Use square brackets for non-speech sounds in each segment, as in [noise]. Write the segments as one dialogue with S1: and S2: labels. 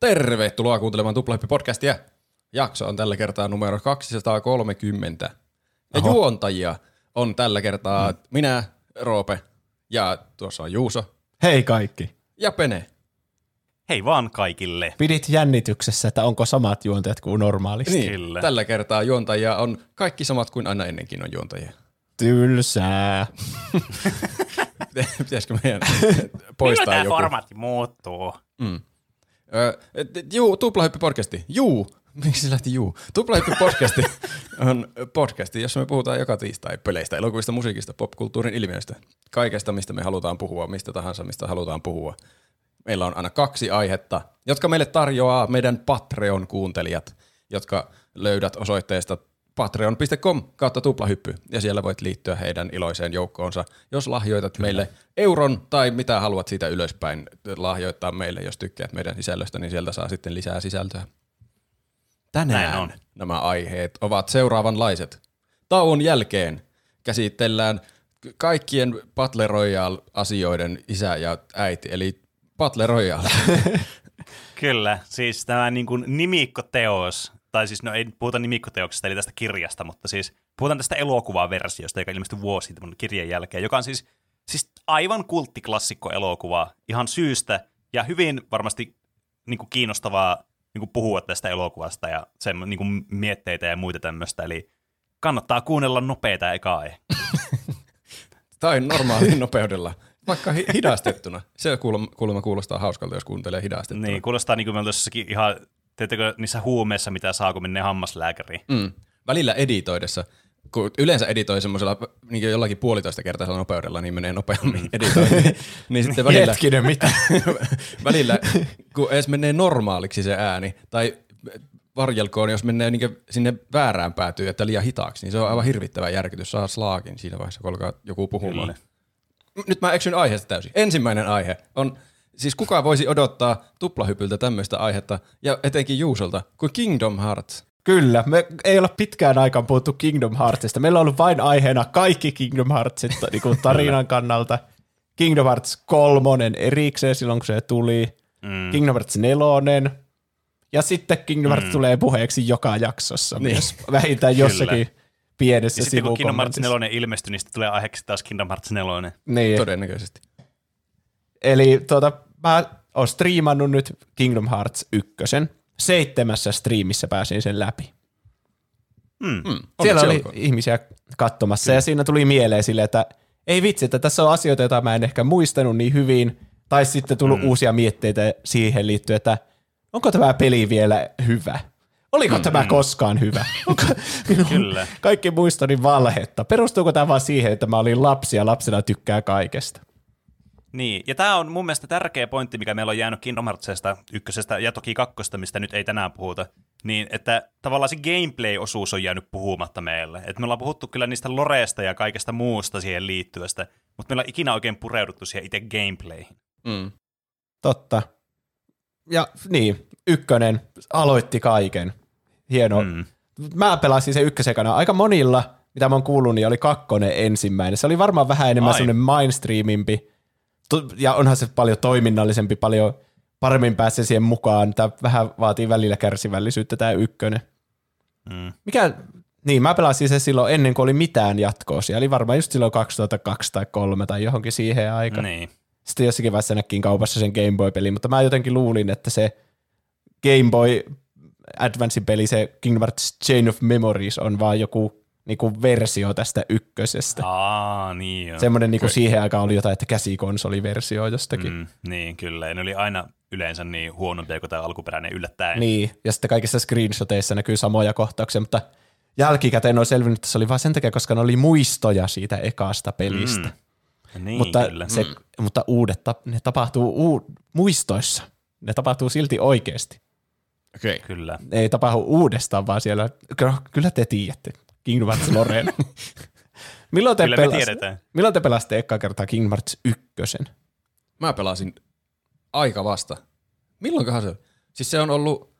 S1: Tervetuloa kuuntelemaan Tuplahyppi-podcastia. Jakso on tällä kertaa numero 230. Ja
S2: Oho.
S1: juontajia on tällä kertaa minä, Roope, ja tuossa on Juuso
S2: Hei kaikki.
S1: ja Pene.
S3: Hei vaan kaikille.
S2: Pidit jännityksessä, että onko samat juontajat kuin normaalisti.
S1: Niin,
S3: Kyllä.
S1: tällä kertaa juontajia on kaikki samat kuin aina ennenkin on juontajia.
S2: Tylsää. [laughs]
S1: Pitäisikö meidän
S3: Milloin
S1: poistaa
S3: tämä
S1: joku?
S3: formaatti muuttuu?
S1: Ö, et- juu, Tuplahyppi-podcasti. Juu. Miksi se lähti juu? Tuplahyppi-podcasti [laughs] on podcasti, jossa me puhutaan joka tiistai peleistä, elokuvista, musiikista, popkulttuurin ilmiöistä. Kaikesta, mistä me halutaan puhua, mistä tahansa, mistä halutaan puhua. Meillä on aina kaksi aihetta, jotka meille tarjoaa meidän Patreon-kuuntelijat, jotka löydät osoitteesta patreon.com kautta tuplahyppy, ja siellä voit liittyä heidän iloiseen joukkoonsa, jos lahjoitat Kyllä. meille euron tai mitä haluat siitä ylöspäin lahjoittaa meille, jos tykkäät meidän sisällöstä, niin sieltä saa sitten lisää sisältöä. Tänään
S3: Näin on.
S1: nämä aiheet ovat seuraavanlaiset. Tauon jälkeen käsitellään kaikkien Battle Royale-asioiden isä ja äiti, eli Battle Royale. [laughs]
S3: Kyllä, siis tämä niin kuin nimikkoteos, tai siis no ei puhuta nimikkoteoksesta, eli tästä kirjasta, mutta siis puhutaan tästä elokuvaversiosta, joka ilmestyi vuosi tämän kirjan jälkeen, joka on siis, siis aivan kulttiklassikko elokuva ihan syystä, ja hyvin varmasti niin kuin kiinnostavaa niin kuin puhua tästä elokuvasta ja sen niin kuin mietteitä ja muita tämmöistä, eli kannattaa kuunnella nopeita eka aihe. [laughs]
S1: tai normaalin nopeudella, vaikka hi- hidastettuna. Se kuulemma, kuulemma kuulostaa hauskalta, jos kuuntelee hidastettuna.
S3: Niin, kuulostaa niin kuin me jossakin ihan, teettekö niissä huumeissa, mitä saa, kun menee hammaslääkäriin.
S1: Mm. Välillä editoidessa, kun yleensä editoi semmoisella niin jollakin puolitoista kertaisella nopeudella, niin menee nopeammin editointiin. [laughs] niin sitten välillä,
S2: Hetkinen, mitä? [laughs]
S1: välillä, kun edes menee normaaliksi se ääni, tai varjelkoon, jos menee niin sinne väärään päätyy, että liian hitaaksi, niin se on aivan hirvittävä järkytys. Saa slaakin siinä vaiheessa, kun alkaa joku puhumaan.
S3: Kyllä.
S1: Nyt mä eksyn aiheesta täysin. Ensimmäinen aihe on, siis kuka voisi odottaa tuplahypyltä tämmöistä aihetta, ja etenkin Juusolta, kuin Kingdom Hearts.
S2: Kyllä, me ei olla pitkään aikaan puhuttu Kingdom Heartsista. Meillä on ollut vain aiheena kaikki Kingdom Heartsit [laughs] niin kuin tarinan kannalta. Kingdom Hearts kolmonen erikseen silloin, kun se tuli.
S3: Mm.
S2: Kingdom Hearts nelonen. Ja sitten Kingdom Hearts tulee puheeksi joka jaksossa
S1: Niin.
S2: myös. Vähintään jossakin pienessä
S3: Ja sitten kun Kingdom Hearts
S2: sivukommentissa.
S3: 4 ilmestyi, niin sitten tulee aiheeksi taas Kingdom Hearts 4.
S2: Niin.
S1: Todennäköisesti.
S2: Eli tuota, mä oon striimannut nyt Kingdom Hearts 1. Seitsemässä striimissä pääsin sen läpi.
S3: Mm.
S1: Mm.
S2: Siellä oli
S1: olkoon.
S2: ihmisiä katsomassa ja siinä tuli mieleen sille, että ei vitsi, että tässä on asioita, joita mä en ehkä muistanut niin hyvin, tai sitten tullut mm. uusia mietteitä siihen liittyen, että onko tämä peli vielä hyvä? Oliko mm. tämä koskaan hyvä? [laughs] Onko
S3: Kyllä.
S2: kaikki muistoni valhetta? Perustuuko tämä vaan siihen, että mä olin lapsi ja lapsena tykkää kaikesta?
S3: Niin, ja tämä on mun mielestä tärkeä pointti, mikä meillä on jäänyt Kingdom Heartsista, ykkösestä ja toki kakkosta, mistä nyt ei tänään puhuta, niin että tavallaan se gameplay-osuus on jäänyt puhumatta meille. Et me ollaan puhuttu kyllä niistä loreista ja kaikesta muusta siihen liittyvästä, mutta me ollaan ikinä oikein pureuduttu siihen itse gameplayhin.
S1: Mm.
S2: Totta. Ja niin, ykkönen aloitti kaiken. Hieno. Mm. Mä pelasin sen ykkösekana. Aika monilla, mitä mä oon kuullut, niin oli kakkonen ensimmäinen. Se oli varmaan vähän enemmän
S3: Ai.
S2: semmoinen mainstreamimpi. Ja onhan se paljon toiminnallisempi, paljon paremmin pääsee siihen mukaan. Tämä vähän vaatii välillä kärsivällisyyttä tämä ykkönen.
S3: Mm.
S2: Mikä, niin mä pelasin se silloin ennen kuin oli mitään jatkoa. Eli varmaan just silloin 2002 tai 2003 tai johonkin siihen aikaan.
S3: Niin.
S2: Sitten jossakin vaiheessa näkin kaupassa sen Game Boy-peli, mutta mä jotenkin luulin, että se Game Boy Advancen peli, se Kingdom Hearts Chain of Memories on vaan joku niinku versio tästä ykkösestä.
S3: Aa, niin joo.
S2: Semmoinen niinku siihen aikaan oli jotain, että käsikonsoliversio jostakin. Mm.
S3: Mm, niin, kyllä. Ja ne oli aina yleensä niin huonompia kuin tämä alkuperäinen yllättäen.
S2: Niin, ja sitten kaikissa screenshoteissa näkyy samoja kohtauksia, mutta jälkikäteen on selvinnyt, että se oli vain sen takia, koska ne oli muistoja siitä ekasta pelistä.
S3: Mm. Niin,
S2: mutta,
S3: kyllä.
S2: se, mutta uudet, tap- ne tapahtuu uu, muistoissa. Ne tapahtuu silti oikeasti.
S1: Okei. Okay.
S3: Kyllä.
S2: ei tapahdu uudestaan, vaan siellä, kyllä, kyllä te tiedätte, Kingdom Hearts Loreen. [laughs] milloin, te
S3: Kyllä
S2: pelas,
S3: tiedetään.
S2: milloin te pelasitte ekkaa kertaa Kingdom Hearts 1?
S1: Mä pelasin aika vasta. Milloinkohan se? Siis se on ollut,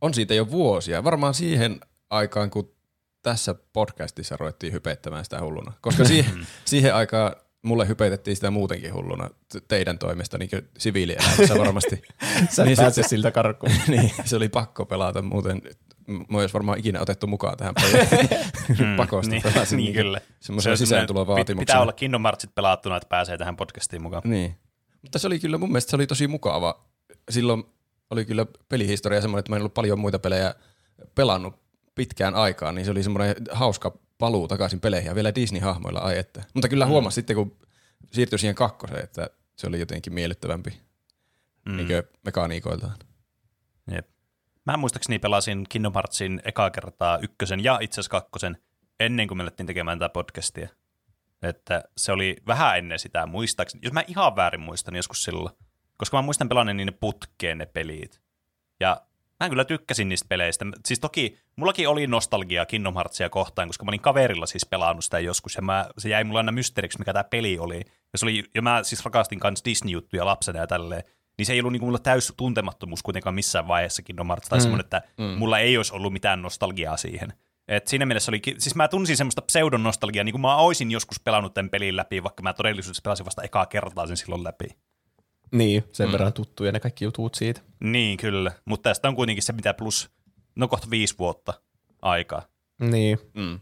S1: on siitä jo vuosia. Varmaan siihen aikaan, kun tässä podcastissa ruvettiin hypettämään sitä hulluna. Koska siihen, [laughs] siihen aikaan mulle hypeitettiin sitä muutenkin hulluna teidän toimesta niin siviilielämässä varmasti. [laughs]
S2: Sä niin pääse siltä karkuun.
S1: niin, se oli pakko pelata, muuten mä olisi varmaan ikinä otettu mukaan tähän projektiin. [laughs] Pakosta
S3: niin,
S1: pelasin
S3: niin, kyllä.
S1: semmoisella
S3: Se
S1: sisääntulovaatimuksella.
S3: Pitää olla Kingdom Heartsit pelattuna, että pääsee tähän podcastiin mukaan.
S1: Niin. Mutta se oli kyllä, mun mielestä se oli tosi mukava. Silloin oli kyllä pelihistoria semmoinen, että mä en ollut paljon muita pelejä pelannut pitkään aikaan, niin se oli semmoinen hauska paluu takaisin peleihin ja vielä Disney-hahmoilla, ai että. Mutta kyllä huomasi sitten, kun siirtyi siihen kakkoseen, että se oli jotenkin miellyttävämpi mm. niin mekaniikoiltaan.
S3: Jep. Mä muistaakseni pelasin Kingdom Heartsin ekaa kertaa ykkösen ja itse asiassa kakkosen ennen kuin me alettiin tekemään tätä podcastia. Että se oli vähän ennen sitä muistaakseni. Jos mä ihan väärin muistan joskus silloin. Koska mä muistan pelanneen niin putkeen ne pelit. Ja mä kyllä tykkäsin niistä peleistä. Siis toki mullakin oli nostalgia Kingdom Heartsia kohtaan, koska mä olin kaverilla siis pelannut sitä joskus. Ja mä, se jäi mulle aina mysteeriksi, mikä tämä peli oli. Ja, se oli, ja mä siis rakastin kanssa Disney-juttuja lapsena ja tälleen. Niin se ei ollut niinku mulla täys tuntemattomuus kuitenkaan missään vaiheessa Kingdom Hearts. Tai mm. semmoinen, että mm. mulla ei olisi ollut mitään nostalgiaa siihen. Et siinä mielessä oli, siis mä tunsin semmoista pseudon nostalgiaa, niin kuin mä oisin joskus pelannut tämän pelin läpi, vaikka mä todellisuudessa pelasin vasta ekaa kertaa sen silloin läpi.
S2: Niin, sen mm. verran tuttuja ne kaikki jutut siitä.
S3: Niin, kyllä. Mutta tästä on kuitenkin se mitä plus, no kohta viisi vuotta aikaa.
S2: Niin.
S1: Mm.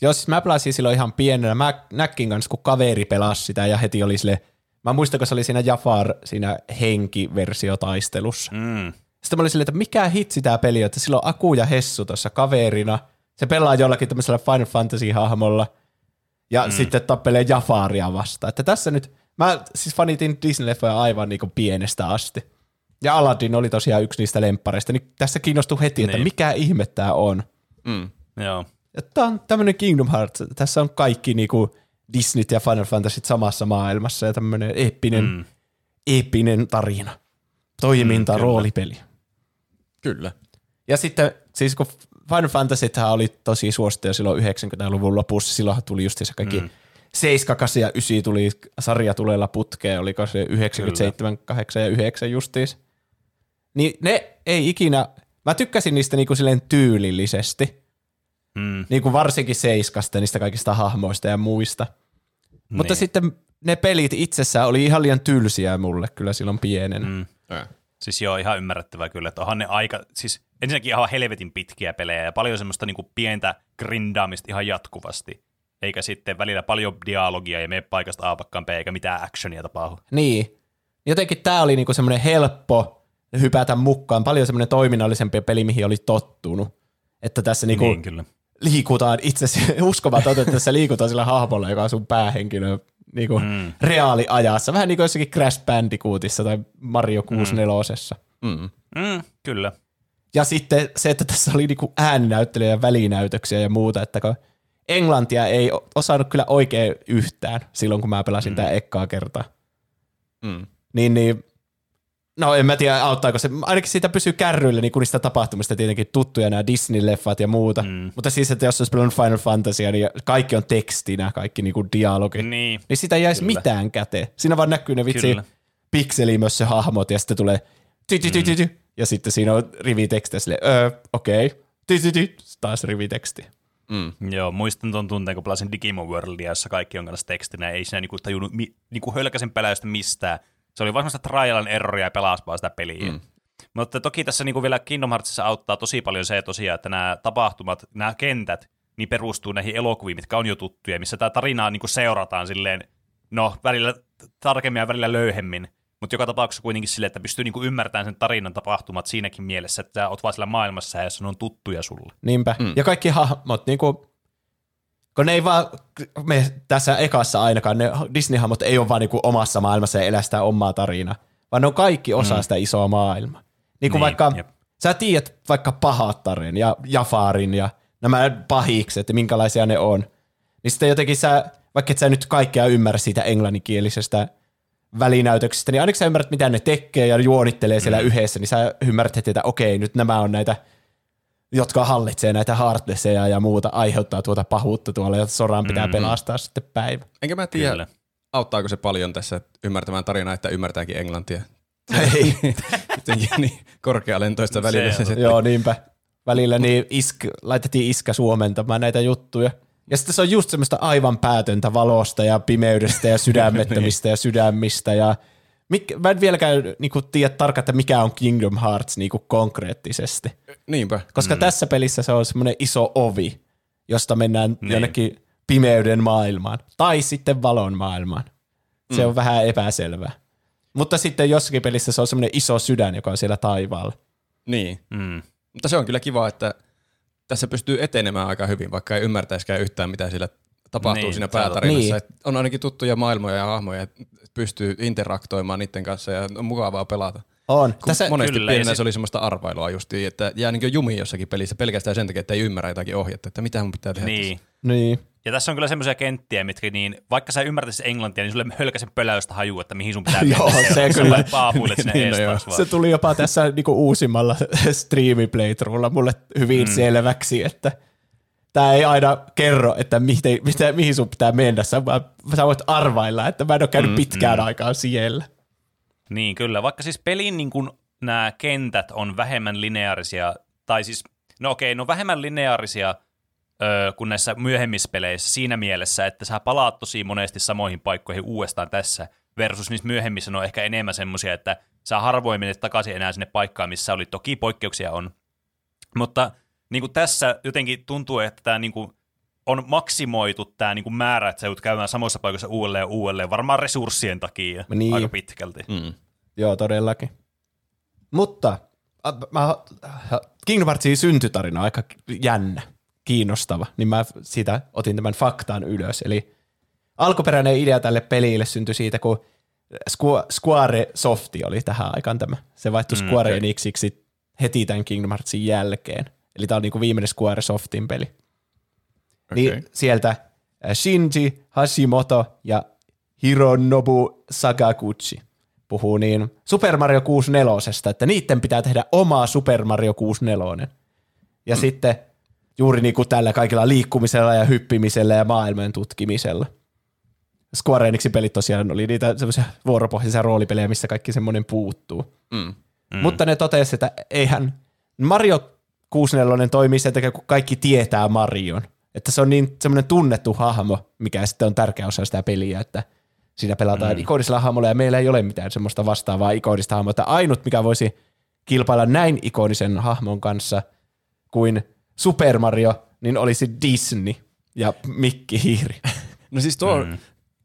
S2: Joo, siis mä pelasin silloin ihan pienenä. Mä näkkin kanssa, kun kaveri pelasi sitä ja heti oli sille, mä muistan, kun se oli siinä Jafar siinä henkiversiotaistelussa.
S3: Mm.
S2: Sitten mä olin silleen, että mikä hitsi tää peli on, että sillä on Aku ja Hessu tuossa kaverina. Se pelaa jollakin tämmöisellä Final Fantasy-hahmolla ja mm. sitten tappelee Jafaria vastaan. Että tässä nyt, mä siis fanitin Disney-leffoja aivan niin kuin pienestä asti. Ja Aladdin oli tosiaan yksi niistä lemppareista, niin tässä kiinnostui heti, että
S3: Niin.
S2: mikä ihme tää on.
S1: Mm.
S3: Joo.
S2: Ja tää on tämmönen Kingdom Hearts, tässä on kaikki niinku Disneyt ja Final Fantasyt samassa maailmassa ja tämmönen eeppinen, mm. eeppinen tarina. Toiminta,
S3: Mm, kyllä.
S2: roolipeli.
S1: Kyllä.
S2: Ja sitten, siis kun Final Fantasythän oli tosi suosittuja silloin 90-luvun lopussa, silloinhan tuli just se kaikki mm. 7, 8 ja 9 tuli sarjatuleella putkeen, oliko se 97, 8 ja 9 justiis. Niin ne ei ikinä, mä tykkäsin niistä niinku silleen tyylillisesti,
S3: Mm.
S2: niin kuin varsinkin Seiskasta, niistä kaikista hahmoista ja muista. Niin. Mutta sitten ne pelit itsessään oli ihan liian tylsiä mulle kyllä silloin pienen. Mm.
S3: Siis joo, ihan ymmärrettävää kyllä, että onhan ne aika, siis ensinnäkin ihan helvetin pitkiä pelejä ja paljon semmoista niinku pientä grindaamista ihan jatkuvasti. Eikä sitten välillä paljon dialogia ja mene paikasta A paikkaan B eikä mitään actionia tapahdu.
S2: Niin. Jotenkin tämä oli niinku semmoinen helppo hypätä mukaan, paljon semmoinen toiminnallisempi peli, mihin oli tottunut. Että tässä niinku
S3: Niin kyllä.
S2: Liikutaan itse [laughs] uskomaton, että tässä liikutaan sillä hahmolla, joka on sun päähenkilö niinku mm. reaaliajassa. Vähän niin kuin jossakin Crash Bandicootissa tai Mario 64. Mm.
S1: Mm.
S3: Mm, kyllä.
S2: Ja sitten se, että tässä oli niinku ääninäyttelyjä ja välinäytöksiä ja muuta, että kun englantia ei osannut kyllä oikein yhtään silloin, kun mä pelasin mm. tämä ekkaa kertaa.
S1: Mm.
S2: Niin, niin no en mä tiedä auttaako se, ainakin siitä pysyy kärryillä niin niistä tapahtumista tietenkin tuttuja nämä Disney-leffat ja muuta, mm. mutta siis, että jos olisi pelannut Final Fantasya, niin kaikki on tekstinä, kaikki niinku dialogi, niin,
S3: Niin.
S2: niin sitä ei jäisi
S3: Kyllä.
S2: mitään käteen. Siinä vaan näkyy ne vitsi pikselimössä hahmot ja sitten tulee ty, ty, ty, ty, ty, ja sitten siinä on riviteksti ja silleen, öö, okei, okay. ty, ty, ty, taas riviteksti.
S1: Mm.
S3: Joo, muistan tuon tunteen, kun pelasin Digimon Worldia, jossa kaikki on kanssa tekstinä, ei siinä niinku tajunnut mi, niinku hölkäsen peläystä mistään. Se oli vaan semmoista trial and erroria ja pelasi vaan sitä peliä. Mm. Mutta toki tässä niinku vielä Kingdom Heartsissa auttaa tosi paljon se tosiaan, että nämä tapahtumat, nämä kentät, niin perustuu näihin elokuviin, mitkä on jo tuttuja, missä tämä tarinaa niinku seurataan silleen, no välillä tarkemmin ja välillä löyhemmin, mutta joka tapauksessa kuitenkin silleen, että pystyy niinku ymmärtämään sen tarinan tapahtumat siinäkin mielessä, että sä oot vaan siellä maailmassa ja ne on tuttuja sulle.
S2: Niinpä. Mm. Ja kaikki hahmot, niinku, kun ne ei vaan, me tässä ekassa ainakaan, ne Disney-hahmot ei ole vaan niinku omassa maailmassa ja elää sitä omaa tarinaa, vaan ne on kaikki osa mm. sitä isoa maailmaa. Niin kuin
S3: Niin,
S2: vaikka,
S3: jep.
S2: sä tiedät vaikka Pahattaren ja Jafarin ja nämä pahikset ja minkälaisia ne on, niin sitten jotenkin sä, vaikka et sä nyt kaikkea ymmärrä siitä englanninkielisestä välinäytöksestä, niin ainakin sä ymmärrät, mitä ne tekee ja juonittelee siellä mm. yhdessä, niin sä ymmärrät heti, että okei, nyt nämä on näitä jotka hallitsee näitä heartlesseja ja muuta, aiheuttaa tuota pahuutta tuolla, ja Soran pitää mm-hmm. pelastaa sitten päivä.
S1: Enkä mä tiedä,
S3: Kyllä.
S1: auttaako se paljon tässä ymmärtämään tarinaa, että ymmärtääkin englantia. [laughs]
S2: Ei. [laughs]
S1: Jotenkin niin korkealentoista välillä se, se,
S2: Joo, niinpä. Välillä niin isk, laitettiin iskä suomentamaan näitä juttuja. Ja sitten se on just semmoista aivan päätöntä valosta ja pimeydestä ja [laughs] sydämettömistä ja sydämistä ja Mik, mä en vieläkään niinku, tiedä tarkkaan, että mikä on Kingdom Hearts niinku, konkreettisesti.
S1: Niinpä.
S2: Koska mm. tässä pelissä se on semmoinen iso ovi, josta mennään niin. jonnekin pimeyden maailmaan. Tai sitten valon maailmaan. Se mm. on vähän epäselvää. Mutta sitten jossakin pelissä se on semmoinen iso sydän, joka on siellä taivaalla.
S1: Niin. Mm. Mutta se on kyllä kiva, että tässä pystyy etenemään aika hyvin, vaikka ei ymmärtäisikään yhtään, mitä siellä tapahtuu niin, siinä päätarinassa. Niin. On ainakin tuttuja maailmoja ja hahmoja, pystyy interaktoimaan niiden kanssa ja on mukavaa pelata.
S2: On.
S1: Tässä, monesti kyllä, pienenä se oli semmoista arvailua justiin, että jää niin jumiin jossakin pelissä pelkästään sen takia, että ei ymmärrä jotakin ohjetta, että mitä mun pitää tehdä
S3: niin.
S1: Tässä.
S2: Niin.
S3: Ja tässä on kyllä semmoisia kenttiä, mitkä niin, vaikka sä ymmärtäisit englantia, niin sulle hölkäsen pöläystä haju, että mihin sun pitää. [laughs]
S2: Joo, se kyllä. [laughs]
S3: niin,
S2: no se tuli jopa tässä niinku uusimmalla [laughs] streami playthroughlla mulle hyvin mm. selväksi, että tämä ei aina kerro, että miten, miten, mihin sun pitää mennä. Sä, sä voit arvailla, että mä en ole käynyt mm, pitkään mm. aikaa siellä.
S3: Niin, kyllä. Vaikka siis pelin niin kun, nämä kentät on vähemmän lineaarisia, tai siis, no okei, no vähemmän lineaarisia öö, kuin näissä myöhemmissä peleissä siinä mielessä, että sä palaat tosi monesti samoihin paikkoihin uudestaan tässä, versus niissä myöhemmissä on ehkä enemmän semmoisia, että sä harvoin menet takaisin enää sinne paikkaan, missä oli. Toki poikkeuksia on. Mutta niin kuin tässä jotenkin tuntuu, että tämä niin kuin on maksimoitu tämä niin kuin määrä, että sä joudut käymään samoissa paikoissa uudelleen ja uudelleen, varmaan resurssien takia niin. aika pitkälti. Mm.
S2: Joo, todellakin. Mutta mä, Kingdom Heartsin syntytarina on aika jännä, kiinnostava, niin mä siitä otin tämän faktaan ylös. Eli alkuperäinen idea tälle pelille syntyi siitä, kun Square Softi oli tähän aikaan tämä. Se vaihtui mm, Square okay. Enixiksi heti tämän Kingdom Heartsin jälkeen. Eli tämä on niinku viimeinen Square Softin peli. Okay. Niin sieltä äh, Shinji Hashimoto ja Hironobu Sakaguchi puhuu niin Super Mario 64, että niiden pitää tehdä omaa Super Mario 64. Ja mm. sitten juuri niin kuin tällä kaikilla liikkumisella ja hyppimisellä ja maailmojen tutkimisella. Square Enixin pelit tosiaan oli niitä semmoisia vuoropohjaisia roolipelejä, missä kaikki semmoinen puuttuu. Mm. Mm. Mutta ne totesi, että eihän Mario 64 toimii sen takia, kun kaikki tietää Marion. Että se on niin semmoinen tunnettu hahmo, mikä sitten on tärkeä osa sitä peliä, että siinä pelataan mm. ikonisella hahmolla ja meillä ei ole mitään semmoista vastaavaa ikonista hahmoa. Että ainut, mikä voisi kilpailla näin ikonisen hahmon kanssa kuin Super Mario, niin olisi Disney ja Mikki Hiiri. [laughs]
S1: No siis tuo, mm.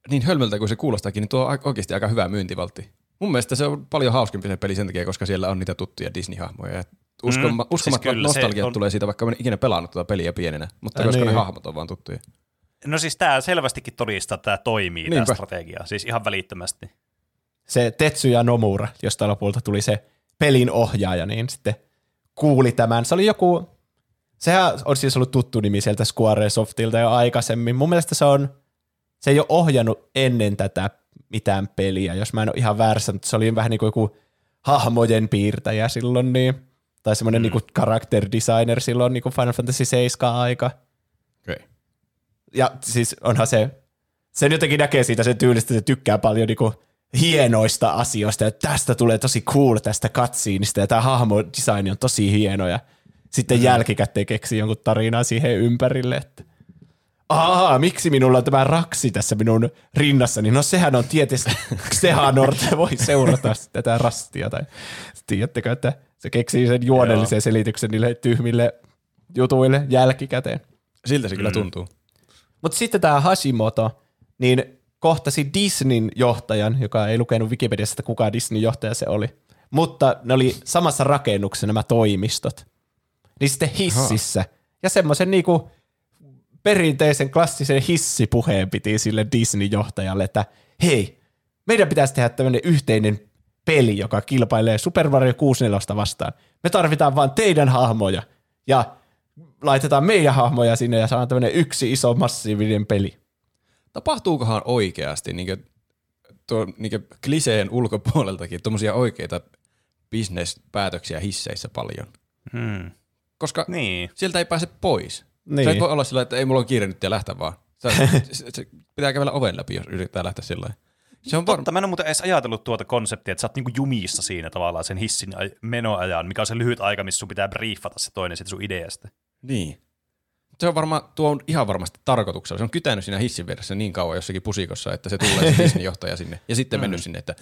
S1: niin hölmöltä kuin se kuulostaakin, niin tuo on oikeasti aika hyvä myyntivaltti. Mun mielestä se on paljon hauskempi se peli sen takia, koska siellä on niitä tuttuja Disney-hahmoja. Uskon, mm, uskomatta siis nostalgiat on... tulee siitä, vaikka en ikinä pelannut tuota peliä pienenä, mutta äh, koska niin. ne hahmot on vaan tuttuja.
S3: No siis tämä selvästikin todistaa, että tämä toimii, tämä strategia, siis ihan välittömästi.
S2: Se Tetsuya Nomura, josta lopulta tuli se pelin ohjaaja, niin sitten kuuli tämän. Se oli joku, sehän on siis ollut tuttu nimi sieltä Square Softilta jo aikaisemmin. Mun mielestä se on, se ei ole ohjannut ennen tätä mitään peliä, jos mä en ole ihan väärässä, mutta se oli vähän niin kuin joku hahmojen piirtäjä silloin, niin tai semmoinen mm. niinku character designer silloin niinku Final Fantasy 7 aika.
S1: Okay.
S2: Ja siis onhan se, sen jotenkin näkee siitä sen tyylistä, että se tykkää paljon niinku hienoista asioista, ja tästä tulee tosi cool tästä katsiinista, ja tämä hahmo design on tosi hieno, ja sitten mm. jälkikäteen keksii jonkun tarinaa siihen ympärille, että Aa, miksi minulla on tämä raksi tässä minun rinnassani? No sehän on tietysti Xehanort, voi seurata [laughs] tätä rastia. Tai tiedättekö, että se keksii sen juonellisen Joo. selityksen niille tyhmille jutuille jälkikäteen.
S1: Siltä se kyllä mm. tuntuu.
S2: Mutta sitten tämä Hashimoto, niin kohtasi Disneyn johtajan, joka ei lukenut Wikipediassa, että kuka Disneyn johtaja se oli. Mutta ne oli samassa rakennuksessa nämä toimistot. Niin sitten hississä. Aha. Ja semmoisen niinku perinteisen klassisen hissipuheen piti sille Disney-johtajalle, että hei, meidän pitäisi tehdä tämmöinen yhteinen peli, joka kilpailee Super Mario 64 vastaan. Me tarvitaan vain teidän hahmoja ja laitetaan meidän hahmoja sinne ja saadaan tämmöinen yksi iso massiivinen peli.
S1: Tapahtuukohan oikeasti niin kuin, tuo, niin kliseen ulkopuoleltakin tuommoisia oikeita bisnespäätöksiä hisseissä paljon? Hmm. Koska niin. sieltä ei pääse pois. Niin. Se ei voi olla sillä, että ei mulla ole kiire nyt ja lähteä vaan. [laughs] Se, se, se, pitää kävellä oven läpi, jos yrittää lähteä sillä
S3: se on Totta, var... mä en ole muuten edes ajatellut tuota konseptia, että sä oot niinku jumissa siinä tavallaan sen hissin menoajan, mikä on se lyhyt aika, missä sun pitää briefata se toinen sit sun ideasta.
S1: Niin. se on varma, tuo on ihan varmasti tarkoituksella. Se on kytänyt siinä hissin vieressä niin kauan jossakin pusikossa, että se tulee se [laughs] Disney-johtaja sinne. Ja sitten mennyt sinne, että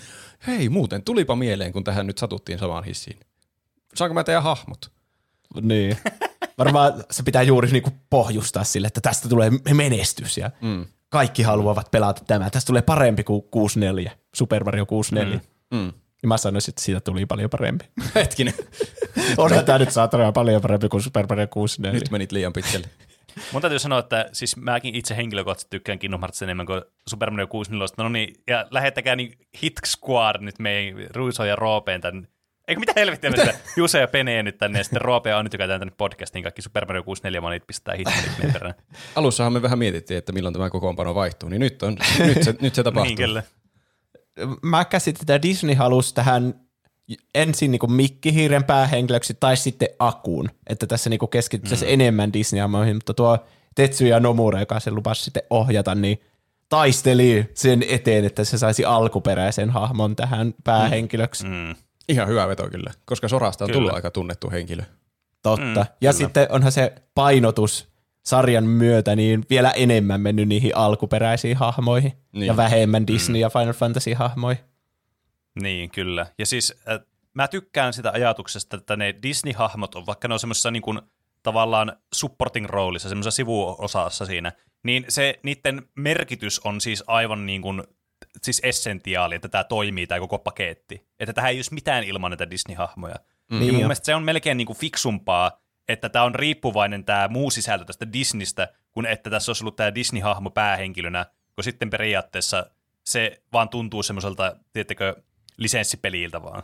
S1: hei muuten, tulipa mieleen, kun tähän nyt satuttiin samaan hissiin. Saanko mä teidän hahmot?
S2: Niin. Varmaan se pitää juuri niinku pohjustaa sille, että tästä tulee menestys ja mm. Kaikki haluavat pelata tämä. Tästä tulee parempi kuin 64, Super Mario 64. Mm. Mm. Ja mä sanoisin, että siitä tuli paljon parempi. [laughs]
S1: Hetkinen. [laughs]
S2: Onhan tämä nyt saatana paljon parempi kuin Super Mario 64.
S1: Nyt menit liian pitkälle. [laughs]
S3: Mun täytyy sanoa, että siis mäkin itse henkilökohtaisesti tykkään Kingdom Hearts enemmän kuin Super Mario 64. No niin, ja lähettäkää niin Hit Squad nyt meidän Ruiso ja Roopeen tämän Eikö mitä helvettiä me sitä [laughs] Juse ja Penee nyt tänne ja sitten Roope on nyt joka tänne podcastiin kaikki Super Mario 64 manit pistää hittelit [laughs] perään.
S1: Alussahan me vähän mietittiin, että milloin tämä kokoonpano vaihtuu, niin nyt, on, nyt, se, nyt se tapahtuu.
S3: niin kyllä.
S2: Mä käsitin, että Disney halusi tähän ensin niin mikkihiiren päähenkilöksi tai sitten akuun, että tässä niin keskityttäisiin mm. enemmän Disney-amoihin, mutta tuo Tetsuya Nomura, joka sen lupasi sitten ohjata, niin taisteli sen eteen, että se saisi alkuperäisen hahmon tähän päähenkilöksi. Mm.
S1: Ihan hyvä veto kyllä, koska Sorasta on kyllä. tullut aika tunnettu henkilö.
S2: Totta. Mm, ja kyllä. sitten onhan se painotus sarjan myötä niin vielä enemmän mennyt niihin alkuperäisiin hahmoihin niin. ja vähemmän Disney- mm. ja Final Fantasy-hahmoihin.
S3: Niin, kyllä. Ja siis äh, mä tykkään sitä ajatuksesta, että ne Disney-hahmot on, vaikka ne on semmoisessa niin kuin, tavallaan supporting roolissa, semmoisessa sivuosassa siinä, niin se niiden merkitys on siis aivan niin kuin siis essentiaali, että tämä toimii, tämä koko paketti. Että tähän ei olisi mitään ilman näitä Disney-hahmoja. Mm. Niin ja mun mielestä se on melkein niin kuin fiksumpaa, että tämä on riippuvainen tämä muu sisältö tästä Disneystä, kun että tässä olisi ollut tämä Disney-hahmo päähenkilönä, kun sitten periaatteessa se vaan tuntuu semmoiselta, tiettekö, lisenssipeliltä vaan.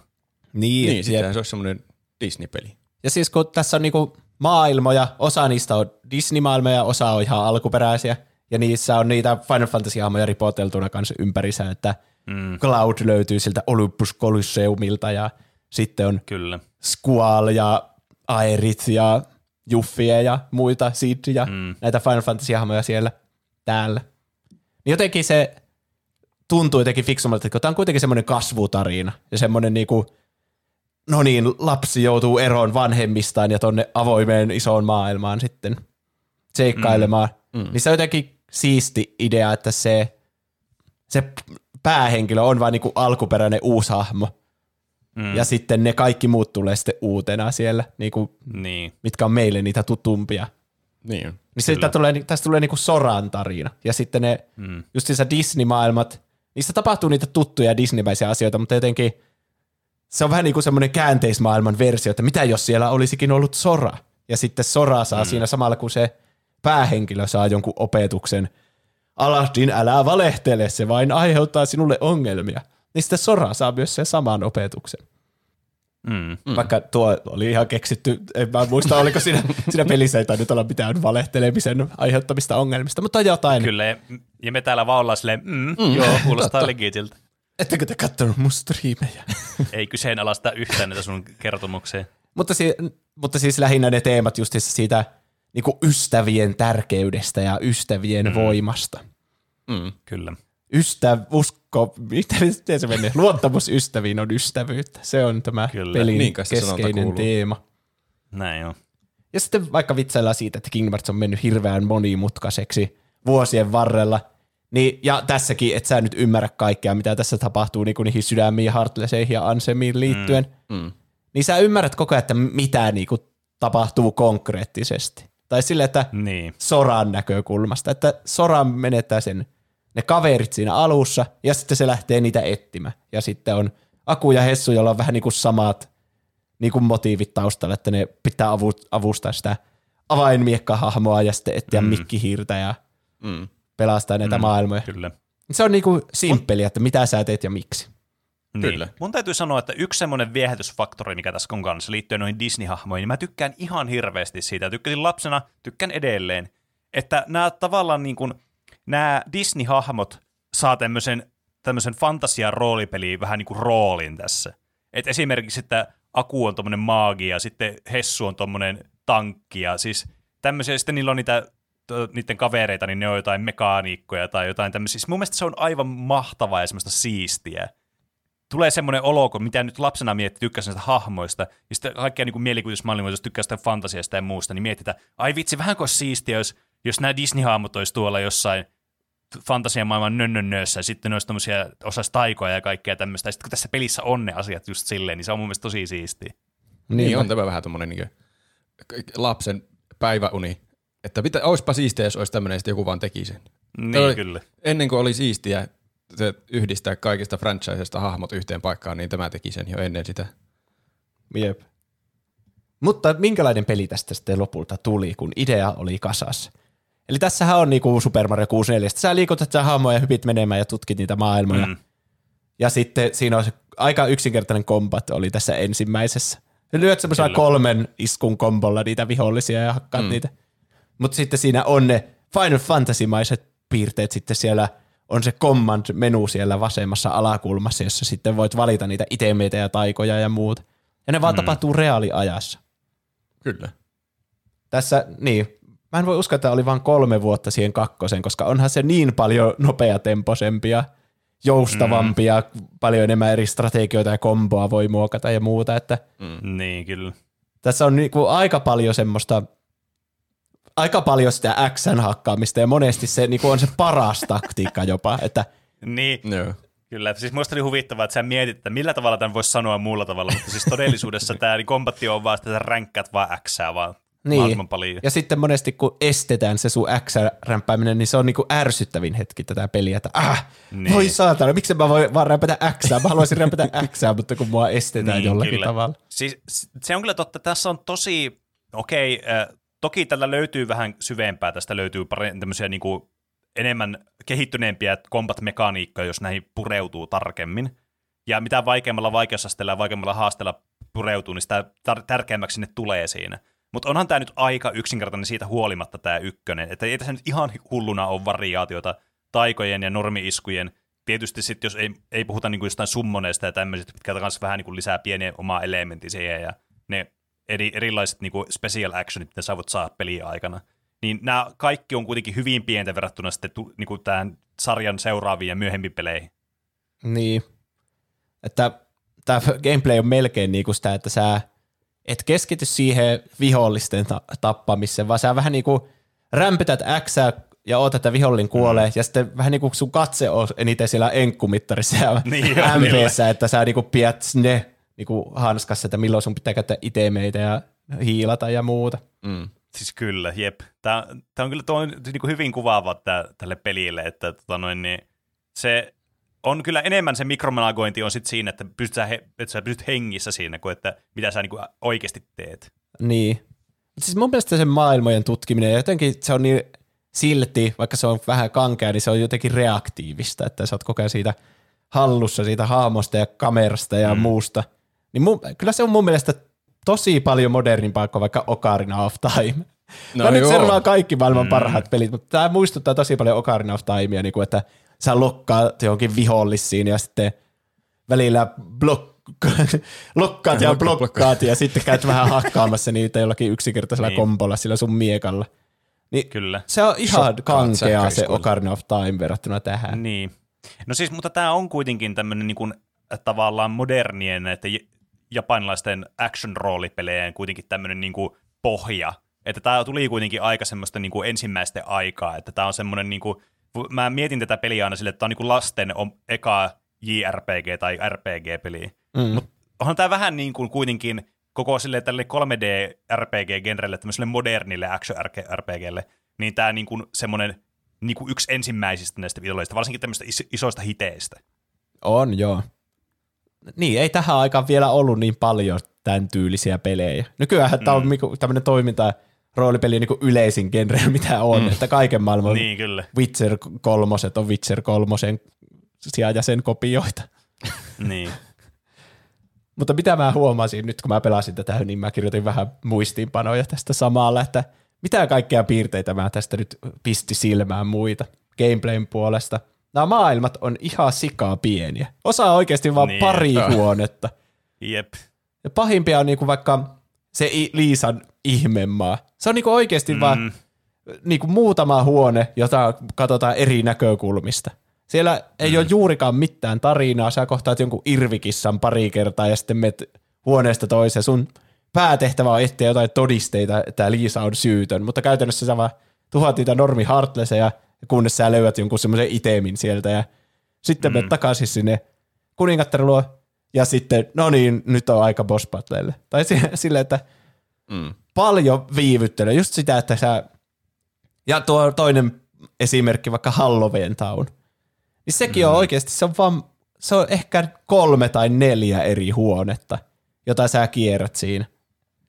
S1: Niin, niin sitten se olisi semmoinen Disney-peli.
S2: Ja siis kun tässä on niinku maailmoja, osa niistä on Disney-maailmoja, osa on ihan alkuperäisiä, ja niissä on niitä Final Fantasy-hahmoja ripoteltuna kanssa ympärissä, että mm. Cloud löytyy siltä Olympus Colosseumilta ja sitten on
S3: Kyllä.
S2: Squall ja Aerit ja Juffie ja muita Sid ja mm. näitä Final Fantasy-hahmoja siellä täällä. Niin jotenkin se tuntuu jotenkin fiksummalta, että tämä on kuitenkin semmoinen kasvutarina ja semmoinen niinku, no niin, lapsi joutuu eroon vanhemmistaan ja tonne avoimeen isoon maailmaan sitten seikkailemaan. Mm. Mm. Niin se jotenkin siisti idea, että se, se päähenkilö on vain niinku alkuperäinen uusi hahmo. Mm. Ja sitten ne kaikki muut tulee sitten uutena siellä, niinku,
S3: niin.
S2: mitkä on meille niitä tutumpia.
S1: Niin,
S2: niin siitä tulee, tästä tulee niinku Soran tarina. Ja sitten ne, mm. just Disney-maailmat, niissä tapahtuu niitä tuttuja Disneymäisiä asioita, mutta jotenkin se on vähän niin kuin semmoinen käänteismaailman versio, että mitä jos siellä olisikin ollut Sora. Ja sitten Sora saa mm. siinä samalla, kun se päähenkilö saa jonkun opetuksen. Aladdin, älä valehtele, se vain aiheuttaa sinulle ongelmia. Niin sitten Sora saa myös sen saman opetuksen. Mm. Vaikka tuo oli ihan keksitty, en mä muista, oliko siinä, siinä pelissä ei tainnut olla mitään valehtelemisen aiheuttamista ongelmista, mutta jotain.
S3: Kyllä, ja me täällä vaan ollaan silleen, mm, mm, joo, kuulostaa legitiltä.
S2: Ettekö te kattonut mun striimejä?
S3: ei kyseenalaista yhtään näitä sun kertomuksia.
S2: mutta, si- mutta siis lähinnä ne teemat just siitä niin kuin ystävien tärkeydestä ja ystävien mm. voimasta.
S3: Mm, kyllä.
S2: Ystäv, usko, miten se menee? Luottamus ystäviin on ystävyyttä. Se on tämä kyllä. pelin niin, keskeinen teema.
S3: Näin on.
S2: Ja sitten vaikka vitsaillaan siitä, että Kingdom Hearts on mennyt hirveän monimutkaiseksi vuosien varrella, niin, ja tässäkin, että sä nyt ymmärrä kaikkea, mitä tässä tapahtuu niin kuin niihin sydämiin, Heartlesseihin ja Ansemiin liittyen, mm. Mm. niin sä ymmärrät koko ajan, että mitä niin kuin, tapahtuu konkreettisesti. Tai sille, että niin. Soran näkökulmasta, että Sora menettää sen ne kaverit siinä alussa, ja sitten se lähtee niitä etsimään. Ja sitten on Aku ja Hessu, jolla on vähän niin kuin samat niin kuin motiivit taustalla, että ne pitää avu- avustaa sitä avainmiekkahahmoa ja sitten etsiä mm. mikkihiirtä ja mm. pelastaa näitä mm, maailmoja.
S3: Kyllä.
S2: Se on niin kuin simppeli, että mitä sä teet ja miksi.
S3: Niin. Kyllä. Mun täytyy sanoa, että yksi semmoinen viehätysfaktori, mikä tässä on kanssa liittyen noihin Disney-hahmoihin, niin mä tykkään ihan hirveästi siitä. Tykkäsin lapsena, tykkään edelleen. Että nämä tavallaan niin kuin, nämä Disney-hahmot saa tämmöisen, tämmöisen fantasian roolipeliin vähän niin kuin roolin tässä. Et esimerkiksi, että Aku on tommonen maagi ja sitten Hessu on tommonen tankki ja siis tämmöisiä, sitten niillä on niitä niiden kavereita, niin ne on jotain mekaaniikkoja tai jotain tämmöisiä. Siis mun mielestä se on aivan mahtavaa ja semmoista siistiä. Tulee semmoinen olo, kun mitä nyt lapsena miettii, tykkäsin näistä hahmoista, ja sitten kaikkea niin mielikuvitusmaailmaa, jos tykkää sitä fantasiasta ja muusta, niin mietitään, ai vitsi, vähän kuin siistiä, jos, jos nämä Disney-hahmot olisi tuolla jossain fantasian maailman nönnönnössä, ja sitten olisi tämmöisiä osas taikoja ja kaikkea tämmöistä, ja sitten kun tässä pelissä on ne asiat just silleen, niin se on mun mielestä tosi siistiä.
S1: Niin, niin on tämä vähän tommonen niin lapsen päiväuni, että pitä, olisipa siistiä, jos olisi tämmöinen, sitten joku vaan teki sen.
S3: Niin,
S1: oli,
S3: kyllä.
S1: Ennen kuin oli siistiä yhdistää kaikista franchisesta hahmot yhteen paikkaan, niin tämä teki sen jo ennen sitä.
S2: Jep. Mutta minkälainen peli tästä sitten lopulta tuli, kun idea oli kasassa? Eli tässähän on niinku Super Mario 64. Sä liikutat sä hahmoja ja hypit menemään ja tutkit niitä maailmoja. Mm. Ja sitten siinä on se aika yksinkertainen kombat oli tässä ensimmäisessä. Ja lyöt semmoisella kolmen iskun kombolla niitä vihollisia ja hakkaat mm. niitä. Mutta sitten siinä on ne Final Fantasy-maiset piirteet sitten siellä, on se command-menu siellä vasemmassa alakulmassa, jossa sitten voit valita niitä itemeitä ja taikoja ja muuta. Ja ne vaan mm. tapahtuu reaaliajassa.
S1: Kyllä.
S2: Tässä, niin, mä en voi uskoa, että oli vain kolme vuotta siihen kakkosen, koska onhan se niin paljon nopeatempoisempia, joustavampia, mm. paljon enemmän eri strategioita ja komboa voi muokata ja muuta, että
S3: mm. Niin, kyllä.
S2: Tässä on niinku aika paljon semmoista aika paljon sitä Xn hakkaamista ja monesti se niin on se paras [laughs] taktiikka jopa. Että,
S3: niin, no. Kyllä, siis muista oli huvittavaa, että sä mietit, että millä tavalla tämän voisi sanoa muulla tavalla, mutta siis todellisuudessa tämä niin kombatti on vaan, että sä ränkkäät vaan X vaan niin. paljon.
S2: Ja sitten monesti kun estetään se sun X-rämpääminen, niin se on niinku ärsyttävin hetki tätä peliä, että ah, niin. voi saatana, miksi mä voin vaan rämpätä X, mä haluaisin rämpätä [laughs] X, mutta kun mua estetään niin, jollakin
S3: kyllä.
S2: tavalla.
S3: Siis se on kyllä totta, tässä on tosi, okei, okay, äh, toki tällä löytyy vähän syvempää, tästä löytyy pari, tämmöisiä niin kuin enemmän kehittyneempiä combat-mekaniikkoja, jos näihin pureutuu tarkemmin. Ja mitä vaikeammalla vaikeusasteella ja vaikeammalla haasteella pureutuu, niin sitä tar- tärkeämmäksi ne tulee siinä. Mutta onhan tämä nyt aika yksinkertainen siitä huolimatta tämä ykkönen, että ei tässä nyt ihan hulluna ole variaatiota taikojen ja normiiskujen. Tietysti sitten, jos ei, ei puhuta niinku jostain summoneista ja tämmöisistä, mitkä kanssa vähän niinku lisää pieniä omaa elementti siihen, ja ne eri, erilaiset niinku special actionit, mitä sä voit saada peliä aikana, niin nämä kaikki on kuitenkin hyvin pientä verrattuna sitten niinku tämän sarjan seuraaviin ja myöhempiin peleihin.
S2: Niin, että tämä gameplay on melkein niinku sitä, että sä et keskity siihen vihollisten ta- tappamiseen, vaan sä vähän niinku rämpytät X ja ootat, että vihollin kuolee, mm. ja sitten vähän niin kuin sun katse on eniten siellä enkkumittarissa ja [laughs] niin MPssä, että sä niinku pidät ne niinku hanskassa, että milloin sun pitää käyttää itemeitä ja hiilata ja muuta.
S3: Mm. Siis kyllä, jep. Tämä, tämä on kyllä tuo, niin kuin hyvin kuvaava tää, tälle pelille, että tota noin, niin se on kyllä enemmän se mikromanagointi on sit siinä, että, pystyt sä he, että sä pysyt hengissä siinä, kuin että mitä sä niin kuin oikeasti teet.
S2: Niin. Siis mun mielestä se maailmojen tutkiminen, jotenkin se on niin silti, vaikka se on vähän kankea, niin se on jotenkin reaktiivista, että sä oot koko ajan siitä hallussa siitä haamosta ja kamerasta ja mm. muusta. Niin mun, kyllä se on mun mielestä tosi paljon modernimpaa kuin vaikka Ocarina of Time. No Mä nyt servaa kaikki maailman mm. parhaat pelit, mutta tämä muistuttaa tosi paljon Ocarina of Timea, niin kuin, että sä lokkaat johonkin vihollisiin ja sitten välillä blok, [laughs] lokkaat ja blokkaat ja sitten käyt vähän hakkaamassa niitä jollakin yksinkertaisella niin. kombolla sillä sun miekalla. Niin Kyllä. Se on ihan kankea se Ocarina of Time verrattuna tähän.
S3: Niin. No siis, mutta tämä on kuitenkin tämmöinen niin kuin, tavallaan modernien, että japanilaisten action-roolipelejä kuitenkin tämmöinen niin kuin pohja. Että tämä tuli kuitenkin aika semmoista niin kuin ensimmäisten aikaa, että tämä on semmoinen, niin kuin, mä mietin tätä peliä aina sille, että tämä on niin kuin lasten eka JRPG tai RPG-peli. Mm. Mutta onhan tämä vähän niin kuin kuitenkin koko sille tälle 3D-RPG-genrelle, tämmöiselle modernille action-RPGlle, niin tämä niin kuin semmoinen niin kuin yksi ensimmäisistä näistä videoista, varsinkin tämmöistä isoista hiteistä.
S2: On, joo. Niin, ei tähän aikaan vielä ollut niin paljon tämän tyylisiä pelejä. Nykyään mm. tämä on niinku tämmöinen toiminta roolipeli niin yleisin genre, [laughs] mitä on, mm. että kaiken maailman
S3: niin, kyllä.
S2: Witcher kolmoset on Witcher kolmosen ja sen kopioita. [laughs]
S3: niin.
S2: Mutta mitä mä huomasin nyt, kun mä pelasin tätä, niin mä kirjoitin vähän muistiinpanoja tästä samalla, että mitä kaikkea piirteitä mä tästä nyt pisti silmään muita gameplayn puolesta – nämä maailmat on ihan sikaa pieniä. Osa on oikeasti vaan niin, pari että. huonetta.
S3: Jep.
S2: Ja pahimpia on niinku vaikka se Liisan ihmemaa. Se on niinku oikeasti mm. vaan niinku muutama huone, jota katsotaan eri näkökulmista. Siellä ei mm. ole juurikaan mitään tarinaa. Sä kohtaat jonkun irvikissan pari kertaa ja sitten menet huoneesta toiseen. Sun päätehtävä on etsiä jotain todisteita, että Liisa on syytön, mutta käytännössä sä vaan tuhat niitä normi Heartlesseja, kunnes sä löydät jonkun semmoisen itemin sieltä ja sitten mm. menet takaisin sinne kuningattaren luo ja sitten, no niin, nyt on aika boss battleille. Tai [laughs] silleen, että mm. paljon viivyttelyä, just sitä, että sä, ja tuo toinen esimerkki, vaikka Halloween Town, niin sekin mm. on oikeasti, se on vaan, se on ehkä kolme tai neljä eri huonetta, jota sä kierrät siinä.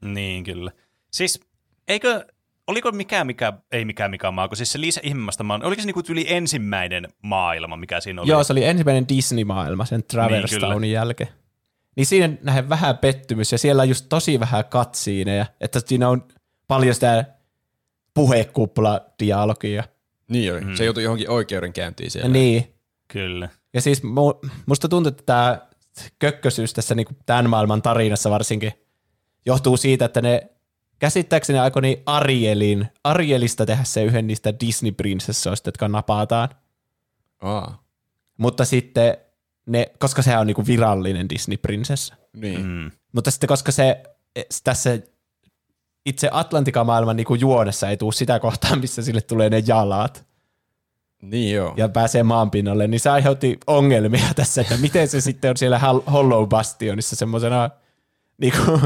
S3: Niin, kyllä. Siis, eikö, oliko mikään, mikä, ei mikään mikä maa, kun siis se Liisa ihmemästä maa, oliko se niinku yli ensimmäinen maailma, mikä siinä oli?
S2: Joo, se oli ensimmäinen Disney-maailma sen Traverse niin, Townin jälkeen. Niin siinä nähdään vähän pettymys, ja siellä on just tosi vähän katsiineja, että siinä on paljon sitä puhekuppla-dialogia.
S1: Niin oli. Mm. Se joutui johonkin oikeudenkäyntiin siellä.
S2: Niin.
S3: Kyllä.
S2: Ja siis musta tuntuu, että tämä kökkösyys tässä niin tämän maailman tarinassa varsinkin johtuu siitä, että ne käsittääkseni aikoi niin Arielin, Arielista tehdä se yhden niistä Disney-prinsessoista, jotka napataan.
S1: Aa.
S2: Mutta sitten ne, koska se on niinku virallinen Disney-prinsessa.
S1: Niin. Mm.
S2: Mutta sitten koska se tässä itse Atlantika-maailman niinku juonessa ei tule sitä kohtaa, missä sille tulee ne jalat.
S1: Niin joo.
S2: Ja pääsee maanpinnalle, niin se aiheutti ongelmia [laughs] tässä, että miten se sitten on siellä Hollow Bastionissa semmoisena niinku,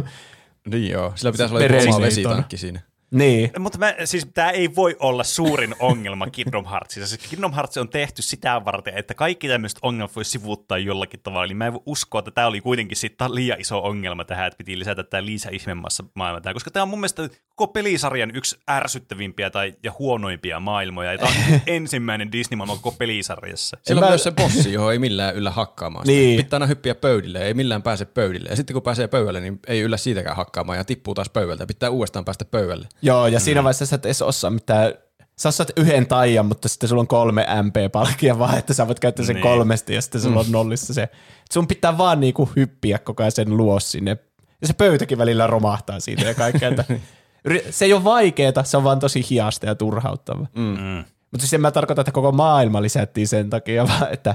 S1: niin joo, sillä pitäisi olla oma vesitankki siinä.
S2: Niin.
S3: Mutta mä, siis tämä ei voi olla suurin ongelma Kingdom Heartsissa. Siis Kingdom Hearts on tehty sitä varten, että kaikki tämmöiset ongelmat voi sivuuttaa jollakin tavalla. Eli mä en voi uskoa, että tämä oli kuitenkin sitten liian iso ongelma tähän, että piti lisätä tämä Liisa ihmemassa maailma tähän. Koska tämä on mun mielestä koko pelisarjan yksi ärsyttävimpiä tai, ja huonoimpia maailmoja. Ja tämä on [laughs] ensimmäinen Disney-maailma koko pelisarjassa.
S1: Siellä on mä... myös se bossi, johon ei millään yllä hakkaamaan.
S2: Niin.
S1: Pitää aina hyppiä pöydille, ei millään pääse pöydille. Ja sitten kun pääsee pöydälle, niin ei yllä siitäkään hakkaamaan ja tippuu taas pöydältä. Pitää uudestaan päästä pöydälle.
S2: Joo, ja siinä mm. vaiheessa sä et edes osaa mitään sä osaat yhden taian, mutta sitten sulla on kolme MP-palkia vaan, että sä voit käyttää sen niin. kolmesti ja sitten sulla on mm. nollissa se. Sun pitää vaan niinku hyppiä koko ajan sen luo sinne. Ja se pöytäkin välillä romahtaa siitä ja kaikkea. Että [laughs] se ei ole vaikeeta, se on vaan tosi hiasta ja turhauttava.
S1: Mm. Mm.
S2: Mutta siis en mä tarkoita, että koko maailma lisättiin sen takia, [laughs] vaan että,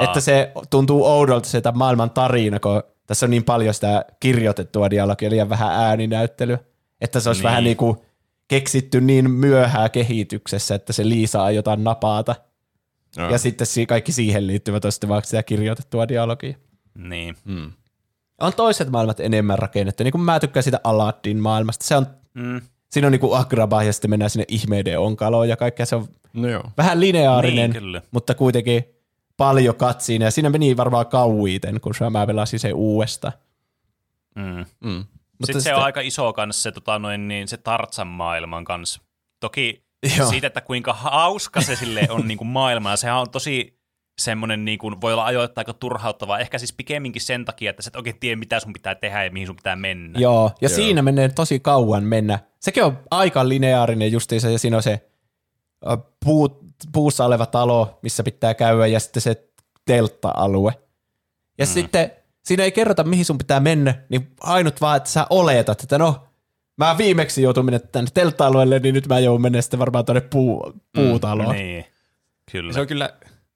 S2: että se tuntuu oudolta se maailman tarina, kun tässä on niin paljon sitä kirjoitettua dialogia, liian vähän ääninäyttelyä. Että se olisi niin. vähän niin kuin keksitty niin myöhään kehityksessä, että se Liisa jotain napata. No. Ja sitten kaikki siihen liittyvät on sitten vaikka sitä kirjoitettua dialogia.
S3: Niin.
S1: Hmm.
S2: On toiset maailmat enemmän rakennettu. Niin kuin mä tykkään sitä Aladdin maailmasta. Se on,
S3: mm.
S2: Siinä on niin kuin Agraba ja sitten mennään sinne ihmeiden onkaloon ja kaikkea. Se on
S1: no joo.
S2: vähän lineaarinen, niin, mutta kuitenkin paljon katsiin. Ja siinä meni varmaan kauiten, kun mä pelasin se uudesta.
S3: Mm.
S1: Mm.
S3: Mutta sitten se on aika iso kanssa se, tota, noin, niin, se Tartsan maailman kanssa. Toki Joo. siitä, että kuinka hauska se sille on [laughs] niin kuin maailma, sehän on tosi semmoinen, niin kuin, voi olla ajoittain aika turhauttavaa, ehkä siis pikemminkin sen takia, että sä et oikein tiedä, mitä sun pitää tehdä ja mihin sun pitää mennä.
S2: Joo, ja Joo. siinä menee tosi kauan mennä. Sekin on aika lineaarinen justiinsa, ja siinä on se puu, puussa oleva talo, missä pitää käydä, ja sitten se teltta-alue. Ja mm. sitten siinä ei kerrota, mihin sun pitää mennä, niin ainut vaan, että sä oletat, että no, mä viimeksi joutun mennä tänne teltta-alueelle, niin nyt mä joudun mennä sitten varmaan tuonne puu, puutaloon.
S3: Mm, niin, kyllä.
S1: Se on kyllä,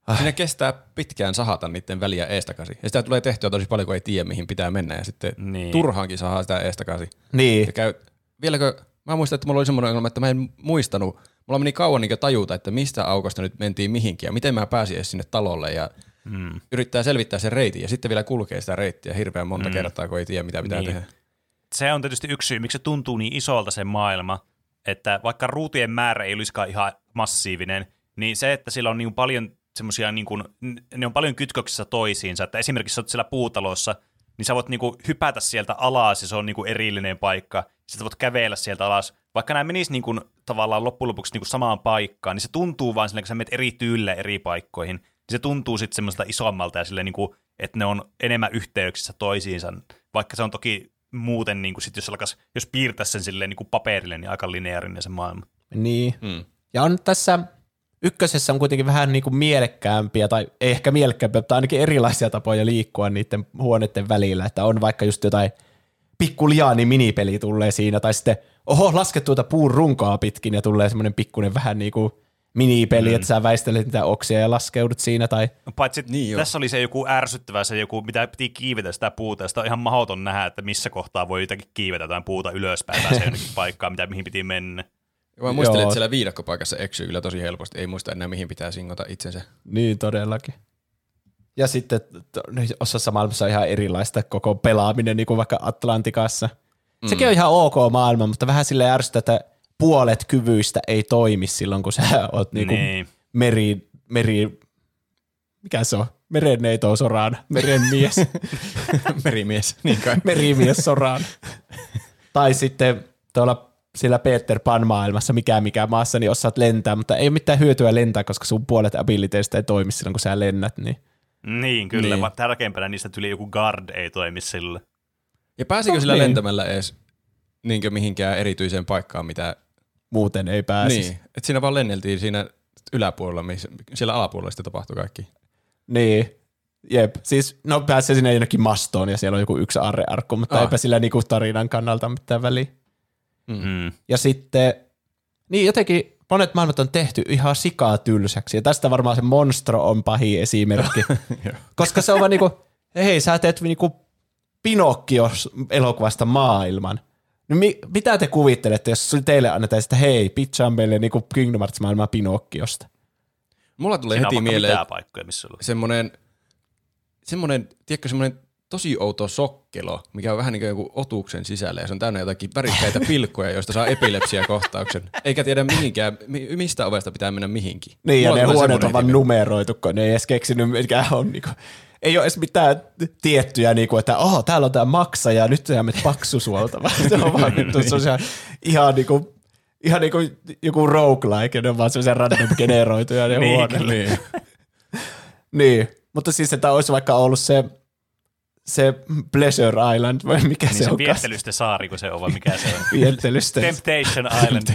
S1: ah. siinä kestää pitkään sahata niiden väliä eestakasi. Ja sitä tulee tehtyä tosi paljon, kun ei tiedä, mihin pitää mennä, ja sitten niin. turhaankin sahaa sitä eestakasi.
S2: Niin.
S1: Ja käy, vieläkö, mä muistan, että mulla oli semmoinen ongelma, että mä en muistanut, mulla meni kauan niin tajuta, että mistä aukosta nyt mentiin mihinkin, ja miten mä pääsin edes sinne talolle, ja mm. yrittää selvittää sen reitin ja sitten vielä kulkee sitä reittiä hirveän monta mm. kertaa, kun ei tiedä, mitä pitää niin. tehdä.
S3: Se on tietysti yksi syy, miksi se tuntuu niin isolta se maailma, että vaikka ruutien määrä ei olisikaan ihan massiivinen, niin se, että sillä on niin paljon semmoisia, niin kuin, ne on paljon kytköksissä toisiinsa, että esimerkiksi olet siellä puutalossa, niin sä voit niin kuin hypätä sieltä alas ja se on niin kuin erillinen paikka, sitten voit kävellä sieltä alas. Vaikka nämä menis niin kuin, tavallaan loppujen lopuksi niin kuin samaan paikkaan, niin se tuntuu vaan silleen, kun sä menet eri tyylillä eri paikkoihin, niin se tuntuu sitten semmoista isommalta ja silleen, niin kuin, että ne on enemmän yhteyksissä toisiinsa, vaikka se on toki muuten, niin kuin sit jos alkaisi, jos piirtäisi sen silleen niin kuin paperille, niin aika lineaarinen se maailma.
S2: Niin. Hmm. Ja on tässä ykkösessä on kuitenkin vähän niin kuin mielekkäämpiä, tai ei ehkä mielekkäämpiä, mutta ainakin erilaisia tapoja liikkua niiden huoneiden välillä, että on vaikka just jotain pikkuliaani minipeli tulee siinä, tai sitten oho, laske tuota puun runkoa pitkin ja tulee semmoinen pikkuinen vähän niin kuin minipeli, mm. että sä väistelet niitä oksia ja laskeudut siinä, tai
S3: No, Paitsi
S1: Niin joo.
S3: tässä oli se joku ärsyttävä, se joku, mitä piti kiivetä sitä puuta, ja sitä on ihan mahdoton nähdä, että missä kohtaa voi jotakin kiivetä jotain puuta ylöspäin tai se jonnekin paikkaan, mitä, mihin piti mennä.
S1: Mä muistelin,
S2: Joo.
S1: että siellä viidakkopaikassa eksyy kyllä tosi helposti. Ei muista enää, mihin pitää singota itsensä.
S2: Niin, todellakin. Ja sitten to- osassa maailmassa on ihan erilaista koko pelaaminen, niin kuin vaikka Atlantikassa. Mm. Sekin on ihan ok maailma, mutta vähän sille ärsyttää, että puolet kyvyistä ei toimi silloin, kun sä [laughs] oot niinku
S3: Niin.
S2: meri, meri, mikä se on? Merenneito soraan, merenmies, [laughs]
S1: Merimies, [laughs] niin kai.
S2: merimies soraan. tai sitten tuolla siellä Peter Pan maailmassa, mikä mikä maassa, niin osaat lentää, mutta ei ole mitään hyötyä lentää, koska sun puolet abiliteista ei toimi silloin, kun sä lennät. Niin.
S3: Niin, kyllä.
S1: Niin.
S3: Niin. Tärkeimpänä niistä tuli joku guard, ei toimi sillä.
S1: Ja pääsikö
S2: No
S1: sillä
S2: niin.
S1: lentämällä edes niinkö mihinkään erityiseen paikkaan, mitä...
S2: Muuten ei pääsisi.
S1: Niin, että siinä vaan lenneltiin siinä yläpuolella, missä, siellä alapuolella sitten tapahtui kaikki.
S2: Niin. Jep. Siis, no pääsee sinne jonnekin mastoon ja siellä on joku yksi arrearkku, mutta
S1: Ah.
S2: eipä sillä niinku tarinan kannalta mitään väliä.
S3: Mm.
S2: Ja sitten, niin jotenkin monet maailmat on tehty ihan sikaa tylsäksi. Ja tästä varmaan se Monstro on pahin esimerkki. [laughs] koska se on vaan niinku, hei sä teet niinku Pinokkios elokuvasta maailman. No mi- mitä te kuvittelette, jos teille annetaan sitä, hei, pitchaa meille niinku Kingdom Hearts maailmaa Pinokkiosta?
S1: Mulla tulee
S3: Siinä
S1: heti mieleen
S3: paikkoja, missä on.
S1: semmoinen, semmoinen, tiedätkö, semmoinen tosi outo sokkelo, mikä on vähän niin kuin joku otuksen sisällä ja se on täynnä jotakin värikkäitä [laughs] pilkkoja, joista saa epilepsiakohtauksen. Eikä tiedä mihinkään, mi- mistä ovesta pitää mennä mihinkin.
S2: Niin, ja
S1: Mulla
S2: ne
S1: tulee
S2: huoneet on vaan numeroitu, kun ne ei edes keksinyt, mikä on niinku, ei ole edes mitään tiettyä, niinku, että oh, täällä on tämä maksaja, nyt sä menet paksusuolta, [laughs] se on vaan vittu, se on ihan niinku, ihan niinku joku roguelike, ne on vaan sellaisia random [laughs] generoituja ne
S3: Niin,
S2: huoneet.
S1: Niin. [laughs]
S2: Niin, mutta siis, että olisi vaikka ollut se, se Pleasure Island, vai mikä
S3: Niin
S2: se
S3: se
S2: on
S3: viettelysten saari, kun se on, vai mikä se on.
S2: Vientelystä.
S3: Temptation Island.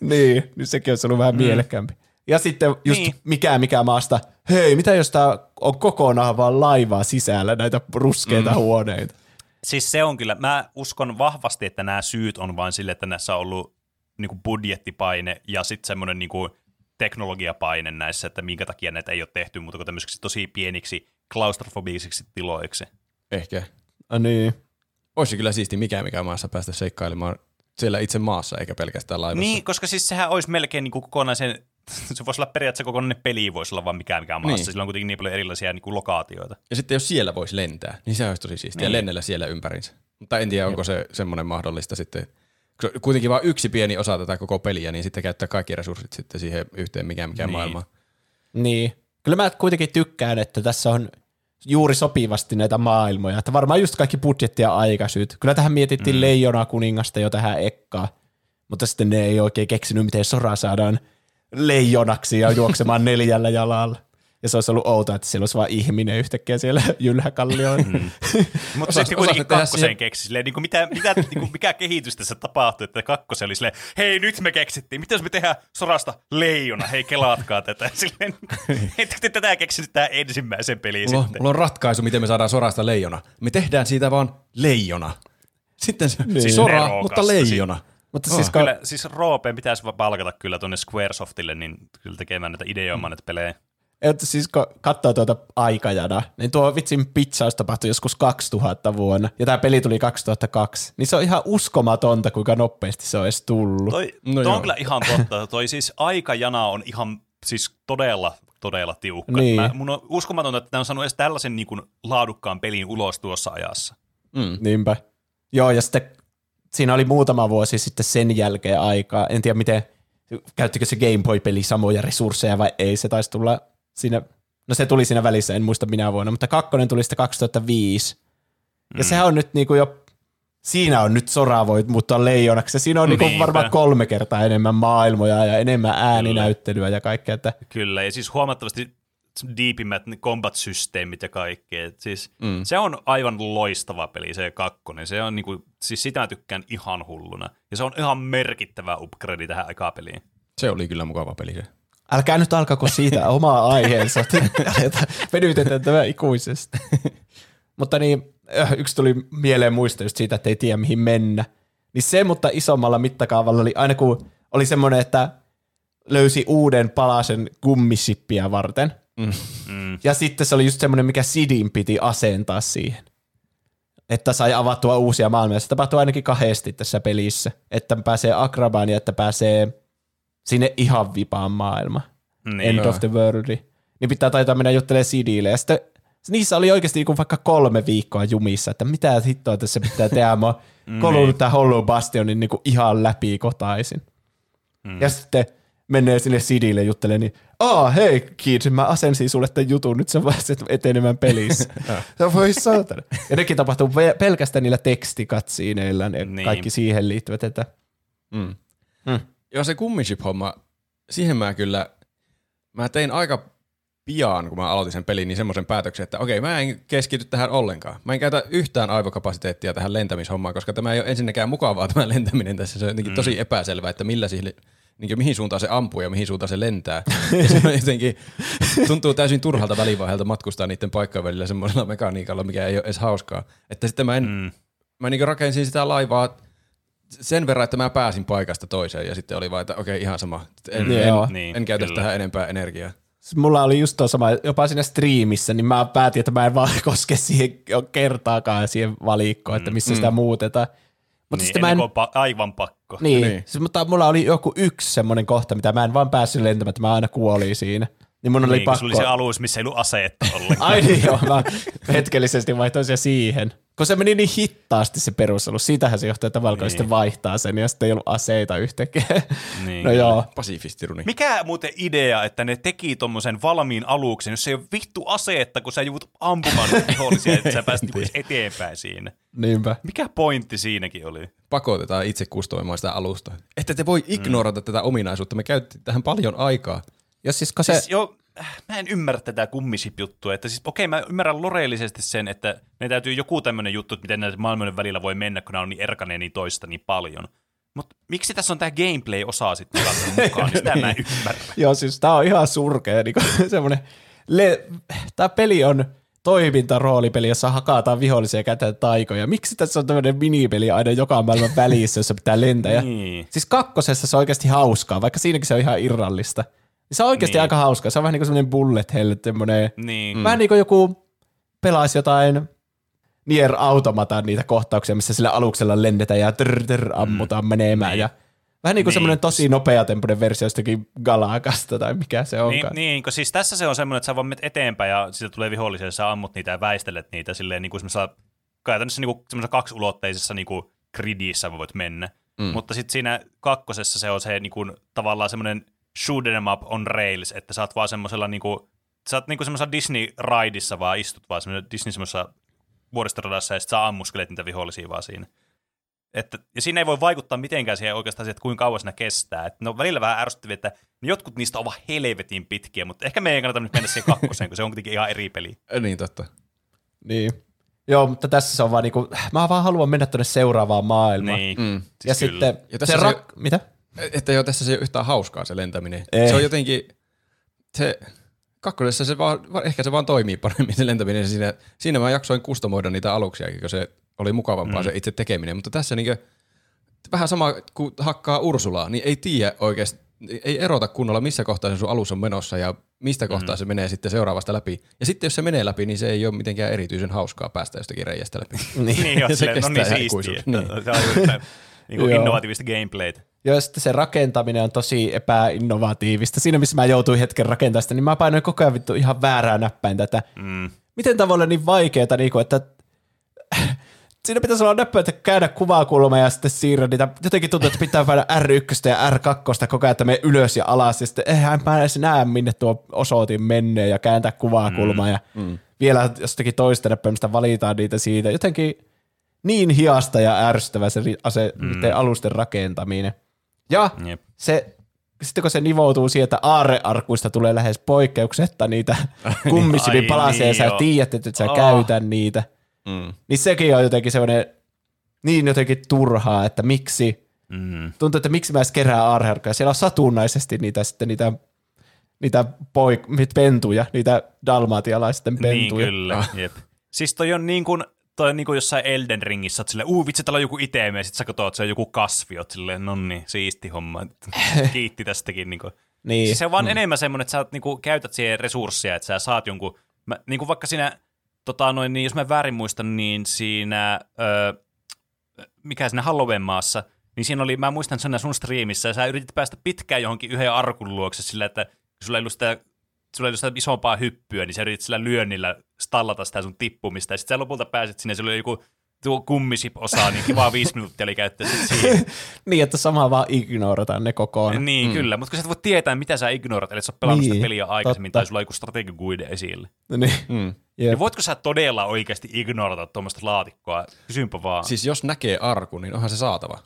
S2: niin, niin sekin olisi ollut vähän mm. mielekkäämpi. Ja sitten just niin.
S3: Niin.
S2: mikä mikä maasta, hei, mitä jos tämä on kokonaan vaan laivaa sisällä, näitä ruskeita mm. huoneita.
S3: Siis se on kyllä, mä uskon vahvasti, että nämä syyt on vain sille, että näissä on ollut niinku budjettipaine ja sitten semmoinen niinku teknologiapaine näissä, että minkä takia näitä ei ole tehty muuta kuin tämmöisiksi tosi pieniksi klaustrofobisiksi tiloiksi.
S1: Ehkä.
S2: Ah, niin.
S1: Olisi kyllä siisti mikä mikä maassa päästä seikkailemaan siellä itse maassa, eikä pelkästään laivassa.
S3: Niin, koska siis sehän olisi melkein niinku kokonaisen, [laughs] se voisi olla periaatteessa kokonainen peli, voisi olla vaan mikä mikä maassa.
S1: Niin.
S3: Niin. Sillä on kuitenkin niin paljon erilaisia niinku lokaatioita.
S1: Ja sitten jos siellä voisi lentää, niin se olisi tosi siistiä, niin.
S3: Niin.
S1: lennellä siellä ympärinsä. Mutta en tiedä, onko se semmoinen mahdollista sitten. Kuitenkin vain yksi pieni osa tätä koko peliä, niin sitten käyttää kaikki resurssit sitten siihen yhteen mikä mikä niin.
S3: Niin.
S1: maailmaan.
S2: Niin. Kyllä mä kuitenkin tykkään, että tässä on juuri sopivasti näitä maailmoja. Että varmaan just kaikki budjetti- ja aikasyyt. Kyllä tähän mietittiin mm. Leijona kuningasta jo tähän ekkaan. Mutta sitten ne ei oikein keksinyt, miten Sora saadaan leijonaksi ja juoksemaan neljällä jalalla. Ja se olisi ollut outoa, että siellä olisi vain ihminen yhtäkkiä siellä jylhäkallioilla. Mm. [laughs]
S3: Mutta sitten kuitenkin kakkoseen
S1: siihen-
S3: keksi silleen, niin kuin mitä, mitä, [laughs] niin kuin mikä kehitys tässä tapahtui, että kakkosen oli silleen, hei nyt me keksittiin, mitä jos me tehdään sorasta leijona, hei kelaatkaa tätä. [laughs] Silleen, että te tätä keksinyt tähän ensimmäisen peliin
S1: Mulla on,
S3: sitten.
S1: mulla on ratkaisu, miten me saadaan sorasta leijona. Me tehdään siitä vaan leijona. Sitten se niin.
S3: Siis
S1: sora,
S3: nerokasta.
S1: mutta leijona.
S2: Mutta
S1: Oh.
S2: siis kun,
S3: Kyllä, siis Roopeen pitäisi palkata kyllä tuonne Squaresoftille, niin kyllä tekemään näitä ideoimaan näitä pelejä.
S2: että siis kun katsoo tuota aikajana, niin tuo vitsin pitchaus tapahtui joskus 2000 vuonna, ja tämä peli tuli 2002, niin se on ihan uskomatonta, kuinka nopeasti se on edes tullut.
S3: Toi,
S1: No
S3: no toi
S1: joo.
S3: on kyllä ihan totta. Toi siis aikajana on ihan siis todella, todella tiukka.
S2: Niin.
S3: Mä, mun on uskomatonta, että ne on saanut edes tällaisen niin kuin, laadukkaan pelin ulos tuossa ajassa.
S1: Mm.
S2: Niinpä. Joo, ja sitten siinä oli muutama vuosi sitten sen jälkeen aikaa. En tiedä, miten, käyttikö se Game Boy-peli samoja resursseja vai ei. Se taisi tulla siinä, no se tuli siinä välissä, en muista minä vuonna, mutta kakkonen tuli sitten 2005. Ja sehän on nyt niinku jo, siinä on nyt Sora voi muuttua leijonaksi. Siinä on
S3: Niinpä.
S2: varmaan kolme kertaa enemmän maailmoja ja enemmän ääninäyttelyä ja kaikkea. Että,
S3: Kyllä, ja siis huomattavasti diipimmät combat-systeemit ja kaikki. Et siis mm. Se on aivan loistava peli, se kakkonen. Se on niinku, siis sitä tykkään ihan hulluna. Ja se on ihan merkittävä upgrade tähän aikaa peliin.
S1: Se oli kyllä mukava peli se.
S2: älkää nyt alkako siitä [laughs] omaa aiheensa. [laughs] Venytetään tämä ikuisesti. [laughs] mutta niin, äh, yksi tuli mieleen muista just siitä, että ei tiedä mihin mennä. Niin se, mutta isommalla mittakaavalla oli aina kun oli semmoinen, että löysi uuden palasen gummisippiä varten.
S3: Mm.
S2: Ja sitten se oli just semmoinen, mikä Sidin piti asentaa siihen. Että sai avattua uusia maailmoja. Se tapahtuu ainakin kahdesti tässä pelissä. Että pääsee Akrabaan ja että pääsee sinne ihan vipaan maailma.
S3: Niin.
S2: End
S1: Joo.
S2: of the World. Niin pitää taitaa mennä juttelemaan Sidille. Ja sitten niissä oli oikeasti niinku vaikka kolme viikkoa jumissa, että mitä hittoa tässä pitää tehdä. Mä oon [laughs] kolunut tää Hollow Bastionin niinku ihan läpi kotaisin.
S3: Mm.
S2: Ja sitten menee sinne Sidille juttelemaan, niin Aa, hei kid, mä asensin sulle tämän jutun, nyt sä pääset etenemään pelissä. [laughs] Se voi saatana. Ja nekin tapahtuu pe- pelkästään niillä tekstikatsiineilla, ne
S3: Niin.
S2: kaikki siihen liittyvät, että
S1: Mm.
S2: Mm.
S1: Joo, se kummiship-homma, siihen mä kyllä, mä tein aika pian, kun mä aloitin sen pelin, niin semmoisen päätöksen, että okei, mä en keskity tähän ollenkaan. Mä en käytä yhtään aivokapasiteettia tähän lentämishommaan, koska tämä ei ole ensinnäkään mukavaa tämä lentäminen tässä. Se on jotenkin tosi epäselvää, että millä sille, niin mihin suuntaan se ampuu ja mihin suuntaan se lentää. Ja se on jotenkin, tuntuu täysin turhalta välivaiheelta matkustaa niiden paikkojen välillä semmoisella mekaniikalla, mikä ei ole edes hauskaa. Että sitten mä en,
S3: Mm.
S1: mä niin rakensin sitä laivaa sen verran, että mä pääsin paikasta toiseen ja sitten oli vaan, että okei, ihan sama. En,
S2: Mm.
S1: en,
S2: Joo.
S1: en,
S3: Niin,
S1: en käytä
S3: kyllä.
S1: tähän enempää energiaa.
S2: mulla oli just tuo sama, jopa siinä striimissä, niin mä päätin, että mä en vaan [laughs] koske siihen kertaakaan siihen valikkoon, että missä sitä muutetaan. Mutta
S3: niin,
S2: sitten mä en,
S3: pa- aivan pakko.
S2: niin,
S1: Niin.
S2: Siis, mutta mulla oli joku yksi semmoinen kohta, mitä mä en vaan päässyt lentämään, että mä aina kuolin siinä. Niin mun oli
S3: Niin,
S2: pakko.
S3: se oli se alus, missä ei ollut aseetta ollenkaan.
S2: Ai niin joo, mä hetkellisesti vaihtoin se siihen. Kun se meni niin hittaasti se perusalus, siitähän se johtuu, että Valko
S3: Niin.
S2: sitten vaihtaa sen ja sitten ei ollut aseita yhtäkkiä.
S3: Niin.
S2: no joo.
S1: Pasifistiruni.
S3: Mikä muuten idea, että ne teki tommosen valmiin aluksen, jos ei ole vittu aseetta, kun sä joudut ampumaan vihollisia, että sä [laughs] pääsit edes eteenpäin siinä.
S2: Niinpä.
S3: Mikä pointti siinäkin oli?
S1: Pakotetaan itse kustoimaan sitä alusta. Että te voi ignorata mm. tätä ominaisuutta. Me käytettiin tähän paljon aikaa.
S2: Ja siis se,
S3: Siis jo, mä en ymmärrä tätä kummisip-juttua. Että siis, okei, mä ymmärrän loreellisesti sen, että ne täytyy joku tämmöinen juttu, että miten näiden maailmojen välillä voi mennä, kun nämä on niin erkaneen niin toista niin paljon. Mutta miksi tässä on tämä gameplay-osa sitten mukaan, [laughs] niin sitä mä en ymmärrä.
S2: joo siis tää on ihan surkea, [laughs] niin semmoinen, le, tää peli on toimintaroolipeli, jossa hakataan vihollisia ja käytetään taikoja. Miksi tässä on tämmöinen minipeli aina joka maailman välissä, jossa pitää lentää?
S3: Niin.
S2: Siis kakkosessa se on oikeasti hauskaa, vaikka siinäkin se on ihan irrallista. Niin Se on oikeasti
S3: Niin.
S2: aika hauskaa. Se on vähän niin kuin semmoinen bullet hell, semmoinen,
S3: Niin.
S2: mm. vähän niin kuin joku pelaisi jotain Nier Automata niitä kohtauksia, missä sillä aluksella lennetään ja trr, trr, ammutaan mm. menemään.
S3: Niin.
S2: Ja vähän niin kuin
S3: Niin.
S2: semmoinen tosi nopeatempoinen versio jostakin Galakasta tai mikä se
S3: Niin,
S2: onkaan.
S3: niin, kun siis tässä se on semmoinen, että sä vaan menet eteenpäin ja siitä tulee vihollisia ja sä ammut niitä ja väistelet niitä silleen niin kuin semmoisessa, käytännössä niin kuin semmoisessa kaksiulotteisessa niin kuin gridissä voit mennä. Mm. Mutta sitten siinä kakkosessa se on se niin kuin, tavallaan semmoinen shoot 'em up on rails, että sä oot vaan semmoisella niin kuin, sä oot niin kuin semmoisessa Disney-raidissa vaan istut vaan semmoisessa Disney semmoisessa vuoristoradassa ja sit sä ammuskelet niitä vihollisia vaan siinä. Että, ja siinä ei voi vaikuttaa mitenkään siihen oikeastaan siihen, että kuinka kauan siinä kestää. Että ne on välillä vähän ärsyttäviä, että ne jotkut niistä ovat helvetin pitkiä, mutta ehkä meidän kannata nyt mennä siihen kakkoseen, kun se on kuitenkin ihan eri peli. [laughs]
S1: Niin totta.
S2: Niin. Joo, mutta tässä se on vaan niinku, mä vaan haluan mennä tuonne seuraavaan maailmaan.
S3: Niin.
S1: Mm.
S3: Siis
S2: ja
S3: kyllä.
S2: sitten
S1: Ja
S2: se
S1: se-
S2: rak... Mitä?
S1: Että joo, tässä se ei ole yhtään hauskaa se lentäminen.
S2: Ei.
S1: Se on jotenkin, se kakkosessa se vaan, ehkä se vaan toimii paremmin se lentäminen. Siinä, siinä mä jaksoin kustomoida niitä aluksia, kun se oli mukavampaa mm. se itse tekeminen. Mutta tässä niinkö, vähän sama kuin hakkaa Ursulaa, niin ei tiedä oikeasti, ei erota kunnolla, missä kohtaa se sun alus on menossa ja mistä kohtaa mm. se menee sitten seuraavasta läpi. Ja sitten jos se menee läpi, niin se ei ole mitenkään erityisen hauskaa päästä jostakin reiästä läpi.
S3: Niin, joo, [laughs]
S1: Se
S3: silleen, no niin
S1: kestää
S3: siistiä. Niin.
S1: Niin.
S3: Se on just niin kuin innovatiivista gameplaytä.
S2: Joo, ja sitten se rakentaminen on tosi epäinnovatiivista. Siinä, missä mä joutuin hetken rakentamaan sitä, niin mä painoin koko ajan vittu ihan väärää näppäin tätä.
S3: Mm.
S2: Miten tämä voi olla niin vaikeaa, niin kuin, että [clears throat] siinä pitäisi olla näppä, että käydä kuvakulma ja sitten siirrä niitä. Jotenkin tuntuu, että pitää painaa R1 ja R2 koko ajan, että menee ylös ja alas. Ja sitten eihän mä edes näe, minne tuo osoitin menee ja kääntää kuvakulmaa. Ja mm. vielä jostakin toista näppäimistä valitaan niitä siitä. Jotenkin niin hiasta ja ärsyttävä se ase, mm. alusten rakentaminen. Ja
S3: Jep.
S2: se, sitten kun se nivoutuu siihen, että aarrearkuista tulee lähes poikkeuksetta niitä [laughs] kummisivin
S3: Ai
S2: palasia, ja
S3: niin,
S2: sä
S3: joo.
S2: tiedät, että et sä
S3: Aa.
S2: käytä niitä,
S1: Mm.
S2: niin sekin on jotenkin semmoinen niin jotenkin turhaa, että miksi,
S3: Mm.
S2: tuntuu, että miksi mä edes kerään aarrearkkuja. Siellä on satunnaisesti niitä sitten niitä, niitä poik, pentuja, niitä dalmatialaisten
S3: Niin
S2: pentuja.
S3: kyllä, jep. Siis toi on niin kuin, toi on niin kuin jossain Elden Ringissä, että silleen, uu vitsi, täällä on joku iteme, ja sit sä katsot, että se on joku kasvi, oot silleen, no niin, siisti homma. [laughs] Kiitti tästäkin. Niin kuin.
S2: Niin.
S3: Siis se on vaan mm. enemmän semmoinen, että sä niinku käytät siihen resursseja, että sä saat jonkun, mä, niinku vaikka siinä, tota noin, niin jos mä väärin muistan, niin siinä, öö, mikä siinä Halloween maassa, niin siinä oli, mä muistan sen sun striimissä, ja sä yritit päästä pitkään johonkin yhden arkun luokse sillä, että sulla ei ollut sitä, sulla ei sitä isompaa hyppyä, niin sä yritit sillä lyönnillä stallata sitä sun tippumista, ja sitten sä lopulta pääsit sinne, se oli joku tuo kummisip-osaa, niin kiva viisi minuuttia oli käyttää siihen. [laughs]
S2: niin, että sama vaan ignorataan ne kokonaan.
S3: Niin, mm. kyllä, mutta kun sä et voi tietää, mitä sä ignorat, eli sä oot pelannut
S2: Niin,
S3: sitä peliä aikaisemmin,
S2: totta.
S3: tai sulla on joku strategiguide esille.
S2: Niin.
S1: Mm.
S3: Ja
S2: Jep.
S3: voitko sä todella oikeasti ignorata tuommoista laatikkoa? Kysynpä vaan.
S1: Siis jos näkee arku, niin onhan se saatava.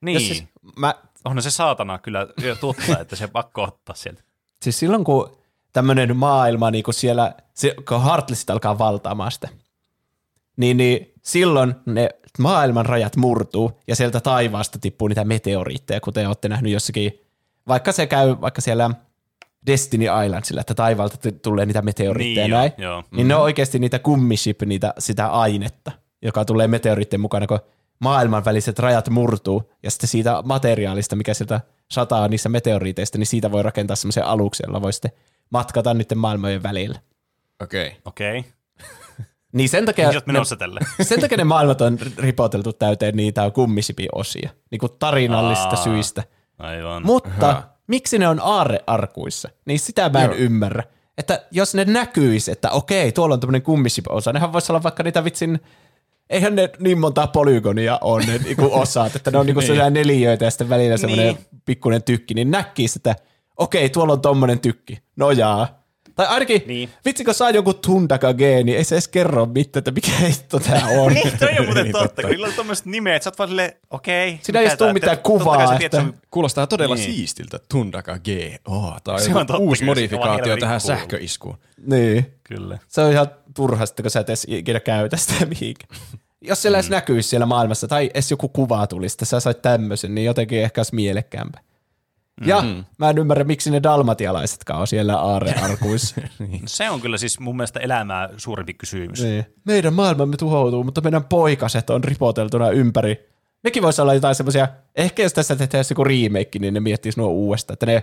S3: niin,
S2: siis, mä,
S3: onhan se saatana kyllä jo totta, että se pakko ottaa sieltä.
S2: siis silloin kun tämmöinen maailma niin kun siellä, se, kun Heartlessit alkaa valtaamaan sitä, niin, niin silloin ne maailman rajat murtuu ja sieltä taivaasta tippuu niitä meteoriitteja, kuten olette nähnyt jossakin, vaikka se käy vaikka siellä Destiny Islandsilla, että taivaalta tulee niitä meteoriitteja
S3: Niin
S2: näin,
S3: joo, joo.
S2: niin ne on oikeasti niitä kummiship, niitä, sitä ainetta, joka tulee meteoriittien mukana, kun maailman väliset rajat murtuu, ja sitten siitä materiaalista, mikä sieltä sataa niissä meteoriiteista, niin siitä voi rakentaa semmoisen aluksen, jolla voi sitten matkata niiden maailmojen välillä.
S1: Okei. Okay.
S3: Okei, okay. [laughs]
S2: Niin sen takia,
S3: menossa tälle. [laughs]
S2: sen takia ne maailmat on ripoteltu täyteen niitä kummisipiosia, niin kuin tarinallisista
S3: Aa.
S2: syistä.
S3: Aivan.
S2: Mutta
S1: Aha.
S2: miksi ne on aarrearkuissa? Niin sitä mä en
S1: Joo.
S2: ymmärrä. Että jos ne näkyisi, että okei, tuolla on tämmöinen kummisip-osa, nehän voisi olla vaikka niitä vitsin, eihän ne niin monta polygonia on ne niinku [laughs] osat, että ne on niinku
S1: Niin.
S2: sellaisia neliöitä ja sitten välillä semmoinen
S3: Niin.
S2: pikkuinen tykki, niin näkisi, että okei, tuolla on tommonen tykki, no jaa. Tai ainakin,
S3: Niin.
S2: vitsi kun saa joku tundaka-geeni, ei se edes kerro mitään, että mikä hitto tää [laughs] on.
S3: Niin, toi on muuten
S1: Niin,
S3: totta,
S1: totta.
S3: kun niillä on tommoset nimet, sä oot vaan silleen, okei.
S2: Siinä ei edes tuu
S3: tää-
S2: mitään kuvaa,
S3: tiedät,
S2: että-
S3: se on-
S1: Kuulostaa todella
S3: Niin.
S1: siistiltä, Tundaka G. Oh, tai
S3: Se on totta
S1: uusi
S3: kyllä,
S1: modifikaatio tähän
S3: cool.
S1: sähköiskuun.
S2: niin.
S3: Kyllä.
S2: Se on ihan turha sitten, kun sä et edes ikinä käytä sitä [laughs] mihinkään. Jos siellä edes näkyisi siellä maailmassa, tai edes joku kuva tulisi, että sä sait tämmöisen, niin jotenkin ehkä olisi mielekkäämpää. Ja
S3: Mm.
S2: mä en ymmärrä, miksi ne dalmatialaisetkaan on siellä aarearkuissa. [laughs] [laughs]
S3: Se on kyllä siis mun mielestä elämää suurempi kysymys.
S2: niin. Meidän maailmamme tuhoutuu, mutta meidän poikaset on ripoteltuna ympäri. Nekin voisi olla jotain semmoisia, ehkä jos tässä tehdään joku remake, niin ne miettis nuo uudestaan, että ne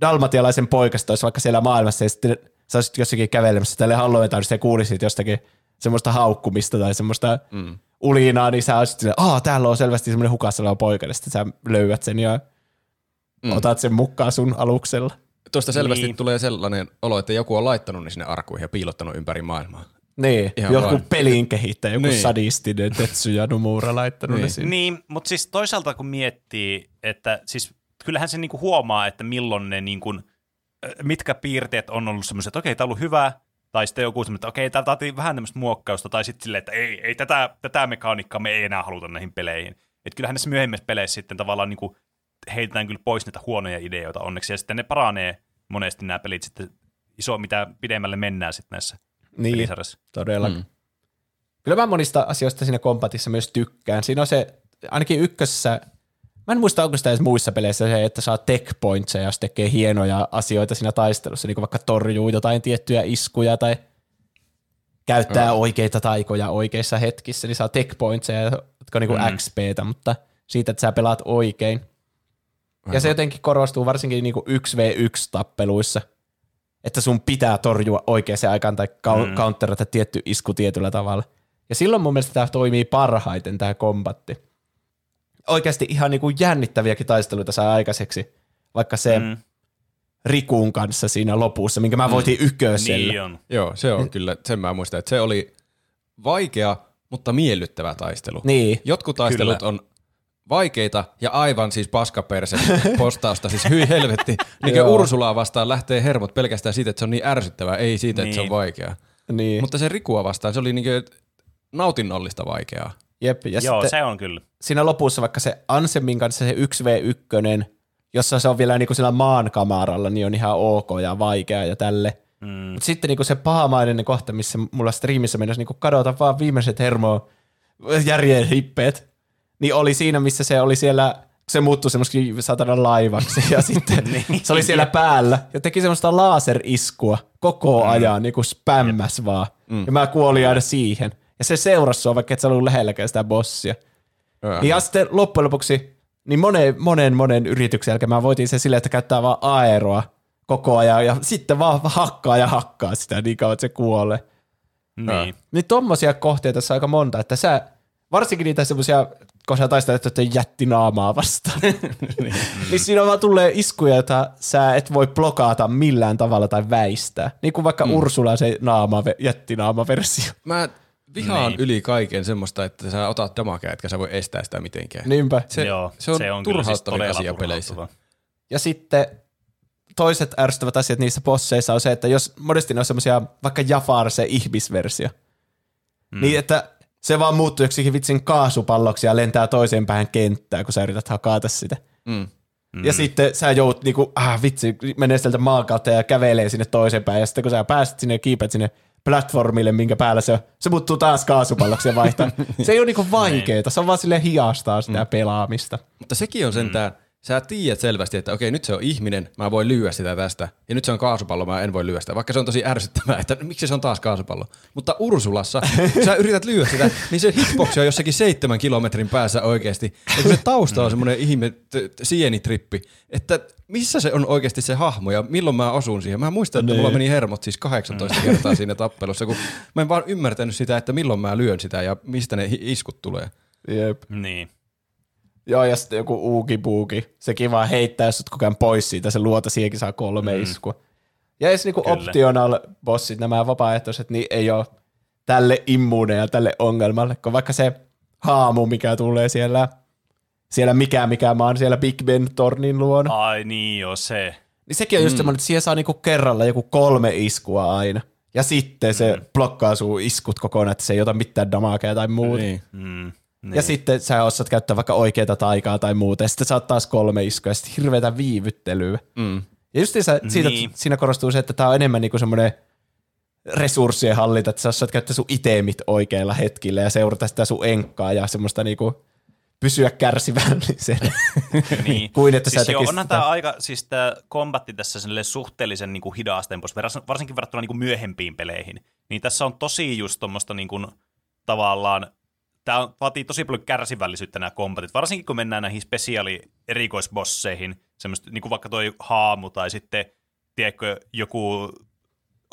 S2: dalmatialaisen poikaset olisi vaikka siellä maailmassa ja sitten sä olisit jossakin kävelemässä tälle halloween ja kuulisit jostakin semmoista haukkumista tai semmoista mm. ulinaa, niin sä olisit silleen, aah, täällä on selvästi semmoinen hukassa oleva poika, ja sitten sä löydät sen ja mm. otat sen mukaan sun aluksella.
S1: Tuosta selvästi
S3: Niin.
S1: tulee sellainen olo, että joku on laittanut ne sinne arkuihin ja piilottanut ympäri maailmaa.
S2: Niin,
S1: Ihan
S2: joku
S1: vaan.
S2: pelin kehittäjä, joku niin. Sadistinen Tetsuya Nomura laittanut niin. ne sinne.
S3: Niin, mutta siis toisaalta kun miettii, että siis kyllähän se niinku huomaa, että milloin ne niinku, mitkä piirteet on ollut semmoiset, että okei, tämä on ollut hyvä, tai sitten joku semmoinen, että okei, tämä vaatii vähän tämmöistä muokkausta, tai sitten silleen, että ei, ei tätä, tätä mekaniikkaa me ei enää haluta näihin peleihin. Että kyllähän näissä myöhemmissä peleissä sitten tavallaan niinku heitetään kyllä pois niitä huonoja ideoita onneksi, ja sitten ne paranee monesti nämä pelit sitten iso, mitä pidemmälle mennään sitten näissä
S2: Niin,
S3: pelisarjassa.
S2: todella. Mm. Kyllä mä monista asioista siinä kompatissa myös tykkään. Siinä on se, ainakin ykkössä, mä en muista onko sitä edes muissa peleissä se, että saa tech pointseja, jos tekee hienoja asioita siinä taistelussa, niin kuin vaikka torjuu jotain tiettyjä iskuja tai käyttää
S1: Joo.
S2: oikeita taikoja oikeissa hetkissä, niin saa tech pointseja, jotka on niin kuin
S3: Mm.
S2: mm. XPtä, mutta siitä, että sä pelaat oikein. Ja se jotenkin korostuu varsinkin niin kuin 1v1-tappeluissa, että sun pitää torjua oikeaan aikaan tai kau-
S3: Mm.
S2: counterata tietty isku tietyllä tavalla. Ja silloin mun mielestä tämä toimii parhaiten, tämä kombatti. Oikeasti ihan niin kuin jännittäviäkin taisteluita saa aikaiseksi, vaikka se mm.
S3: Mm.
S2: Rikuun kanssa siinä lopussa, minkä mä voitin mm. yköisellä.
S3: Niin on.
S1: Joo, se on kyllä, sen mä muistan, että se oli vaikea, mutta miellyttävä taistelu.
S2: Niin.
S1: Jotkut taistelut
S3: Kyllä.
S1: on vaikeita ja aivan siis paskaperse [laughs] postausta, siis hyi helvetti. Niin
S2: Joo.
S1: Ursulaa vastaan lähtee hermot pelkästään siitä, että se on niin ärsyttävää, ei siitä, että se on
S3: Niin.
S1: vaikeaa.
S2: Niin.
S1: Mutta se Rikua vastaan, se oli niin nautinnollista vaikeaa.
S2: Jep. Ja
S3: Joo, se on kyllä.
S2: siinä lopussa vaikka se Ansemin kanssa se 1v1, jossa se on vielä niinku sillä maan kamaralla, niin on ihan ok ja vaikea ja tälle.
S3: Mm.
S2: Mutta sitten niinku se pahamainen kohta, missä mulla striimissä mennessä niinku kadota vaan viimeiset hermo järjen hippeet, niin oli siinä, missä se oli siellä, se muuttui semmoiseksi satanan laivaksi ja [laughs] sitten se oli siellä päällä ja teki semmoista laaseriskua koko ajan, niin kuin spämmäs vaan. Ja mä kuolin aina siihen. Ja se seurasi sua, vaikka et sä ollut lähelläkään sitä bossia.
S1: Öö.
S2: Ja sitten loppujen lopuksi niin monen, monen, monen yrityksen jälkeen mä voitin sen silleen, että käyttää vaan aeroa koko ajan ja sitten vaan hakkaa ja hakkaa sitä niin kauan, että se kuolee.
S3: Niin.
S2: Niin tommosia kohteita tässä on aika monta, että sä, varsinkin niitä semmosia, kun sä taistelet että jättinaamaa vastaan, [laughs] niin. niin siinä vaan tulee iskuja, joita sä et voi blokata millään tavalla tai väistää. Niin kuin vaikka mm. Ursula se naama, jättinaama-versio.
S1: Mä vihaan niin. yli kaiken semmoista, että sä otat damakea, etkä sä voi estää sitä mitenkään.
S2: Niinpä.
S1: Se,
S3: Joo,
S1: se on,
S3: se on siis
S1: turhauttavin
S3: todella
S1: asia peleissä.
S3: turhauttava.
S2: Ja sitten toiset ärsyttävät asiat niissä bosseissa on se, että jos monesti ne on semmoisia, vaikka Jafar se ihmisversio, mm. niin että se vaan muuttuu joksikin vitsin kaasupalloksi ja lentää toiseen päähän kenttää, kun sä yrität hakata sitä.
S1: Mm.
S2: Mm. Ja sitten sä joudut niinku, ah vitsi, menee sieltä maan kautta ja kävelee sinne toiseen päin. Ja sitten kun sä pääset sinne ja kiipät sinne platformille, minkä päällä se on, se muuttuu taas kaasupalloksi ja vaihtaa. [laughs] se ei ole niinku vaikeeta, se on vaan sille hiastaa sitä mm. pelaamista.
S1: Mutta sekin on sentään, sä tiedät selvästi, että okei, nyt se on ihminen, mä voin lyödä sitä tästä, ja nyt se on kaasupallo, mä en voi lyödä sitä, vaikka se on tosi ärsyttävää, että miksi se on taas kaasupallo. Mutta Ursulassa, kun sä yrität lyödä sitä, niin se hitbox on jossakin seitsemän kilometrin päässä oikeasti, ja kun se tausta on semmoinen ihme t- t- sienitrippi, että missä se on oikeasti se hahmo ja milloin mä osun siihen. Mä muistan, että mulla meni hermot siis 18 kertaa siinä tappelussa, kun mä en vaan ymmärtänyt sitä, että milloin mä lyön sitä ja mistä ne iskut tulee.
S2: Jep.
S3: Niin.
S2: Joo, ja sitten joku uuki buuki. Sekin vaan heittää sut koko ajan pois siitä, se luota siihenkin saa kolme mm. iskua. Ja edes niinku
S3: Kyllä.
S2: optional bossit, nämä vapaaehtoiset, niin ei ole tälle immuuneja tälle ongelmalle, kun vaikka se haamu, mikä tulee siellä, siellä mikä mikä maan siellä Big Ben tornin luona,
S3: Ai niin joo, se.
S2: niin sekin on just semmoinen, että siihen saa niinku kerralla joku kolme iskua aina. Ja sitten se
S3: Mm.
S2: blokkaa sun iskut kokonaan, että se ei ota mitään damakea tai muuta.
S1: Niin.
S3: Mm, niin.
S2: Ja sitten sä osaat käyttää vaikka oikeita taikaa tai muuta, ja sitten saat taas kolme iskua, ja sitten hirveätä viivyttelyä.
S1: Mm.
S2: Ja just siitä,
S3: Niin.
S2: siinä korostuu se, että tämä on enemmän niinku semmoinen resurssien hallinta, että sä osaat käyttää sun itemit oikeilla hetkillä ja seurata sitä sun enkkaa ja semmoista niinku pysyä kärsivällisenä. [laughs]
S3: niin. [laughs]
S2: kuin että sä
S3: siis joo,
S2: tekisit
S3: onhan tämä aika, siis tämä kombatti tässä suhteellisen niin kuin hidastempos, varsinkin verrattuna niin kuin myöhempiin peleihin. Niin tässä on tosi just tuommoista niin kuin, tavallaan, tämä vaatii tosi paljon kärsivällisyyttä nämä kombatit, varsinkin kun mennään näihin spesiaali erikoisbosseihin, semmoista, niin kuin vaikka toi haamu tai sitten, tiedätkö, joku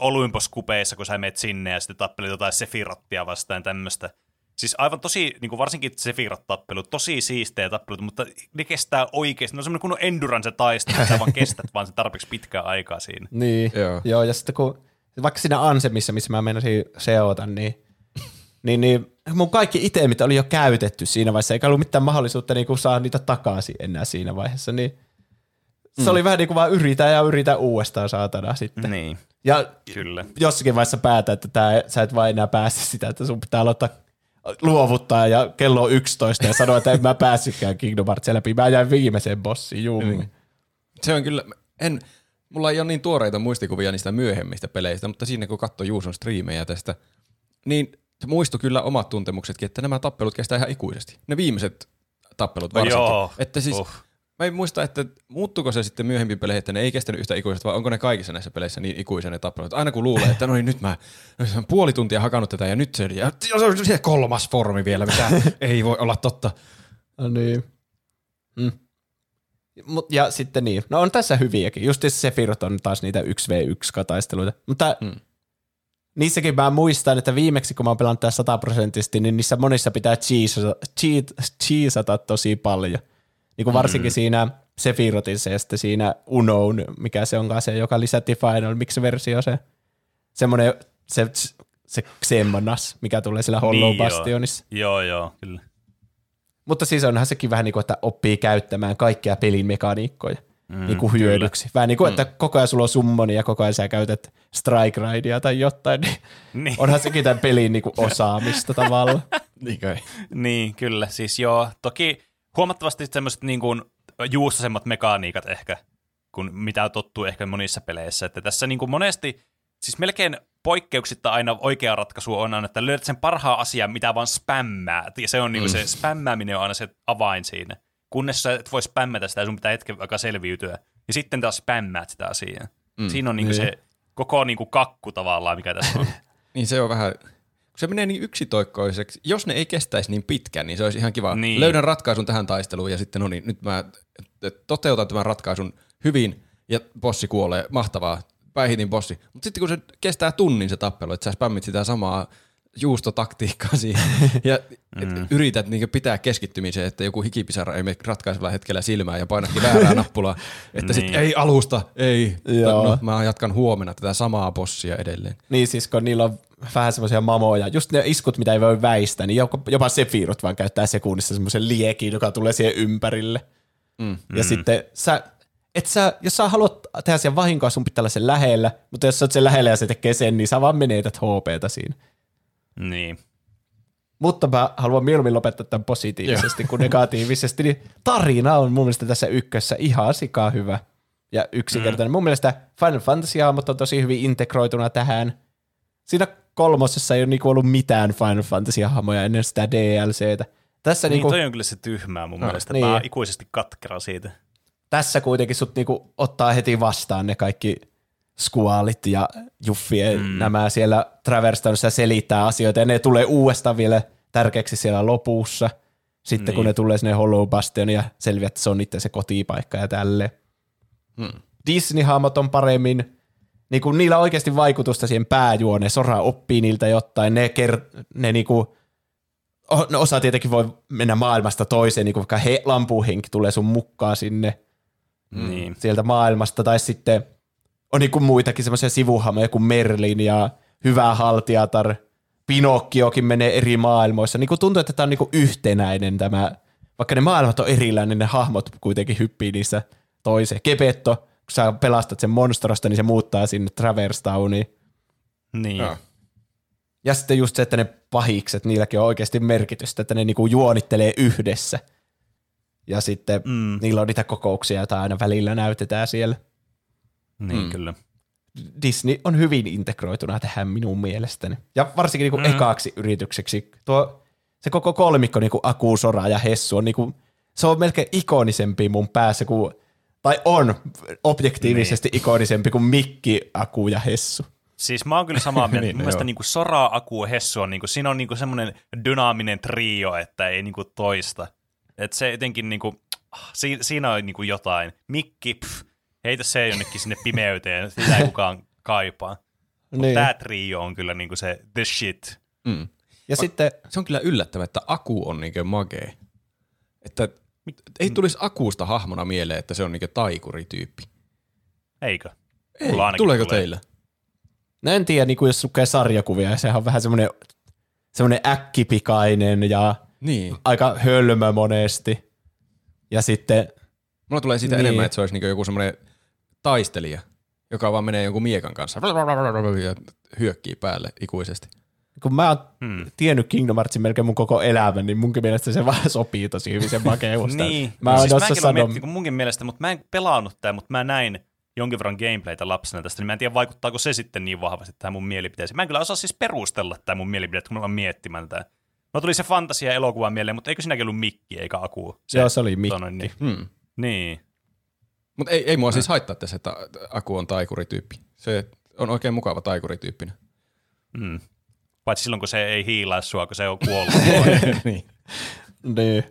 S3: Olympos-kupeissa, kun sä menet sinne ja sitten tappelit jotain Sefirottia vastaan tämmöistä. Siis aivan tosi, niin kuin varsinkin Sephiroth-tappelut, tosi siistejä tappelut, mutta ne kestää oikeasti. Ne on semmoinen kunnon endurance taistelu, että vaan kestät vaan se tarpeeksi pitkää aikaa siinä. [laughs]
S2: Niin,
S1: Joo.
S2: joo. ja sitten kun, vaikka siinä Ansemissa, missä mä meinasin seota, niin, niin, niin mun kaikki itemit oli jo käytetty siinä vaiheessa, eikä ollut mitään mahdollisuutta niin kuin saa niitä takaisin enää siinä vaiheessa, niin se mm. oli vähän niin kuin vaan yritä ja yritä uudestaan saatana sitten.
S3: Niin,
S2: Ja
S3: kyllä.
S2: jossakin vaiheessa päätä, että tää, sä et vaan enää pääse sitä, että sun pitää aloittaa luovuttaa ja kello on 11 ja sanoa, että en mä päässytkään Kingdom Heartsia läpi. Mä jäin viimeiseen bossiin, juu.
S1: Niin. Se on kyllä, en, mulla ei ole niin tuoreita muistikuvia niistä myöhemmistä peleistä, mutta siinä kun katsoi Juuson striimejä tästä, niin se muistui kyllä omat tuntemuksetkin, että nämä tappelut kestää ihan ikuisesti. Ne viimeiset tappelut
S3: No
S1: varsinkin.
S3: joo.
S1: Että siis,
S3: Uh.
S1: mä en muista, että muuttuuko se sitten myöhemmin peleihin, että ne ei kestänyt yhtä ikuisesti, vai onko ne kaikissa näissä peleissä niin ikuisia ne tappelut. Aina kun luulee, että no niin nyt mä no on puoli tuntia hakannut tätä ja nyt se, ja se on se kolmas formi vielä, mitä [laughs] ei voi olla totta.
S2: No niin. Mm. Mut, ja sitten niin, no on tässä hyviäkin. Just se Sephiroth on taas niitä 1v1-kataisteluita. Mutta
S1: Mm.
S2: Niissäkin mä muistan, että viimeksi kun mä oon pelannut tää sataprosenttisesti, niin niissä monissa pitää cheesata, cheat, cheesata tosi paljon. Niin kuin varsinkin mm. siinä Sephirotissa ja sitten siinä Unown, mikä se onkaan se, joka lisättiin Final Mix-versio, se semmoinen, se, se Xemnas, mikä tulee sillä Hollow
S3: Niin, joo.
S2: Bastionissa.
S3: Joo, joo, kyllä.
S2: Mutta siis onhan sekin vähän niin kuin, että oppii käyttämään kaikkia pelin mekaniikkoja mm, niin kuin hyödyksi. Vähän niin kuin, että koko ajan sulla on summoni ja koko ajan sä käytät strike ridea tai jotain, niin
S3: Niin.
S2: onhan sekin tämän pelin niin kuin [laughs] osaamista tavallaan.
S1: Niin kai.
S3: Niin, kyllä. Siis joo, toki huomattavasti semmoiset niin kuin juustosemmat mekaniikat ehkä, kuin mitä tottuu ehkä monissa peleissä. Että tässä niin kuin monesti, siis melkein poikkeuksitta aina oikea ratkaisu on aina, että löydät sen parhaan asian, mitä vaan spämmäät. Ja se on niin kuin se spämmääminen on aina se avain siinä. Kunnes sä et voi spämmätä sitä, sun pitää hetken aikaa selviytyä. Ja sitten taas spämmäät sitä asiaa. Mm, siinä on niin kuin
S2: niin.
S3: se koko niin kuin kakku tavallaan, mikä tässä on. [laughs]
S1: Niin se on vähän, kun se menee niin yksitoikkoiseksi. Jos ne ei kestäisi niin pitkään, niin se olisi ihan kiva.
S3: Niin.
S1: Löydän ratkaisun tähän taisteluun ja sitten no niin, nyt mä toteutan tämän ratkaisun hyvin ja bossi kuolee. Mahtavaa. Päihitin bossi. Mutta sitten kun se kestää tunnin se tappelu, että sä spämmit sitä samaa juustotaktiikkaa siihen [laughs] ja mm. yrität niin pitää keskittymisen, että joku hikipisara ei mene ratkaisevalla hetkellä silmään ja painakin väärää [laughs] nappulaa, että sitten
S3: Niin.
S1: ei alusta, ei,
S2: Joo.
S1: no, mä jatkan huomenna tätä samaa bossia edelleen.
S2: Niin siis kun niillä on vähän semmoisia mamoja, just ne iskut, mitä ei voi väistää, niin jopa, jopa Sephiroth vaan käyttää sekunnissa semmoisen liekin, joka tulee siihen ympärille.
S1: Mm.
S2: Ja sitten sä, et sä, jos sä haluat tehdä sen vahinkoa, sun pitää olla sen lähellä, mutta jos sä oot sen lähellä ja se tekee sen, niin sä vaan menetät HPtä siinä.
S3: Niin.
S2: Mutta mä haluan mieluummin lopettaa tämän positiivisesti kuin negatiivisesti. Niin tarina on mun mielestä tässä ykkössä ihan sikaa hyvä ja yksinkertainen. Mm. Mun mielestä Final Fantasy hahmot on tosi hyvin integroituna tähän. Siinä kolmosessa ei ole niinku ollut mitään Final Fantasy hahmoja ennen sitä DLCtä. Tässä,
S3: Niin,
S2: niinku,
S3: toi on kyllä se tyhmää mun mielestä.
S2: niin.
S3: Mä ikuisesti katkera siitä.
S2: tässä kuitenkin sut niinku ottaa heti vastaan ne kaikki skuaalit ja Juffi mm. nämä siellä Traverstownissa selittää asioita ja ne tulee uudestaan vielä tärkeäksi siellä lopussa. Sitten niin. kun ne tulee sinne Hollow Bastion ja selviää, että se on niiden se kotipaikka ja tälleen.
S1: Hmm.
S2: Disney-hahmot on paremmin, niin kuin niillä on oikeasti vaikutusta siihen pääjuoneen. Sora oppii niiltä jotain, ne, ker- ne niinku, no osa tietenkin voi mennä maailmasta toiseen, niin kuin vaikka he, lampuhenki tulee sun mukaan sinne
S3: Mm. Niin.
S2: sieltä maailmasta, tai sitten on niin kuin muitakin semmoisia sivuhamoja kuin Merlin ja Hyvä haltijatar, Pinokkiokin menee eri maailmoissa. Niin kuin tuntuu, että tämä on niin kuin yhtenäinen tämä, vaikka ne maailmat on erillään, niin ne hahmot kuitenkin hyppii niissä toiseen. Kepetto, kun sä pelastat sen monstrosta, niin se muuttaa sinne Traverse Towniin.
S3: Niin.
S1: Joo.
S2: Ja sitten just se, että ne pahikset, niilläkin on oikeasti merkitystä, että ne niinku juonittelee yhdessä. Ja sitten
S3: Mm.
S2: niillä on niitä kokouksia, joita aina välillä näytetään siellä.
S3: Niin,
S1: Mm.
S3: kyllä.
S2: Disney on hyvin integroituna tähän minun mielestäni. Ja varsinkin niinku mm. ekaksi yritykseksi. Tuo, se koko kolmikko, niinku Aku, Sora ja Hessu, on niinku, se on melkein ikonisempi mun päässä kuin, tai on objektiivisesti niin. ikonisempi kuin Mikki, Aku ja Hessu.
S3: Siis mä oon kyllä samaa mieltä. [laughs]
S1: Niin,
S3: niin, Mun mielestä
S1: joo.
S3: niinku Sora, Aku ja Hessu on, niinku, siinä on niinku semmoinen dynaaminen trio, että ei niinku toista. Et se jotenkin, niinku, ah, si, siinä on niinku jotain. Mikki, pff, heitä se jonnekin sinne pimeyteen, sitä ei kukaan kaipaa.
S2: Niin.
S3: Tämä trio on kyllä niinku se the shit.
S1: Mm.
S2: Ja sitten,
S1: Se on kyllä yllättävää, että Aku on niinkö magee. Että ei tulisi Akusta hahmona mieleen, että se on niinkö taikurityyppi.
S3: Eikö?
S1: Ei, tuleeko
S3: tulee.
S1: teillä?
S2: no en tiedä, niin kuin jos lukee sarjakuvia, sehän on vähän semmoinen, semmoinen äkkipikainen ja
S1: Niin.
S2: aika hölmö monesti. Ja sitten
S1: Mulla tulee siitä
S2: Niin.
S1: niin. enemmän, että se olisi niinku joku semmoinen taistelija, joka vaan menee jonkun miekan kanssa ja hyökkii päälle ikuisesti.
S2: kun mä oon
S3: Hmm.
S2: tiennyt Kingdom Heartsin melkein mun koko elämän, niin munkin mielestä se vaan sopii tosi hyvin sen makeus.
S3: Niin.
S2: Mä
S3: No
S2: oon
S3: siis mäkin
S2: sanon,
S3: miettinyt niinku munkin mielestä, mutta mä en pelannut tätä, mutta mä näin jonkin verran gameplaytä lapsena tästä, niin mä en tiedä vaikuttaako se sitten niin vahvasti tähän mun mielipiteeseen. Mä en kyllä osaa siis perustella tätä mun mielipidettä, kun mä oon miettimään tätä. No tuli se fantasia elokuva mieleen, mutta eikö siinäkin ollut Mikki eikä Aku?
S2: Joo, se oli Mikki.
S3: noin, Niin.
S1: Hmm.
S3: niin.
S1: Mutta ei, ei mua siis haittaa tässä, että Aku on taikurityyppi. Se on oikein mukava taikurityyppinen.
S3: Mm. Paitsi silloin, kun se ei hiilaa sua, kun se on kuollut. [laughs]
S1: niin.
S2: niin.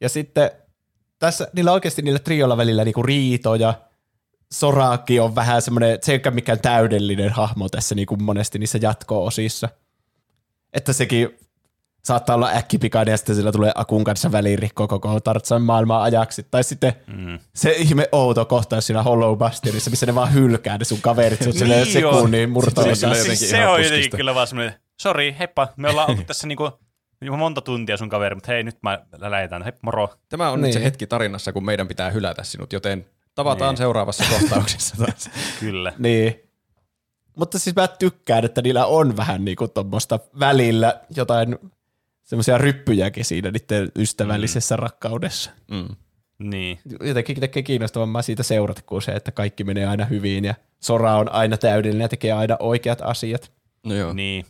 S2: Ja sitten tässä, niillä oikeasti niillä triolla välillä niinku riitoja. Soraki on vähän semmoinen, se ei ole mikään täydellinen hahmo tässä niinku monesti niissä jatko-osissa. Että sekin saattaa olla äkkipikainen ja sitten sillä tulee Akun kanssa välirikko koko Tartsan maailmaa ajaksi. Tai sitten
S3: Mm.
S2: se ihme outo kohtaus siinä Hollow Bastionissa, missä ne vaan hylkää ne sun kaverit, se on silleen
S3: Niin
S2: sekunnin murto
S1: Se- se-
S3: Siis se
S1: ihan
S3: on jotenkin kyllä vaan semmoinen, sori, heippa, me ollaan oltu tässä niinku monta tuntia sun kaveri, mutta hei, nyt mä lähetän, hei, moro.
S1: Tämä on
S2: Niin.
S1: nyt se hetki tarinassa, kun meidän pitää hylätä sinut, joten tavataan
S3: Niin.
S1: seuraavassa [laughs] kohtauksessa taas.
S3: Kyllä.
S2: Niin. Mutta siis mä tykkään, että niillä on vähän niinku tuommoista välillä jotain semmoisia ryppyjäkin siinä niiden ystävällisessä mm. rakkaudessa.
S1: Mm.
S3: Niin.
S2: Jotenkin tekee kiinnostavammaa siitä seurata kuin se, että kaikki menee aina hyvin ja Sora on aina täydellinen ja tekee aina oikeat asiat.
S1: No joo.
S3: Niin,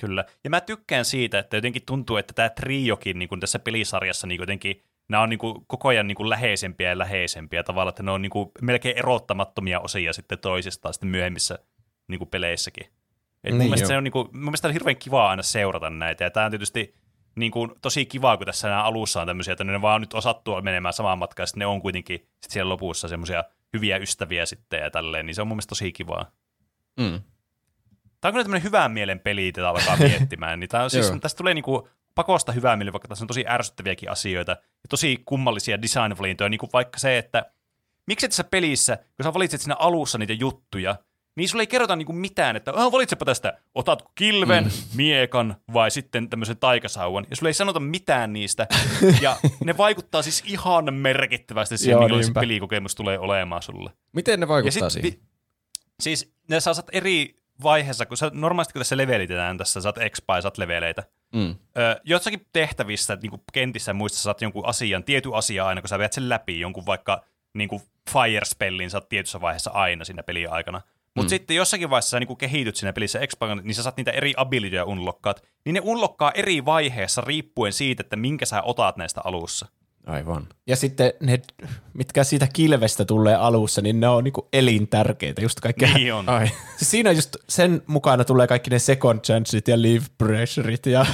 S3: kyllä. Ja mä tykkään siitä, että jotenkin tuntuu, että tämä triokin niin tässä pelisarjassa niin jotenkin, nämä on niin kuin koko ajan niin kuin läheisempiä ja läheisempiä tavalla, että ne on niin kuin melkein erottamattomia osia sitten toisistaan sitten myöhemmissä niin kuin peleissäkin. Et mun,
S2: Niin,
S3: mielestä
S1: joo.
S3: se on, niin kuin, mun mielestä on hirveän kivaa aina seurata näitä, ja tämä on tietysti niin kuin, tosi kivaa, kun tässä nämä alussa on tämmöisiä, että ne vaan nyt osattua menemään samaan matkaan, ja sitten ne on kuitenkin sit siellä lopussa semmoisia hyviä ystäviä sitten ja tälleen, niin se on mun mielestä tosi kivaa.
S1: Mm.
S3: Tämä on kyllä tämmöinen hyvän mielen peli, jota alkaa miettimään. Niin tää on siis, tästä tulee niinku pakosta hyvää mieli, vaikka tässä on tosi ärsyttäviäkin asioita ja tosi kummallisia design-valintoja, niin kuin vaikka se, että miksi tässä pelissä, kun sä valitset siinä alussa niitä juttuja, niin sulle ei kerrota niinku mitään, että oh, valitsepa tästä, otatko kilven, mm. miekan vai sitten tämmöisen taikasauvan, ja sulle ei sanota mitään niistä, ja [laughs] ne vaikuttaa siis ihan merkittävästi siihen,
S2: Joo, niinpä.
S3: pelikokemus tulee olemaan sulle.
S1: Miten ne vaikuttaa
S3: sit
S1: siihen?
S3: vi- siis ne saa saat eri vaiheessa, kun sä, normaalisti kun tässä levelitetään tässä, saat expa ja saat leveleitä.
S1: Mm.
S3: Ö, jossakin tehtävissä, niin kuin kentissä ja muissa saat jonkun asian, tietty asia aina, kun sä veät sen läpi, jonkun vaikka niin kuin fire spellin saat tietyssä vaiheessa aina siinä pelin aikana. Mutta mm. sitten jossakin vaiheessa sä niin kehityt siinä pelissä expa, niin sä saat niitä eri abilityjä unlockkaat, niin ne unlockkaa eri vaiheessa riippuen siitä, että minkä sä otat näistä alussa.
S1: Aivan.
S2: Ja sitten ne, mitkä siitä kilvestä tulee alussa, niin ne on niinku elintärkeitä, just kaikkea.
S3: Niin on.
S1: Ai.
S2: Siinä just sen mukana tulee kaikki ne second chanceit ja leave pressureit ja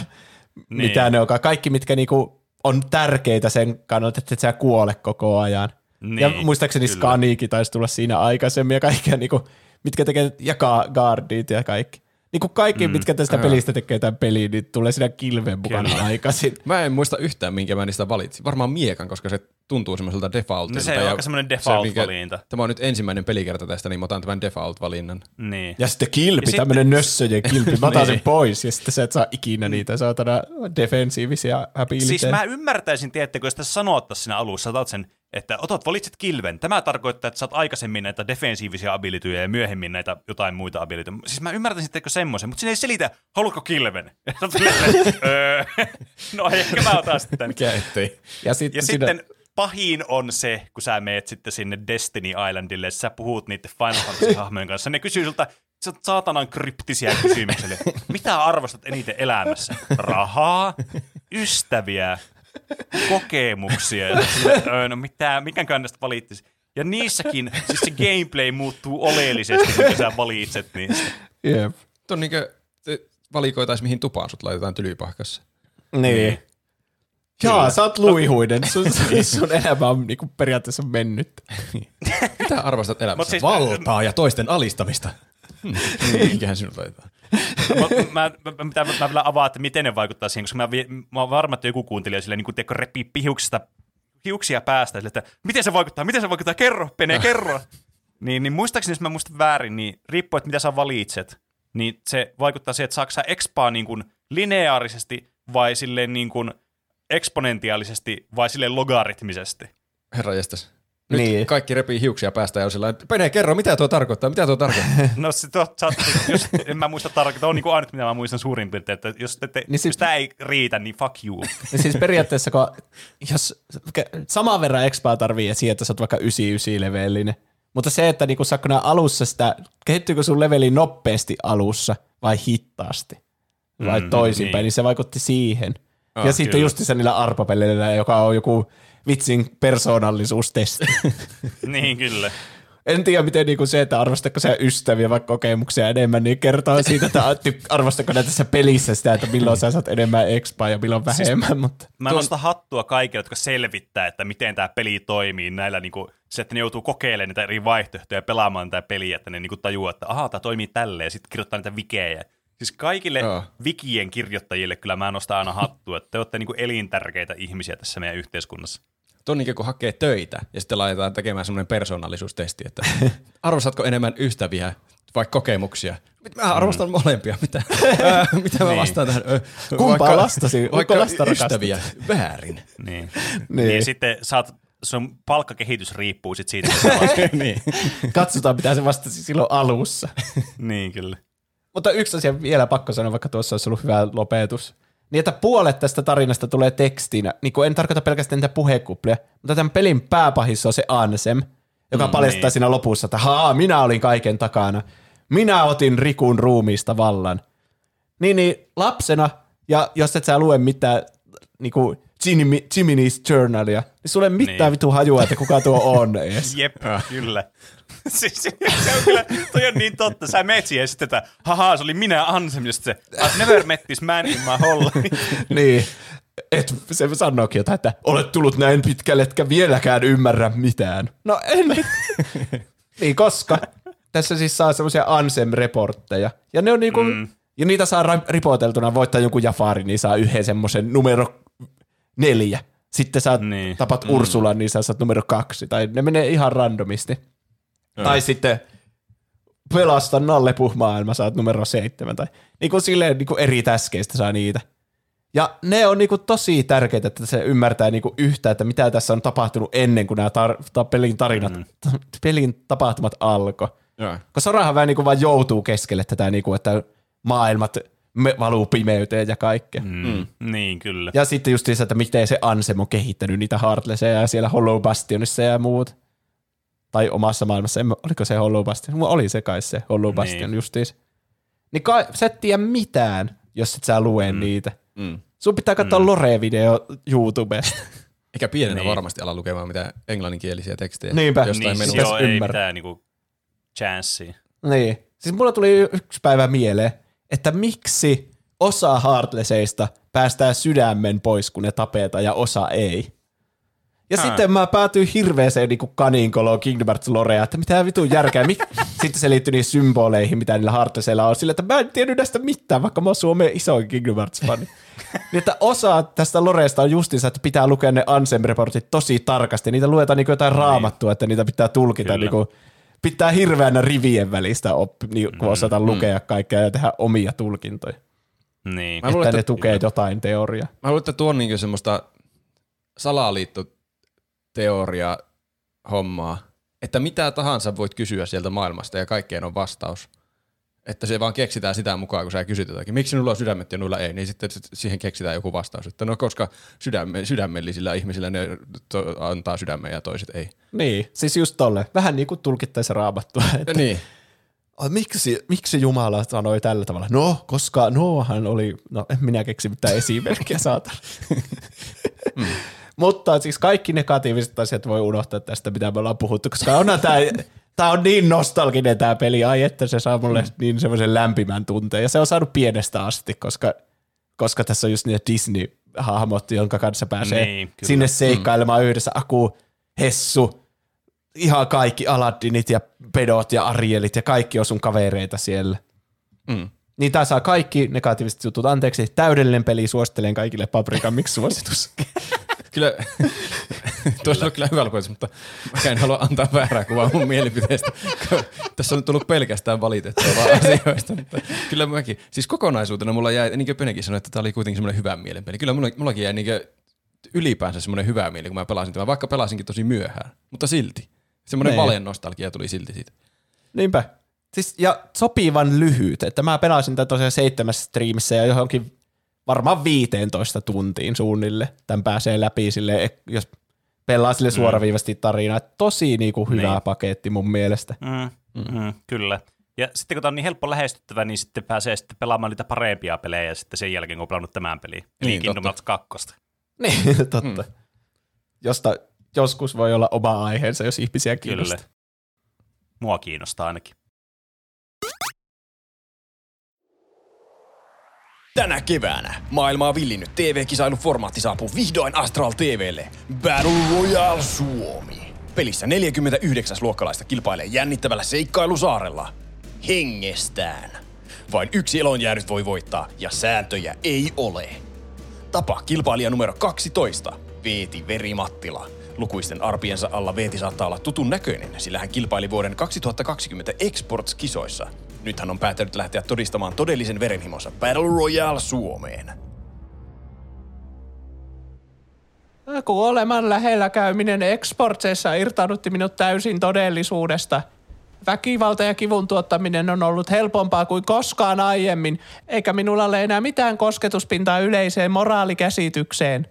S2: niin. mitä ne onkaan. Kaikki, mitkä niinku on tärkeitä sen kannalta, että et sä kuole koko ajan.
S3: Niin,
S2: ja muistaakseni
S3: kyllä.
S2: Skaniikin taisi tulla siinä aikaisemmin ja kaikkea, niinku, mitkä tekee, ja Ga- Guardit ja kaikki. Niinku kaikki, mm, mitkä tästä pelistä tekee tämän peliin, niin tulee siinä kilven mukana
S3: Kyllä.
S2: aikaisin.
S1: Mä en muista yhtään, minkä mä niistä valitsin. Varmaan miekan, koska se tuntuu semmoiselta defaultilta.
S3: No se on aika semmoinen
S1: se,
S3: default-valinta.
S1: Tämä on nyt ensimmäinen pelikerta tästä, niin mä otan tämän default-valinnan.
S3: Niin.
S2: Ja sitten kilpi,
S3: Ja
S2: tämmöinen nössöjen kilpi. Mä [laughs] otan sen
S3: Niin.
S2: pois ja sitten sä et saa ikinä niitä saatana defensiivisiä abiliteja.
S3: Siis mä ymmärtäisin, tiedättekö, jos tässä sanottaisiin siinä alussa, otat sen, että otat, valitset kilven. Tämä tarkoittaa, että saat aikaisemmin näitä defensiivisiä abilityjä ja myöhemmin näitä jotain muita abilityjä. Siis mä ymmärtäisin, teekö semmoisen, mutta siinä ei selitä, haluatko kilven? [laughs] Sä öö, [laughs] no ehkä mä otan sitten. [laughs]
S1: Mikä ettei.
S2: ja sitten,
S3: Ja
S2: siinä,
S3: sitten pahin on se, kun sä meet sitten sinne Destiny Islandille, sä puhut niiden Final Fantasy-hahmojen kanssa, ne kysyy sulta se on saatanan kryptisiä kysymyksiä. Mitä arvostat eniten elämässä? Rahaa? Ystäviä? Kokemuksia? Öö, no mitä, mikä näistä valittisi? Ja niissäkin siis se gameplay muuttuu oleellisesti, kun sä valitset niistä.
S2: Jep.
S1: Tuo on niinkö, te valikoitais mihin tupaan sut laitetaan tylypahkassa.
S2: Niin.
S3: Niin.
S2: Jaa, sä oot luihuinen. Sun, [laughs] sun elämä on niinku periaatteessa mennyt.
S1: Mitä arvostat elämässä?
S3: Mut siis-
S1: Valtaa ja toisten alistamista. Mikähän sinut laitetaan?
S3: Mä, mä, mä, mä, mä vielä avaan, että miten ne vaikuttaa siihen, koska mä, mä oon varma, että joku kuuntelija sille niin teko repii pihuksista, hiuksia päästä, sille, että miten se vaikuttaa, miten se vaikuttaa, kerro, Pene, [laughs] kerro. niin, niin muistaakseni, jos mä muistan väärin, niin riippuen, että mitä sä valitset, niin se vaikuttaa siihen, että saako sä expaa niin kuin lineaarisesti vai silleen niin kuin eksponentiaalisesti vai silleen logaritmisesti.
S1: Herra jestas. Nyt
S2: Niin.
S1: niin. kaikki repii hiuksia päästä ja on sillä Pene, kerro, mitä tuo tarkoittaa, mitä tuo tarkoittaa? [laughs]
S3: No se to, sä, jos, en mä muista tarkkaan, on niin kuin ainut, mitä mä muistan suurin piirtein, että jos, te, te,
S2: Niin
S3: niin
S2: sit-
S3: jos tää ei riitä, niin fuck you.
S2: Ja [laughs] siis periaatteessa, kun jos saman verran expaa tarvii siihen, että sä oot vaikka 99 levelinen, mutta se, että niinku saatko nää alussa sitä, kehittyykö sun leveli nopeasti alussa vai hitaasti vai
S3: Mm,
S2: toisinpäin, niin.
S3: niin.
S2: niin se vaikutti siihen.
S1: Ah,
S2: ja sitten
S3: kyllä.
S2: just niillä arpapelleillä, joka on joku vitsin persoonallisuustesti. [laughs]
S3: niin kyllä.
S2: en tiedä, miten niinku se, että arvostatko sä ystäviä vai kokemuksia enemmän, niin kertoo siitä, että [laughs] arvostatko näitä tässä pelissä sitä, että milloin sä saat enemmän expaa ja milloin vähemmän. Siis, mutta
S3: Mä nostan hattua kaikille, jotka selvittää, että miten tämä peli toimii näillä, niin kuin, se, että ne joutuu kokeilemaan niitä eri vaihtoehtoja ja pelaamaan tätä peliä, että ne niin kuin tajuaa, että ahaa, tämä toimii tälleen, ja sitten kirjoittaa niitä vikejä. Siis kaikille
S1: Joo.
S3: vikien kirjoittajille kyllä mä nostan aina hattua, että te olette niin kuin elintärkeitä ihmisiä tässä meidän yhteiskunnassa.
S1: Tuo on niin kuin kun hakee töitä ja sitten laitetaan tekemään semmoinen persoonallisuustesti, että [laughs] arvostatko enemmän ystäviä vai kokemuksia? Mä arvostan molempia. Mitä, ää, [laughs] [laughs] mitä mä
S3: Niin.
S1: vastaan tähän?
S2: Kumpaa lastasi? Onko
S1: Vaikka
S2: lasta
S1: ystäviä. Väärin.
S3: Niin.
S2: Niin.
S3: niin. Ja sitten saat, sun palkkakehitys riippuu sit siitä, että
S1: niin.
S2: katsotaan, mitä se vastasi silloin alussa.
S3: Niin kyllä.
S2: Mutta yksi asia vielä pakko sanoa, vaikka tuossa olisi ollut hyvä lopetus. Niin, että puolet tästä tarinasta tulee tekstinä. Niin kuin en tarkoita pelkästään niitä puhekuplia, mutta tämän pelin pääpahissa on se Ansem, joka mm,
S3: Mm,
S2: paljastaa
S3: niin.
S2: siinä lopussa, että haa, minä olin kaiken takana. Minä otin Rikun ruumiista vallan. Niin, niin lapsena, ja jos et sä lue mitään niin kuin Jimmy, Jimmy's Journalia, niin sulle ei mitään
S3: Niin.
S2: vitu hajua, että kuka tuo on edes. [laughs]
S3: Jep, kyllä. [laughs] siis, se on kyllä, toi on niin totta. Sä meet siihen ja sitten, että haha, se oli minä Ansem, ja sitten se, I've never met this man in my whole life. [laughs]
S2: niin. Et se sanookin jotain, että olet tullut näin pitkälle, etkä vieläkään ymmärrä mitään. No en. [laughs] niin, koska tässä siis saa semmoisia Ansem-reportteja. Ja ne on niinku, mm. ja niitä saa ripoteltuna voittaa jonkun Jafari, niin saa yhden semmoisen numero neljä. Sitten sä
S3: Niin.
S2: niin. tapat mm. Ursulan, niin sä saat numero kaksi. Tai ne menee ihan randomisti. Tai sitten pelasta Nalle Puh-maailma, saat numero seitsemän. Tai niin kuin silleen niin kuin eri täskeistä saa niitä. Ja ne on niinku tosi tärkeitä, että se ymmärtää niinku yhtä, että mitä tässä on tapahtunut ennen kuin nämä tar- ta- pelin tarinat, mm. [laughs] pelin tapahtumat alkoi. Koska Sorahan vähän niinku vaan joutuu keskelle tätä, niinku, että maailmat me valuu pimeyteen ja kaikkea. Mm.
S3: Mm. Niin, kyllä.
S2: Ja sitten just se, että miten se Ansem on kehittänyt niitä Heartlesseja ja siellä Hollow Bastionissa ja muut. Tai omassa maailmassa, en, mä- oliko se Hollow Bastion? Mulla oli se kai se Hollow Bastion
S3: Niin.
S2: justiis. Niin kai, sä et tiedä mitään, jos et sä lue mm. niitä.
S1: Mm.
S2: Sun pitää katsoa mm. Lore-video YouTubesta. [laughs]
S1: Eikä pienenä
S3: Niin.
S1: varmasti ala lukemaan mitään englanninkielisiä tekstejä.
S2: Niinpä.
S1: Jostain
S3: Niin, joo, ei mitään niinku chanssiä.
S2: niin. Siis mulla tuli yksi päivä mieleen, että miksi osa Heartlesseista päästää sydämen pois, kun ne tapetaan, ja osa ei. Ja
S3: Hää.
S2: sitten mä päätyin hirveeseen niin kaninkoloon Kingdom Hearts Lorea, että mitä vitun järkeä. Mik... [laughs] sitten se liittyy niihin symboleihin, mitä niillä Heartlesseilla on. Sillä, että mä en tiennyt näistä mitään, vaikka mä oon Suomen isoin Kingdom Hearts-fani. [laughs] niin, että osa tästä Loreesta on justiinsa, että pitää lukea ne Ansem-reportit tosi tarkasti. Niitä luetaan niin jotain raamattua, että niitä pitää tulkita
S3: Kyllä.
S2: niin kuin, pitää hirveänä rivien välistä oppi, niin kun osata lukea kaikkea ja tehdä omia tulkintoja.
S3: Niin.
S1: Mä luulen,
S2: että ne
S1: että-
S2: tukee jotain teoriaa.
S1: Mä luulen, että tuo on niinku semmoista salaliittoteoria hommaa, että mitä tahansa voit kysyä sieltä maailmasta ja kaikkeen on vastaus. Että se vaan keksitään sitä mukaan, kun sä kysyt jotakin. Miksi nulla on sydämet ja nulla ei? Niin sitten sit siihen keksitään joku vastaus. Että no koska sydäme, sydämellisillä ihmisillä ne to, antaa sydämen ja toiset ei.
S2: Niin, siis just tolle. Vähän niin kuin tulkittaisi raamattua. Että,
S1: Niin.
S2: "Ai, miksi, miksi Jumala sanoi tällä tavalla? No, koska Noahan oli, no en minä keksi mitään esimerkkiä saatana. [laughs]
S1: Mm.
S2: Mutta siis kaikki negatiiviset asiat voi unohtaa tästä, mitä me ollaan puhuttu, koska onhan tämä, tämä on niin nostalginen tämä peli, ai että se saa mulle
S1: Mm.
S2: niin semmoisen lämpimän tunteen. Ja se on saanut pienestä asti, koska, koska tässä on just niitä Disney-hahmot, jonka kanssa pääsee
S3: Niin, kyllä.
S2: sinne seikkailemaan yhdessä. Aku, Hessu, ihan kaikki Aladdinit ja Pedot ja Arielit ja kaikki on sun kavereita siellä.
S1: Mm.
S2: Niin tää saa kaikki negatiiviset jutut anteeksi. Täydellinen peli, suosittelen kaikille Paprikan miksi suositus. [laughs]
S1: Kyllä, [laughs] tuossa on kyllä hyvä lopetus, mutta mä en halua antaa väärää kuvaa mun mielipiteestä. Tässä on tullut pelkästään valitettua vaan [laughs] asioista, mutta kyllä mäkin, siis kokonaisuutena mulla jäi, niin kuin Penekin sanoi, että tämä oli kuitenkin semmoinen hyvä mielenpeli. Kyllä mulla, mullakin jäi niin ylipäänsä semmoinen hyvä mieli, kun mä pelasin tämän, vaikka pelasinkin tosi myöhään, mutta silti. Semmoinen
S2: Niin.
S1: valen nostalgia tuli silti siitä.
S2: Niinpä. Siis, ja sopivan lyhyt, että mä pelasin tätä tosiaan seitsemässä striimissä ja johonkin varmaan 15 tuntiin suunnille. Tämän pääsee läpi sille, jos pelaa sille suoraviivasti tarinaa. Että Tosi niinku hyvä
S3: Niin.
S2: niin. paketti mun mielestä.
S3: Mm, mm, kyllä. Ja sitten kun tämä on niin helppo lähestyttävä, niin sitten pääsee sitten pelaamaan niitä parempia pelejä sitten sen jälkeen, kun on pelannut tämän peliin. Eli
S1: Niin,
S3: Kingdom
S1: totta.
S3: Hearts 2.
S2: Niin, [laughs] totta. Mm. Josta joskus voi olla oma aiheensa, jos ihmisiä
S3: Kyllä.
S2: kiinnostaa.
S3: Mua kiinnostaa ainakin.
S1: Tänä keväänä maailmaa villinnyt TV-kisailun formaatti saapuu vihdoin Astral TVlle. Battle Royale Suomi. Pelissä 49 luokkalaista kilpailee jännittävällä seikkailusaarella. Hengestään. Vain yksi elonjäänyt voi voittaa ja sääntöjä ei ole. Tapa kilpailija numero 12, Veeti Verimattila. Lukuisten arpiensa alla Veeti saattaa olla tutun näköinen, sillä hän kilpaili vuoden 2020 Exports-kisoissa. Nyt hän on päättänyt lähteä todistamaan todellisen verenhimonsa Battle Royale Suomeen.
S2: Kuoleman lähellä käyminen exportseissa irtaudutti minut täysin todellisuudesta. Väkivalta ja kivun tuottaminen on ollut helpompaa kuin koskaan aiemmin, eikä minulla ole enää mitään kosketuspintaa yleiseen moraalikäsitykseen.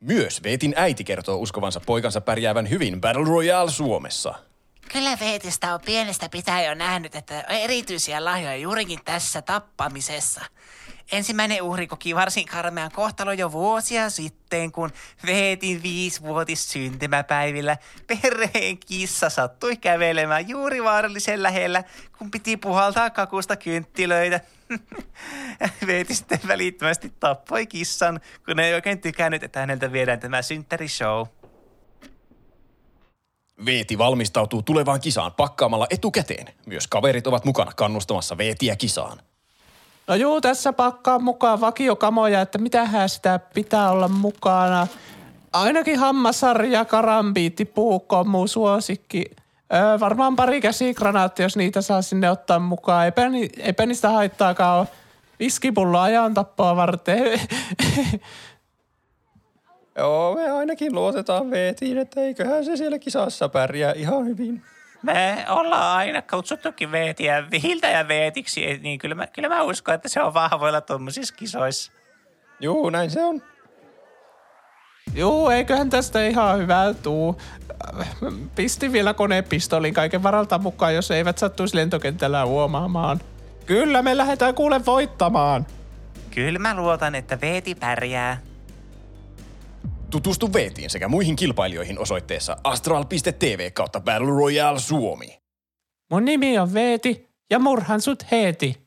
S1: Myös Veetin äiti kertoo uskovansa poikansa pärjäävän hyvin Battle Royale Suomessa.
S4: Kyllä Veetistä on pienestä pitäen jo nähnyt, että on erityisiä lahjoja juurikin tässä tappamisessa. Ensimmäinen uhri koki varsin karmean kohtalo jo vuosia sitten, kun Veetin viisivuotis syntymäpäivillä perheen kissa sattui kävelemään juuri vaarallisen lähellä, kun piti puhaltaa kakusta kynttilöitä. [laughs] Veeti sitten välittömästi tappoi kissan, kun ei oikein tykännyt, että häneltä viedään tämä synttärishow.
S1: Veeti valmistautuu tulevaan kisaan pakkaamalla etukäteen. Myös kaverit ovat mukana kannustamassa Veetiä kisaan.
S2: No juu, tässä pakkaa mukaan vakiokamoja, että mitähän sitä pitää olla mukana. Ainakin hammasarja, karambiitti, puukko on muu suosikki. Öö, varmaan pari käsikranaatti, jos niitä saa sinne ottaa mukaan. Eipä, ni, eipä niistä haittaakaan ole. Viskipullo ajan tappoa varten. [laughs]
S1: Joo, me ainakin luotetaan Veetiin, että eiköhän se siellä kisassa pärjää ihan hyvin.
S4: Me ollaan aina kutsuttukin Veetiä vihiltä ja Veetiksi, niin kyllä mä, kyllä mä uskon, että se on vahvoilla tuommoisissa kisoissa.
S1: Juu, näin se on.
S2: Juu, eiköhän tästä ihan hyvää tuu. Pistin vielä konepistolin kaiken varalta mukaan, jos eivät sattuisi lentokentällä huomaamaan. Kyllä, me lähdetään kuule voittamaan.
S4: Kyllä mä luotan, että Veeti pärjää.
S1: Tutustu Veetiin sekä muihin kilpailijoihin osoitteessa astral.tv kautta Battle Royale Suomi.
S2: Mun nimi on Veeti ja murhan sut heti.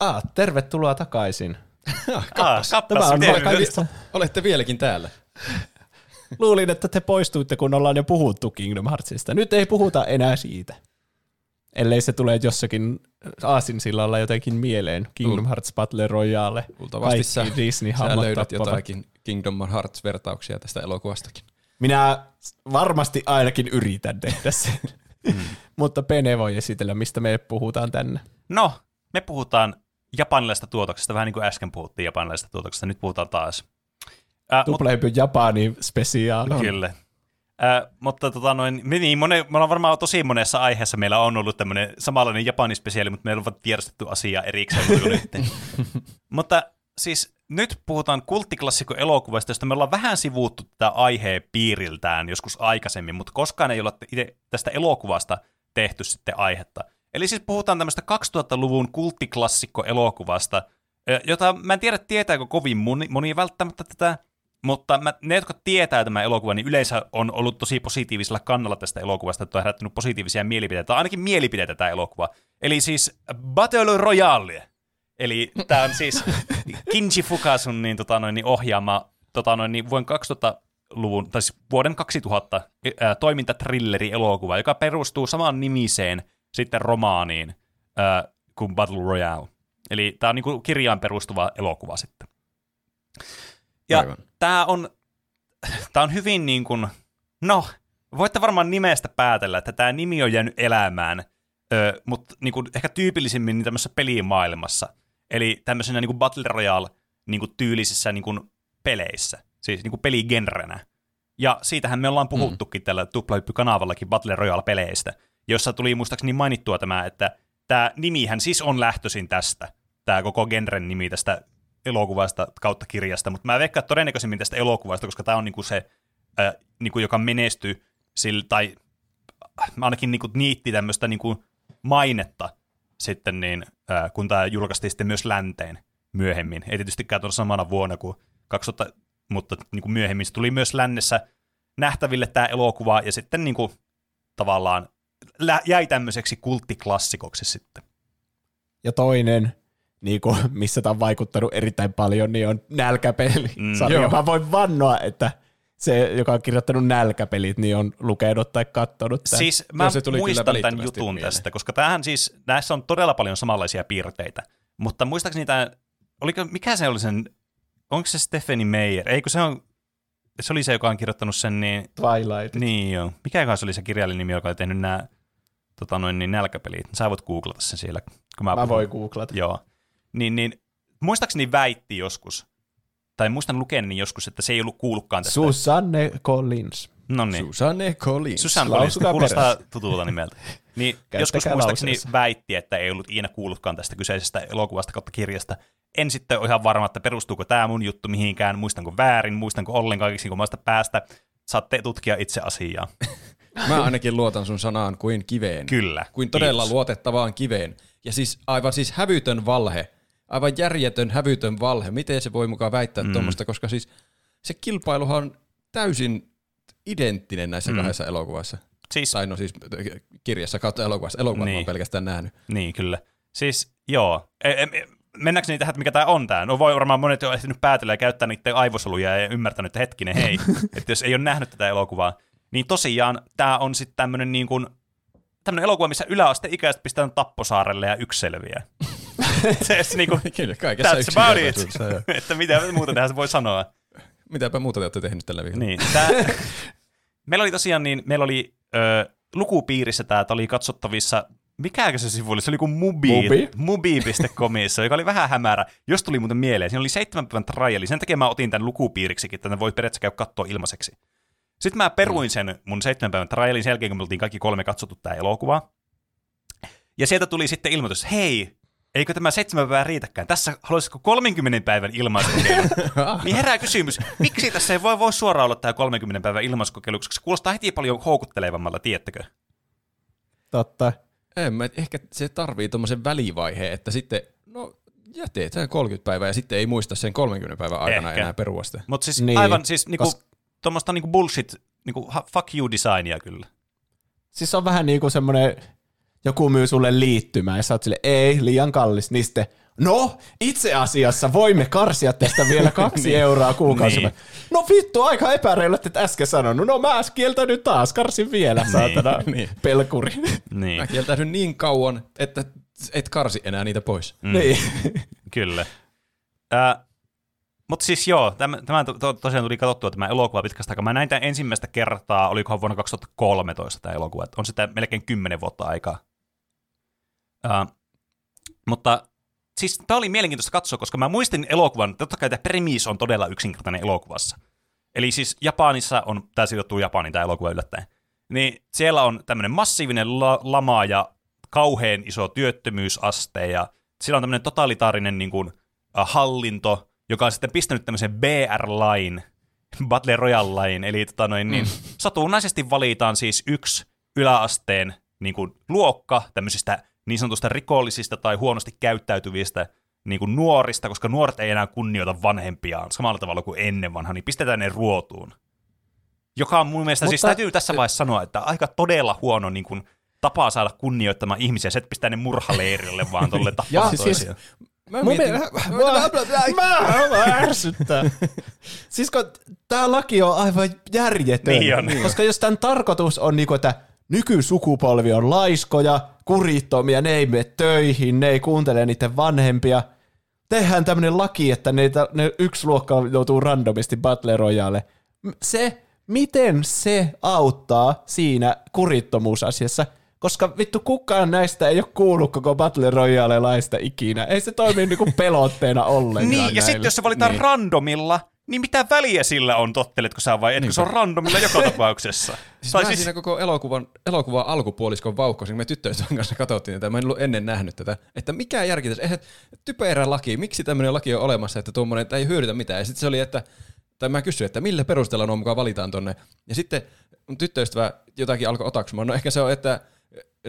S2: Ah, tervetuloa takaisin. [laughs]
S3: Ah,
S2: Tämä
S3: kappas,
S2: on
S3: miten-
S2: kaikista.
S1: Olette vieläkin täällä.
S2: Luulin, että te poistuitte, kun ollaan jo puhuttu Kingdom Heartsista. Nyt ei puhuta enää siitä. Ellei se tule jossakin aasinsillalla jotenkin mieleen. Kingdom Hearts Battle Royale.
S1: Luultavasti sä,
S2: disney
S1: sä löydät jotakin Kingdom Hearts-vertauksia tästä elokuvastakin.
S2: Minä varmasti ainakin yritän tehdä sen. [laughs] Mutta Pene voi esitellä, mistä me puhutaan tänne.
S3: No, me puhutaan japanilaisesta tuotoksesta, vähän niin kuin äsken puhuttiin japanilaisesta tuotoksesta, nyt puhutaan taas. Äh, mut,
S2: Tuplahypyn Japani spesiaali.
S3: kyllä. Äh, mutta tota noin, me, niin, mone, me ollaan varmaan tosi monessa aiheessa meillä on ollut tämmöinen samanlainen japanispesiaali, mutta meillä on tiedostettu asiaa erikseen. nyt. [laughs] mutta siis nyt puhutaan kulttiklassikko elokuvasta, josta me ollaan vähän sivuuttu tätä aiheen piiriltään joskus aikaisemmin, mutta koskaan ei olla itse tästä elokuvasta tehty sitten aihetta. Eli siis puhutaan tämmöistä 2000-luvun kulttiklassikko-elokuvasta, ö, jota mä en tiedä tietääkö kovin moni, moni välttämättä tätä, mutta mä, ne, jotka tietää tämän elokuvan, niin yleensä on ollut tosi positiivisella kannalla tästä elokuvasta, että on herättänyt positiivisia mielipiteitä, tai ainakin mielipiteitä tämä elokuva. Eli siis Battle Royale. Eli tämä on siis [laughs] Kinji Fukasun niin, tota noin, niin ohjaama tota noin, niin vuoden 2000-luvun, tai siis vuoden 2000 ää, toimintatrilleri-elokuva, joka perustuu samaan nimiseen sitten romaaniin ää, kuin Battle Royale. Eli tämä on niin kirjaan perustuva elokuva sitten. Ja
S1: Aivan.
S3: Tämä on, tää on hyvin niin kuin, no, voitte varmaan nimestä päätellä, että tämä nimi on jäänyt elämään, ö, mutta niin kuin ehkä tyypillisimmin niin tämmöisessä pelimaailmassa. Eli tämmöisenä niin kuin Battle Royale niin kuin tyylisissä niin kuin peleissä, siis niin kuin peligenrenä. Ja siitähän me ollaan puhuttukin mm. tällä Tuplahyppy-kanavallakin Battle Royale-peleistä, jossa tuli muistaakseni mainittua tämä, että tämä nimihän siis on lähtöisin tästä, tämä koko genren nimi tästä elokuvasta kautta kirjasta, mutta mä veikkaan todennäköisemmin tästä elokuvasta, koska tämä on niinku se, äh, niinku, joka menestyi, sillä, tai ainakin niinku niitti tämmöistä niinku mainetta sitten, niin, äh, kun tämä julkaistiin sitten myös länteen myöhemmin. Ei tietystikään tuolla samana vuonna kuin 2000, mutta niinku myöhemmin se tuli myös lännessä nähtäville tämä elokuva, ja sitten niinku, tavallaan lä- jäi tämmöiseksi kulttiklassikoksi sitten.
S2: Ja toinen, niin kuin, [laughs] missä tämä on vaikuttanut erittäin paljon, niin on nälkäpeli.
S3: Mm,
S2: Sarja.
S1: joo.
S2: Mä voin vannoa, että se, joka on kirjoittanut nälkäpelit, niin on lukenut tai katsonut tämän.
S3: Siis mä
S1: se tuli kyllä
S3: muistan tämän
S1: välittömästi
S3: jutun
S1: mieleen.
S3: tästä, koska tämähän siis, näissä on todella paljon samanlaisia piirteitä. Mutta muistaakseni tämä, oliko, mikä se oli sen, onko se Stephanie Meyer? Eikö se on, se oli se, joka on kirjoittanut sen, niin,
S2: Twilight.
S3: niin joo. Mikä se oli se kirjallinen nimi, joka oli tehnyt nämä tota noin, niin nälkäpelit? Sä voit googlata sen siellä, kun mä,
S2: Mä
S3: puhun.
S2: voin googlata.
S3: Joo. Niin, niin, muistaakseni väitti joskus, tai muistan lukeeni joskus, että se ei ollut kuullutkaan tästä.
S2: Susanne Collins.
S3: no niin.
S1: Susanne Collins.
S3: Susan Collins,
S2: Lausukaa
S3: kuulostaa
S2: perässä.
S3: tutulta nimeltä. [laughs] Niin joskus muistaakseni
S2: lauseessa.
S3: väitti, että ei ollut ikinä kuullutkaan tästä kyseisestä elokuvasta kautta kirjasta. En sitten ole ihan varma, että perustuuko tämä mun juttu mihinkään, muistanko väärin, muistanko ollenkaan, maasta päästä. Saatte tutkia itse asiaa. [laughs]
S1: Mä ainakin luotan sun sanaan kuin kiveen.
S3: Kyllä,
S1: Kuin todella
S3: kiitos.
S1: luotettavaan kiveen. Ja siis aivan siis hävytön valhe. Aivan järjetön hävytön valhe. Miten se voi mukaan väittää mm. tuommoista, koska siis se kilpailuhan on täysin identtinen näissä mm. kahdessa elokuvassa.
S3: Siis,
S1: Tai no siis kirjassa kautta elokuvassa. Elokuvat niin. On pelkästään nähnyt.
S3: niin, kyllä. Siis, joo. E, e, e- mennäänkö niin tähän, että mikä tämä on tämä? No voi varmaan monet jo ehtinyt päätellä ja käyttää niiden aivosoluja ja ymmärtänyt, että hetkinen, hei, [laughs] että jos ei ole nähnyt tätä elokuvaa, niin tosiaan tämä on sitten tämmöinen niin kuin, tämmöinen elokuva, missä yläasteikäiset pistetään tapposaarelle ja yksi selviää. Se, se niin kuin,
S1: Kyllä, kaikessa
S3: that's about it. [laughs] että mitä muuta tähän voi sanoa.
S1: Mitäpä muuta te olette tehnyt tällä viikolla?
S3: Niin, tää, [laughs] meillä oli tosiaan niin, meillä oli ö, lukupiirissä tämä, että oli katsottavissa, mikäkö se sivu oli, se oli kuin Mubi,
S2: Mubi?
S3: mubi.comissa, joka oli vähän hämärä. Jos tuli muuten mieleen, siinä oli seitsemän päivän triali, sen takia mä otin tämän lukupiiriksikin, että ne voi periaatteessa käydä katsoa ilmaiseksi. Sitten mä peruin sen mun seitsemän päivän trialin sen jälkeen, kun me oltiin kaikki kolme katsottu tämä elokuva. Ja sieltä tuli sitten ilmoitus, hei, eikö tämä seitsemän päivää riitäkään? Tässä haluaisitko 30 päivän ilmaiskokeilu? [laughs] niin herää kysymys, miksi tässä ei voi, voi suoraan olla tämä 30 päivän ilmaiskokeilu, koska se kuulostaa heti paljon houkuttelevammalta, tiettäkö?
S2: Totta.
S1: En, mä, ehkä se tarvii tuommoisen välivaiheen, että sitten, no jätetään 30 päivää ja sitten ei muista sen 30 päivän aikana
S3: Ehkä.
S1: enää perua sitä.
S3: Mutta siis
S2: Niin,
S3: aivan siis niinku,
S2: kos-
S3: tuommoista niinku bullshit, niinku fuck you designia kyllä.
S2: Siis on vähän niin kuin semmoinen, joku myy sulle liittymää ja sä oot sille, ei, liian kallis. Niin sitten, no, itse asiassa voimme karsia tästä vielä [laughs] kaksi euroa kuukausi.
S3: Niin.
S2: No vittu, aika epäreilu, että et äsken sanonut. No mä kieltäydyn taas, karsin vielä, saatana, [laughs]
S1: niin.
S2: pelkuri.
S3: Niin,
S1: Mä kieltäydyn niin kauan, että et karsi enää niitä pois.
S3: Mm.
S2: Niin. [laughs]
S3: kyllä. Äh, mutta siis joo, tämä, tämä to, to, tosiaan tuli katsottua tämä elokuva pitkästä aikaa. Mä näin tämän ensimmäistä kertaa, olikohan vuonna 2013 tämä elokuva, on sitä melkein 10 vuotta aikaa. Äh, mutta siis tämä oli mielenkiintoista katsoa, koska mä muistin elokuvan, totta kai tämä premis on todella yksinkertainen elokuvassa. Eli siis Japanissa on, tämä sijoittuu Japaniin tämä elokuva yllättäen, niin siellä on tämmöinen massiivinen la- lama ja kauhean iso työttömyysaste ja siellä on tämmöinen totalitaarinen niin kuin, äh, hallinto, joka on sitten pistänyt tämmöisen BR-lain, [laughs] Battle Royale-lain, eli tota noin, niin, satunnaisesti valitaan siis yksi yläasteen niin kuin, luokka tämmöisistä niin sanotusta rikollisista tai huonosti käyttäytyvistä niin kuin nuorista, koska nuoret ei enää kunnioita vanhempiaan samalla tavalla kuin ennen vanha, niin pistetään ne ruotuun. Joka on mun mielestä, Mutta, siis täytyy tässä vaiheessa sanoa, että aika todella huono niin kuin, tapa saada kunnioittamaan ihmisiä, se, että pistää ne murhaleirille vaan tolle tappaa
S2: siis-
S1: mietin,
S2: mä ärsyttää. siis kun tää laki on aivan järjetön.
S3: Niin on.
S2: Koska jos tämän tarkoitus on niinku, että nykysukupolvi on laiskoja, kurittomia, ne ei mene töihin, ne ei kuuntele niiden vanhempia. Tehdään tämmönen laki, että ne, ne yksi luokka joutuu randomisti Battle Royale. Se, miten se auttaa siinä kurittomuusasiassa, koska vittu kukaan näistä ei ole kuullut koko Battle Royale-laista ikinä. Ei se toimi niinku pelotteena ollenkaan
S3: Niin, ja sitten jos se valitaan niin. randomilla, niin mitä väliä sillä on, totteletko sä vai etkö se on randomilla joka [laughs] tapauksessa?
S1: Siis
S3: Tai
S1: mä
S3: siis-
S1: siinä koko elokuvan, elokuvan alkupuoliskon vauhkosin, kun me tyttöystävän kanssa katsottiin tätä, mä en ollut ennen nähnyt tätä, että mikä järki tässä, eihän typerä laki, miksi tämmöinen laki on olemassa, että tuommoinen, että ei hyödytä mitään. Ja sitten se oli, että, tai mä kysyin, että millä perusteella nuo mukaan valitaan tonne. Ja sitten mun tyttöystävä jotakin alkoi otaksumaan, no ehkä se on, että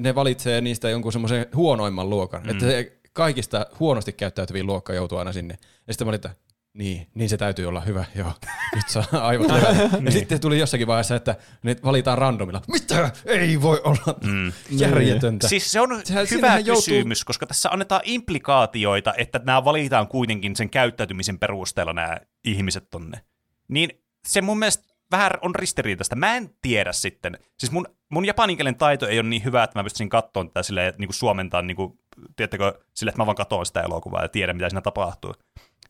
S1: ne valitsee niistä jonkun semmoisen huonoimman luokan, mm. että se kaikista huonosti käyttäytyviin luokka joutuu aina sinne. Ja sitten mä olin, että niin, niin se täytyy olla hyvä, joo. [laughs] Nyt saa aivot levätä. Ja sitten tuli jossakin vaiheessa, että ne valitaan randomilla. Mitä? Ei voi olla mm. [laughs] järjetöntä.
S3: Siis se on
S1: Sehän-
S3: hyvä
S1: siinähän joutuu-
S3: kysymys, koska tässä annetaan implikaatioita, että nämä valitaan kuitenkin sen käyttäytymisen perusteella nämä ihmiset tonne. Niin se mun mielestä vähän on ristiriitaista. Mä en tiedä sitten. Siis mun, mun japaninkielen taito ei ole niin hyvä, että mä pystyisin katsoa tätä silleen, niin kuin suomentaa, niin kuin, tiedättekö, silleen, että mä vaan katson sitä elokuvaa ja tiedän, mitä siinä tapahtuu.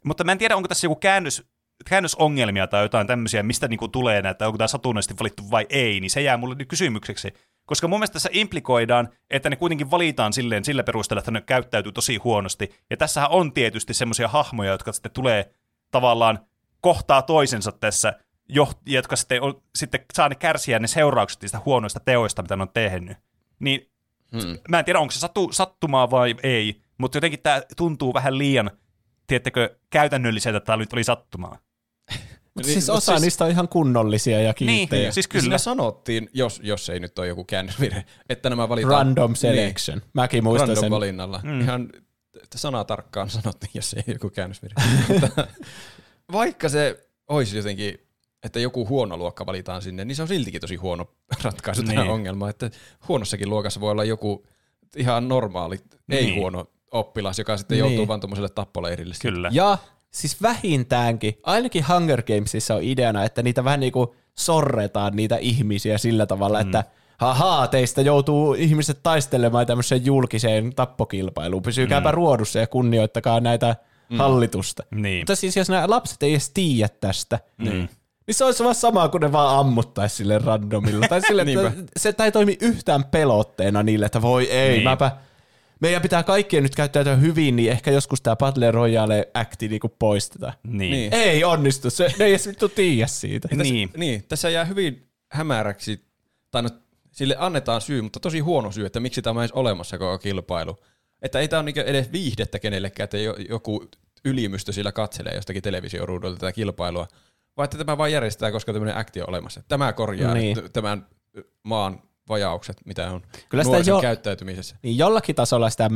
S3: Mutta mä en tiedä, onko tässä joku käännös, käännösongelmia tai jotain tämmöisiä, mistä niinku tulee näitä, onko tämä satunnaisesti valittu vai ei, niin se jää mulle nyt kysymykseksi. Koska mun mielestä tässä implikoidaan, että ne kuitenkin valitaan silleen sillä perusteella, että ne käyttäytyy tosi huonosti. Ja tässähän on tietysti semmoisia hahmoja, jotka sitten tulee tavallaan kohtaa toisensa tässä, jo- jotka sitten, on, sitten saa ne kärsiä ne seuraukset niistä huonoista teoista, mitä ne on tehnyt. Niin
S1: Hmm.
S3: mä en tiedä, onko se satu, sattumaa vai ei, mutta jotenkin tämä tuntuu vähän liian, tiedättekö, käytännölliseltä, että tämä nyt oli sattumaa. [laughs]
S2: Mutta siis osa niistä on ihan kunnollisia ja kilttejä.
S3: Niin, siis
S1: Kyllä. Siinä sanottiin, jos, jos ei nyt ole joku käännösvirhe, että nämä valitaan...
S2: Random selection. Mäkin muistan
S1: random
S2: sen.
S1: valinnalla. Mm. Ihan sanaa tarkkaan sanottiin, jos ei joku käännösvirhe. [laughs] Vaikka se olisi jotenkin, että joku huono luokka valitaan sinne, niin se on siltikin tosi huono [laughs] ratkaisu niin. tähän
S3: Niin.
S1: ongelmaan. Että huonossakin luokassa voi olla joku ihan normaali, ei
S3: Niin.
S1: huono oppilas, joka sitten
S2: Niin.
S1: joutuu vaan tuommoiselle tappoleirille.
S3: Kyllä.
S2: Ja siis vähintäänkin, ainakin Hunger Gamesissa on ideana, että niitä vähän niinku sorretaan niitä ihmisiä sillä tavalla, mm. että hahaa, teistä joutuu ihmiset taistelemaan tämmöiseen julkiseen tappokilpailuun. Pysykääpä mm. ruodussa ja kunnioittakaa näitä mm. hallitusta.
S3: Niin.
S2: Mutta siis jos nämä lapset ei edes tiedä tästä, niin. niin se olisi vaan sama kuin ne vaan ammuttaisi sille randomilla. Tai sille, [laughs] että se tai toimi yhtään pelotteena niille, että voi ei,
S3: Niin.
S2: niin. mäpä, meidän pitää kaikkien nyt käyttäytyä hyvin, niin ehkä joskus tämä Battle Royale acti niinku poistetaan.
S3: Niin.
S1: Niin.
S3: niin.
S2: Ei onnistu, se, ne ei edes vittu tiedä siitä.
S1: Tässä,
S3: Niin.
S1: niin, tässä jää hyvin hämäräksi, tai no, sille annetaan syy, mutta tosi huono syy, että miksi tämä on edes olemassa koko kilpailu. Että ei tämä ole niinku edes viihdettä kenellekään, että jo- joku ylimystö sillä katselee jostakin televisioruudulta tätä kilpailua, vaan että tämä vain järjestetään, koska tämmöinen akti on olemassa. Tämä korjaa
S2: Niin.
S1: niin. tämän maan vajaukset, mitä on
S2: Kyllä sitä jo-
S1: käyttäytymisessä.
S2: Niin jollakin tasolla sitä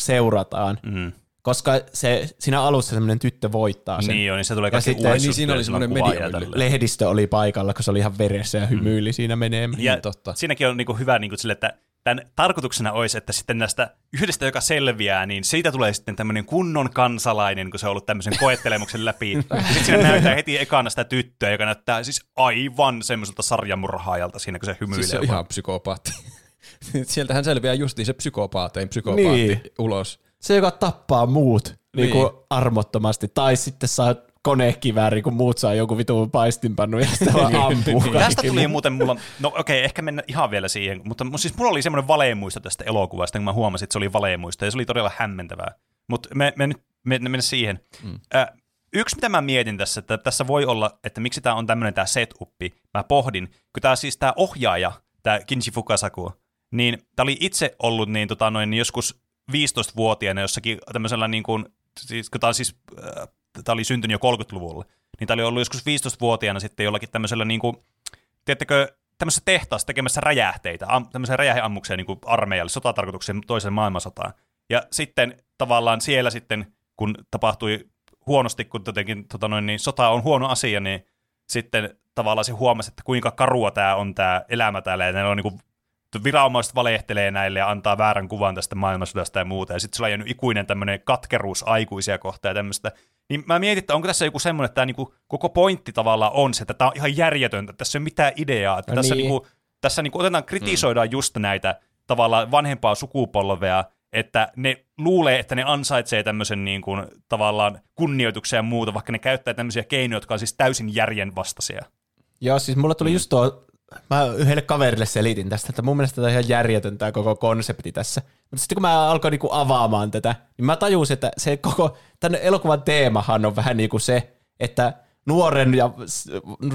S2: seurataan,
S3: Mm.
S2: koska se, siinä alussa semmoinen tyttö voittaa sen.
S3: Niin on, niin se tulee
S2: Ja
S3: kaikki
S2: sitten-
S1: niin siinä oli semmoinen
S3: tälleen.
S2: Lehdistö oli paikalla, kun se oli ihan veressä ja hymyili mm. siinä menemään.
S3: Ja
S1: Niin, totta.
S3: siinäkin on niinku hyvä niinku sille, että tämän tarkoituksena olisi, että sitten näistä yhdestä, joka selviää, niin siitä tulee sitten tämmöinen kunnon kansalainen, kun se on ollut tämmöisen koettelemuksen läpi. [laughs] Sitten siinä näyttää heti ekana sitä tyttöä, joka näyttää siis aivan semmoiselta sarjamurhaajalta siinä, kun se hymyilee.
S1: Siis se on
S3: vaan.
S1: ihan psykopaatti. [laughs] Sieltähän selviää justiin se psykopaatein psykopaatti
S2: Niin.
S1: ulos.
S2: Se, joka tappaa muut niin.
S1: Niin.
S2: Niin armottomasti, tai sitten saa konekivääri, kun muut saa jonkun vitun paistinpannu ja sitten vaan ampuu kaikki
S3: Tästä tuli
S2: muut.
S3: muuten mulla, no okei, okay, ehkä mennä ihan vielä siihen, mutta siis mulla oli semmoinen valeemuisto tästä elokuvasta, kun mä huomasin, että se oli valeemuisto, ja se oli todella hämmentävää. Mutta me, me nyt me, me mennä siihen. Mm. Äh, yksi, mitä mä mietin tässä, että tässä voi olla, että miksi tämä on tämmöinen tämä setuppi, mä pohdin, kun tämä siis tämä ohjaaja, tämä Kinji Fukasaku, niin tämä oli itse ollut niin, tota, noin, niin joskus 15-vuotiaana jossakin tämmöisellä niin kuin, siis, kun tämä on siis, äh, tämä oli syntynyt jo 30-luvulla, niin tämä oli ollut joskus 15-vuotiaana sitten jollakin tämmöisellä niin kuin, tiedättekö, tämmöisessä tehtaassa tekemässä räjähteitä, am, tämmöisiä räjähdeammuksia niin armeijalle, sotatarkoitukseen toiseen maailmansotaan. Ja sitten tavallaan siellä sitten, kun tapahtui huonosti, kun jotenkin tota noin, niin sota on huono asia, niin sitten tavallaan se huomasi, että kuinka karua tämä on tämä elämä täällä, ja ne on niin kuin, viranomaiset valehtelee näille ja antaa väärän kuvan tästä maailmansodasta ja muuta, ja sitten sulla on jäänyt ikuinen tämmöinen katkeruus aikuisia kohtaan ja tämmöistä. Niin mä mietin, että onko tässä joku semmoinen, että tämä niinku, koko pointti tavallaan on se, että tämä on ihan järjetöntä, että tässä ei ole mitään ideaa, että
S2: No
S3: tässä,
S2: niin.
S3: niinku, tässä niinku otetaan, kritisoidaan mm. just näitä tavallaan vanhempaa sukupolvea, että ne luulee, että ne ansaitsee tämmöisen niin kuin, tavallaan kunnioituksen ja muuta, vaikka ne käyttää tämmöisiä keinoja, jotka on siis täysin järjenvastaisia.
S2: Joo, siis mulla tuli just tuo, mä yhdelle kaverille selitin tästä, että mun mielestä tämä on ihan järjetön tämä koko konsepti tässä. Mutta sitten kun mä alkoin niinku avaamaan tätä, niin mä tajusin, että se koko, tämän elokuvan teemahan on vähän niin kuin se, että nuoren ja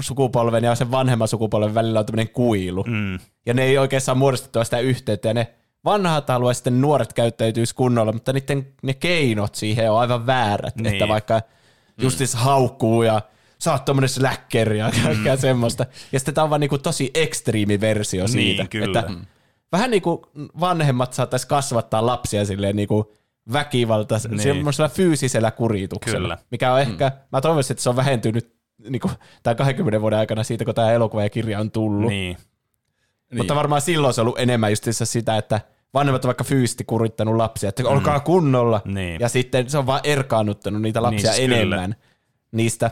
S2: sukupolven ja sen vanhemman sukupolven välillä on tämmöinen kuilu.
S3: Mm.
S2: Ja ne ei oikein saa muodostettua sitä yhteyttä, ja ne vanhat haluaa sitten nuoret käyttäytyisi kunnolla, mutta niiden ne keinot siihen on aivan väärät,
S3: Niin.
S2: että vaikka justis haukkuu ja sä oot tommonen släkkeri ja kaikkea mm. semmoista. Ja sitten tää on vaan niinku tosi ekstriimi versio
S3: Niin,
S2: siitä.
S3: kyllä.
S2: Että vähän niinku vanhemmat saattaisi kasvattaa lapsia silleen niinku väkivalta,
S3: Niin.
S2: niin. semmoisella fyysisellä kurituksella.
S3: Kyllä.
S2: Mikä on ehkä, mä toivoisin, että se on vähentynyt niinku, tämän 20 vuoden aikana siitä, kun tämä elokuva ja kirja on tullut.
S3: Niin.
S1: Niin.
S2: Mutta varmaan silloin se on ollut enemmän just sitä, että vanhemmat on vaikka fyysisesti kurittanut lapsia, että olkaa kunnolla.
S3: Niin.
S2: Ja sitten se on vaan erkaannuttanut niitä lapsia
S3: Niin, siis
S2: enemmän niistä,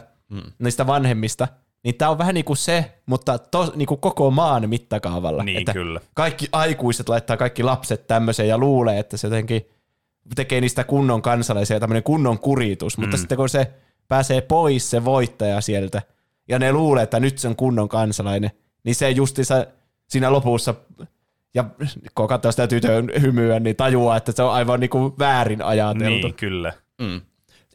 S2: niistä vanhemmista. Niin tämä on vähän niin kuin se, mutta to, niin kuin koko maan mittakaavalla.
S3: Niin,
S2: että
S3: kyllä.
S2: Kaikki aikuiset laittaa kaikki lapset tämmöiseen ja luulee, että se jotenkin tekee niistä kunnon kansalaisia tämmöinen kunnon kuritus. Mutta sitten kun se pääsee pois se voittaja sieltä ja ne luulee, että nyt se on kunnon kansalainen, niin se justiinsa siinä lopussa ja kun katsoo sitä tytön hymyä, niin tajuaa, että se on aivan niin kuin väärin ajateltu.
S3: Niin, kyllä.
S1: Mm.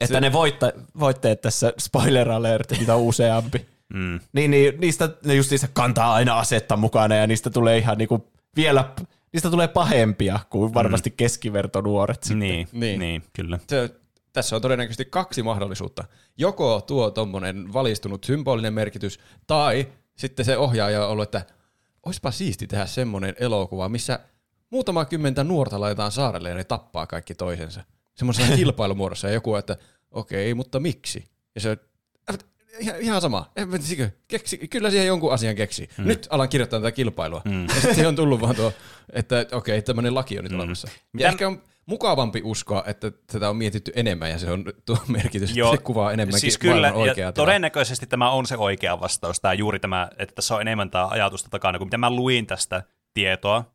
S2: Että ne voitta, voitteet tässä, spoiler alert, mitä on useampi,
S3: Mm.
S2: niin, niin niistä ne justiinsa kantaa aina asetta mukana ja niistä tulee ihan niinku vielä, niistä tulee pahempia kuin varmasti keskivertonuoret sitten.
S3: Niin, niin.
S1: Niin.
S3: niin, kyllä.
S1: Se tässä on todennäköisesti kaksi mahdollisuutta. Joko tuo tuommoinen valistunut symbolinen merkitys, tai sitten se ohjaaja on ollut, että olisipa siisti tehdä semmoinen elokuva, missä muutama kymmentä nuorta laitetaan saarelle ja ne tappaa kaikki toisensa. Semmoisessa [laughs] kilpailumuodossa ja joku, että okei, mutta miksi? Ja se on, "Äh, ihan, ihan sama. En tiedä, keksi, kyllä siihen jonkun asian keksi. Hmm. Nyt alan kirjoittaa tätä kilpailua. Hmm. Ja sitten on tullut vaan tuo, että okei, tämmöinen laki on nyt olemassa. Ja ehkä on mukavampi uskoa, että tätä on mietitty enemmän ja se on [laughs] tuo merkitys,
S3: Joo,
S1: että se kuvaa enemmänkin
S3: siis kyllä,
S1: oikeaa
S3: ja todennäköisesti tämä on se oikea vastaus, tämä juuri tämä, että tässä on enemmän tämä ajatusta takana, kun mitä mä luin tästä tietoa,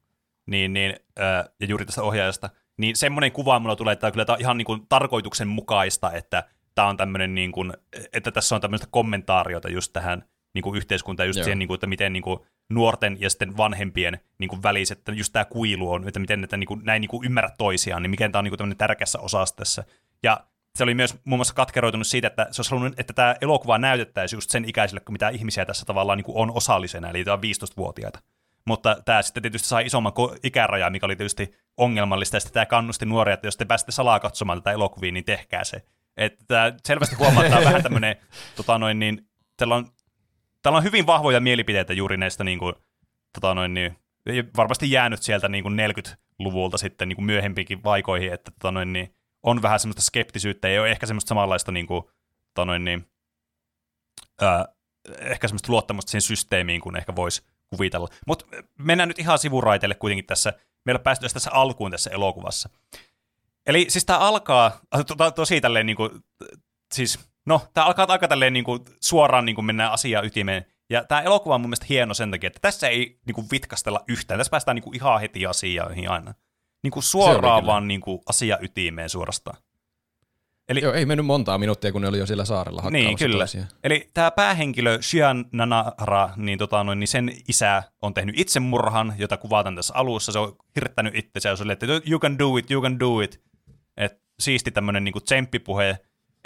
S3: niin, niin, äh, ja juuri tästä ohjaajasta, niin semmoinen kuva mulla tulee, että kyllä tämä on ihan niin kuin tarkoituksenmukaista, että tämä on tämmöinen, niin kuin, että tässä on tämmöistä kommentaariota just tähän niin kuin yhteiskuntaan, just
S1: Joo.
S3: siihen, niin kuin, että miten niin kuin, nuorten ja sitten vanhempien niin kuin väliset, että just tämä kuilu on, että miten ne niin kuin, näin niin kuin ymmärrä toisiaan, niin miten tämä on niin kuin tämmöinen tärkeässä osassa tässä. Ja se oli myös muun muassa katkeroitunut siitä, että se olisi halunnut, että tämä elokuva näytettäisiin just sen ikäisille, mitä ihmisiä tässä tavallaan niin kuin on osallisena, eli tämä on 15-vuotiaita. Mutta tämä sitten tietysti sai isomman ikärajan, mikä oli tietysti ongelmallista, ja sitten tämä kannusti nuoria, että jos te pääsette salaa katsomaan tätä elokuvia, niin tehkää se. Että tämä selvästi huomaa, että tämä on vähän tämmöinen, [laughs] tota noin, niin, täällä on, täällä on hyvin vahvoja mielipiteitä juuri näistä niin kuin, tota noin, niin, varmasti jäänyt sieltä niin kuin 40-luvulta sitten niin kuin myöhempiinkin vaikoihin, että tota noin, niin, on vähän semmoista skeptisyyttä, ei ole ehkä semmoista samanlaista niin kuin, tota noin, niin, ää, ehkä semmoista luottamusta siihen systeemiin, kun ehkä voisi kuvitella. Mutta mennään nyt ihan sivuraiteille kuitenkin tässä. Meillä päästy tässä alkuun tässä elokuvassa. Eli siis tämä alkaa to, to, tosi tälleen niin kuin, siis, no, tämä alkaa aika tälleen niin kuin, suoraan niin kuin mennään asiaan ytimeen. Ja tämä elokuva on mun mielestä hieno sen takia, että tässä ei niin kuin, vitkastella yhtään. Tässä päästään niin kuin, ihan heti asioihin aina. Niin kuin suoraan vaan niin kuin, asia ytimeen suorastaan. Eli,
S1: Joo, ei mennyt montaa minuuttia, kun ne oli jo siellä saarella hakkaamassa
S3: niin, kyllä.
S1: toisiaan.
S3: Eli tämä päähenkilö Shian Nanahara, niin, tota, noin, niin sen isä on tehnyt itsemurhan, jota kuvataan tässä alussa. Se on hirttänyt itsensä ja se oli, että you can do it, you can do it. Et siisti tämmöinen niin tsemppipuhe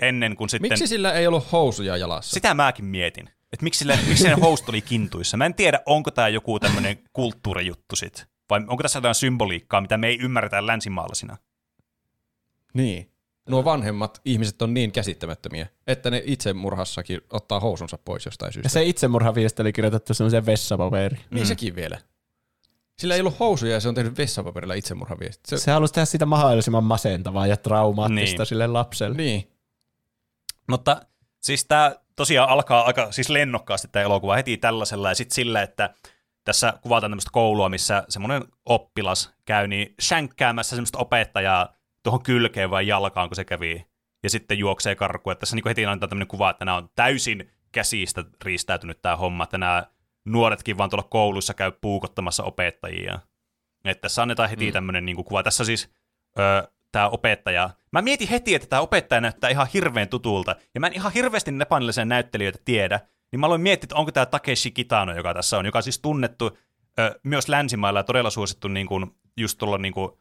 S3: ennen kuin sitten...
S1: Miksi sillä ei ollut housuja jalassa?
S3: Sitä mäkin mietin. Että miksi, sille, miksi sen host oli kintuissa. Mä en tiedä, onko tämä joku tämmöinen kulttuurijuttu sit. Vai onko tässä jotain symboliikkaa, mitä me ei ymmärretä länsimaalaisina.
S1: Niin. Nuo vanhemmat ihmiset on niin käsittämättömiä, että ne itsemurhassakin ottaa housunsa pois jostain syystä.
S2: Ja se itsemurhaviesti oli kirjoitettu semmoiseen vessapaperiin.
S1: Niin sekin vielä. Sillä ei ollut housuja ja se on tehnyt vessapaperilla itsemurhaviesti. Se,
S2: Se halusi tehdä sitä mahdollisimman masentavaa ja traumaattista
S3: Niin.
S2: sille lapselle.
S1: niin.
S3: Mutta siis tämä tosiaan alkaa aika siis lennokkaasti tämä elokuva heti tällaisella ja sitten sillä, että tässä kuvataan tämmöistä koulua, missä semmoinen oppilas käy niin shänkkäämässä semmoista opettajaa tuohon kylkeen vai jalkaan, kun se kävi, ja sitten juoksee karkuun. Että tässä niin heti annetaan tämmöinen kuva, että nämä on täysin käsistä riistäytynyt tämä homma, että nämä nuoretkin vaan tuolla koulussa käy puukottamassa opettajia. Että tässä annetaan heti mm. tämmöinen niin kuva. Tässä siis ö, tämä opettaja. Mä mietin heti, että tämä opettaja näyttää ihan hirveän tutulta, ja mä en ihan hirveästi japanillisen näyttelijöitä tiedä, niin mä aloin miettiä, että onko tämä Takeshi Kitano, joka tässä on, joka on siis tunnettu ö, myös länsimailla ja todella suosittu niin kuin, just tuolla niin kuin,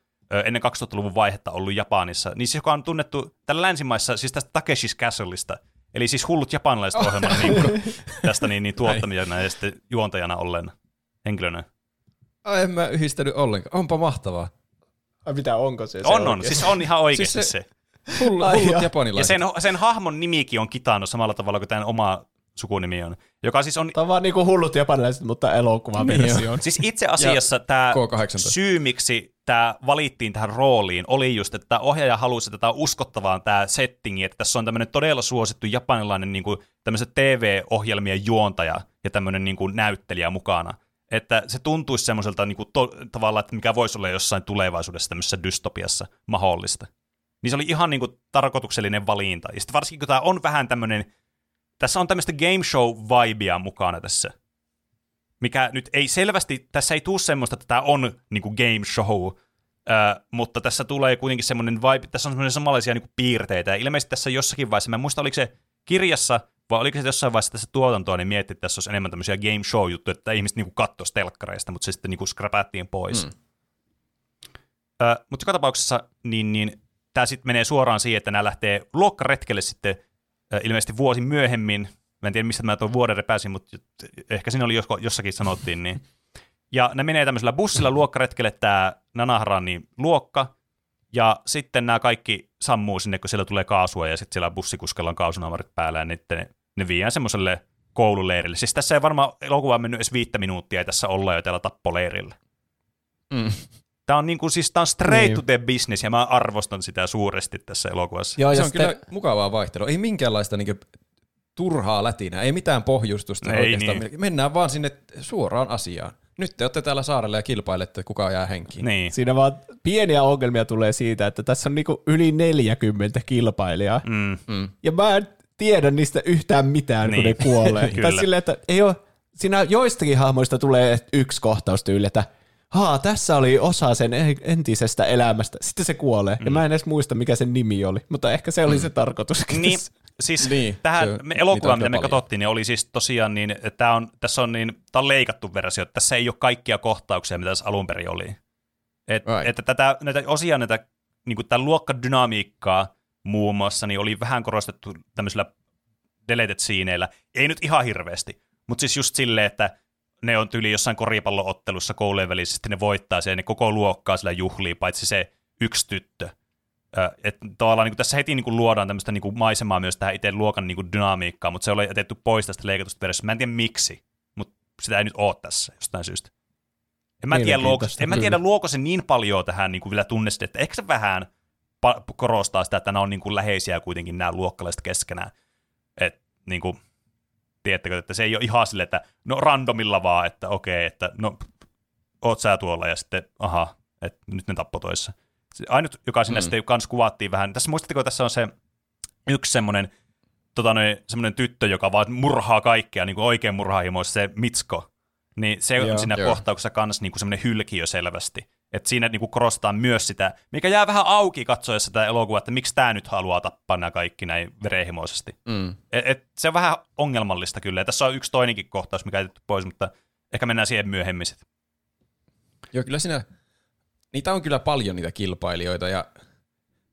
S3: ennen 2000-luvun vaihetta ollut Japanissa, niin se, joka on tunnettu tällä länsimaissa, siis tästä Takeshi's Castleista, eli siis hullut japanilaiset ohjelman niin kuin, [laughs] tästä niin, niin tuottamijana ja sitten juontajana ollen henkilönä.
S1: Ai, en mä yhdistänyt ollenkaan. Onpa mahtavaa.
S2: Ai mitä, onko se?
S3: On, on, siis on ihan oikeasti
S1: Siis
S3: se.
S1: se- Hullu,
S2: Ai
S1: hullut
S2: joo.
S3: Ja
S1: japanilaiset.
S3: sen, sen hahmon nimikin on Kitano samalla tavalla kuin tämän oma sukunimi on, joka siis on
S2: Tämä on vaan niinku hullut japanilaiset, mutta elokuvaversio.
S3: Siis itse asiassa tämä
S1: K18.
S3: syy, miksi tämä valittiin tähän rooliin, oli just, että tämä ohjaaja halusi, että tämä on uskottavaa tämä settingi, että tässä on tämmöinen todella suosittu japanilainen niin kuin, TV-ohjelmien juontaja ja tämmöinen niin kuin, näyttelijä mukana. Että se tuntuisi semmoiselta niin kuin, to, tavallaan, että mikä voisi olla jossain tulevaisuudessa tämmöisessä dystopiassa mahdollista. Niin se oli ihan niin kuin, tarkoituksellinen valinta. Ja sitten varsinkin, kun tämä on vähän tämmöinen, tässä on tämmöistä game show-vibea mukana tässä mikä nyt ei selvästi, tässä ei tule semmoista, että tämä on niin kuin game show, äh, mutta tässä tulee kuitenkin semmoinen vibe, tässä on semmoinen samanlaisia niin kuin piirteitä, ja ilmeisesti tässä jossakin vaiheessa, mä en muista, oliko se kirjassa, vai oliko se jossain vaiheessa tässä tuotantoa, niin mietti, että tässä olisi enemmän tämmöisiä game show-juttuja, että ihmiset niin kattoisi telkkareista, mutta se sitten niin kuin scrapattiin pois. Mm. Äh, mutta joka tapauksessa, niin, niin tämä sitten menee suoraan siihen, että nämä lähtee luokkaretkelle sitten ilmeisesti vuosi myöhemmin, Mä en tiedä, mistä mä tuon vuoden repäsin, mutta ehkä siinä oli josko, jossakin sanottiin. Niin. Ja ne menee tämmöisellä bussilla luokkaretkelle, tämä Nanaharani luokka, Ja sitten nämä kaikki sammuu sinne, kun siellä tulee kaasua ja sitten siellä bussikuskella on kaasunaamarit päällä ja ne, ne, ne viiään semmoiselle koululeirille. Siis tässä ei varmaan elokuva mennyt edes viittä minuuttia ja tässä ollaan jo täällä tappoleirillä.
S1: Mm.
S3: Tämä on, niinku, siis, tää on straight
S2: Niin.
S3: to the business ja mä arvostan sitä suuresti tässä elokuvassa.
S2: Joo,
S1: se on
S2: sitten,
S1: kyllä mukavaa vaihtelua. Ei minkäänlaista niinku turhaa lätinää, ei mitään pohjustusta
S3: Ei
S1: oikeastaan.
S3: niin.
S1: Mennään vaan sinne suoraan asiaan. Nyt te olette täällä saarella ja kilpailette, kuka jää henkiin.
S3: Niin.
S2: siinä vaan pieniä ongelmia tulee siitä, että tässä on niinku yli 40 kilpailijaa.
S3: Mm.
S1: Mm.
S2: Ja mä en tiedä niistä yhtään mitään, kun
S3: Niin.
S2: ne kuolee. [laughs]
S3: Kyllä.
S2: tai silleen, että ei ole, siinä joistakin hahmoista tulee yksi kohtaus tyyli, että haa, tässä oli osa sen entisestä elämästä. Sitten se kuolee. Mm. Ja mä en edes muista, mikä sen nimi oli. Mutta ehkä se oli se tarkoituskin.
S3: Niin, siis
S1: Niin,
S3: tähän
S1: se on-
S3: me
S1: niitä
S3: elokuva,
S1: on
S3: mitä me
S1: paljon.
S3: katsottiin, niin oli siis tosiaan niin, että tää on, tässä on, niin, tää on leikattu versio, että tässä ei ole kaikkia kohtauksia, mitä tässä alun perin oli. Et,
S1: Right.
S3: Että tätä, näitä osia näitä, niin kuin tämän luokkadynamiikkaa muun muassa, niin oli vähän korostettu tämmöisillä deleted sceneillä. Ei nyt ihan hirveästi, mutta siis just silleen, että ne on tyyli jossain koripalloottelussa koulujen välisesti, ne voittaa sen, ne koko luokkaa sillä juhlii, paitsi se yksi tyttö. Et tavallaan niin tässä heti niin kuin luodaan tämmöistä niin kuin maisemaa myös tähän itse luokan niin kuin dynamiikkaan, mutta se oli jätetty pois tästä leikatusta versiosta. Mä en tiedä miksi, mutta sitä ei nyt ole tässä jostain syystä. En mä, tiedä, luoko, en mä tiedä, luoko se niin paljon tähän niin kuin vielä tunnistet, että ehkä se vähän pa- korostaa sitä, että nämä on niin kuin läheisiä kuitenkin nämä luokkalaiset keskenään. Et, niin kuin, tiedättekö, että se ei ole ihan silleen, että no randomilla vaan, että okei, että no oot sä tuolla ja sitten aha, että nyt ne tappoi toissa. Se Ainut, joka siinä mm. sitten kans kuvattiin vähän, tässä muistatteko, tässä on se yksi semmoinen tota noin, semmoinen tyttö, joka vaan murhaa kaikkea, niin kuin oikein murhaahimoissa, se Mitsko, niin se on siinä
S1: joo.
S3: kohtauksessa kans niin kuin semmoinen hylkiö selvästi. Että siinä niin kuin korostetaan myös sitä, mikä jää vähän auki katsoessa tätä elokuvaa, että miksi tämä nyt haluaa tappaa nämä kaikki näin verehimoisesti.
S1: Mm.
S3: Et, et, se on vähän ongelmallista kyllä. Ja tässä on yksi toinenkin kohtaus, mikä ei jätetty pois, mutta ehkä mennään siihen myöhemmin sitten.
S1: Joo, kyllä siinä, niitä on kyllä paljon niitä kilpailijoita ja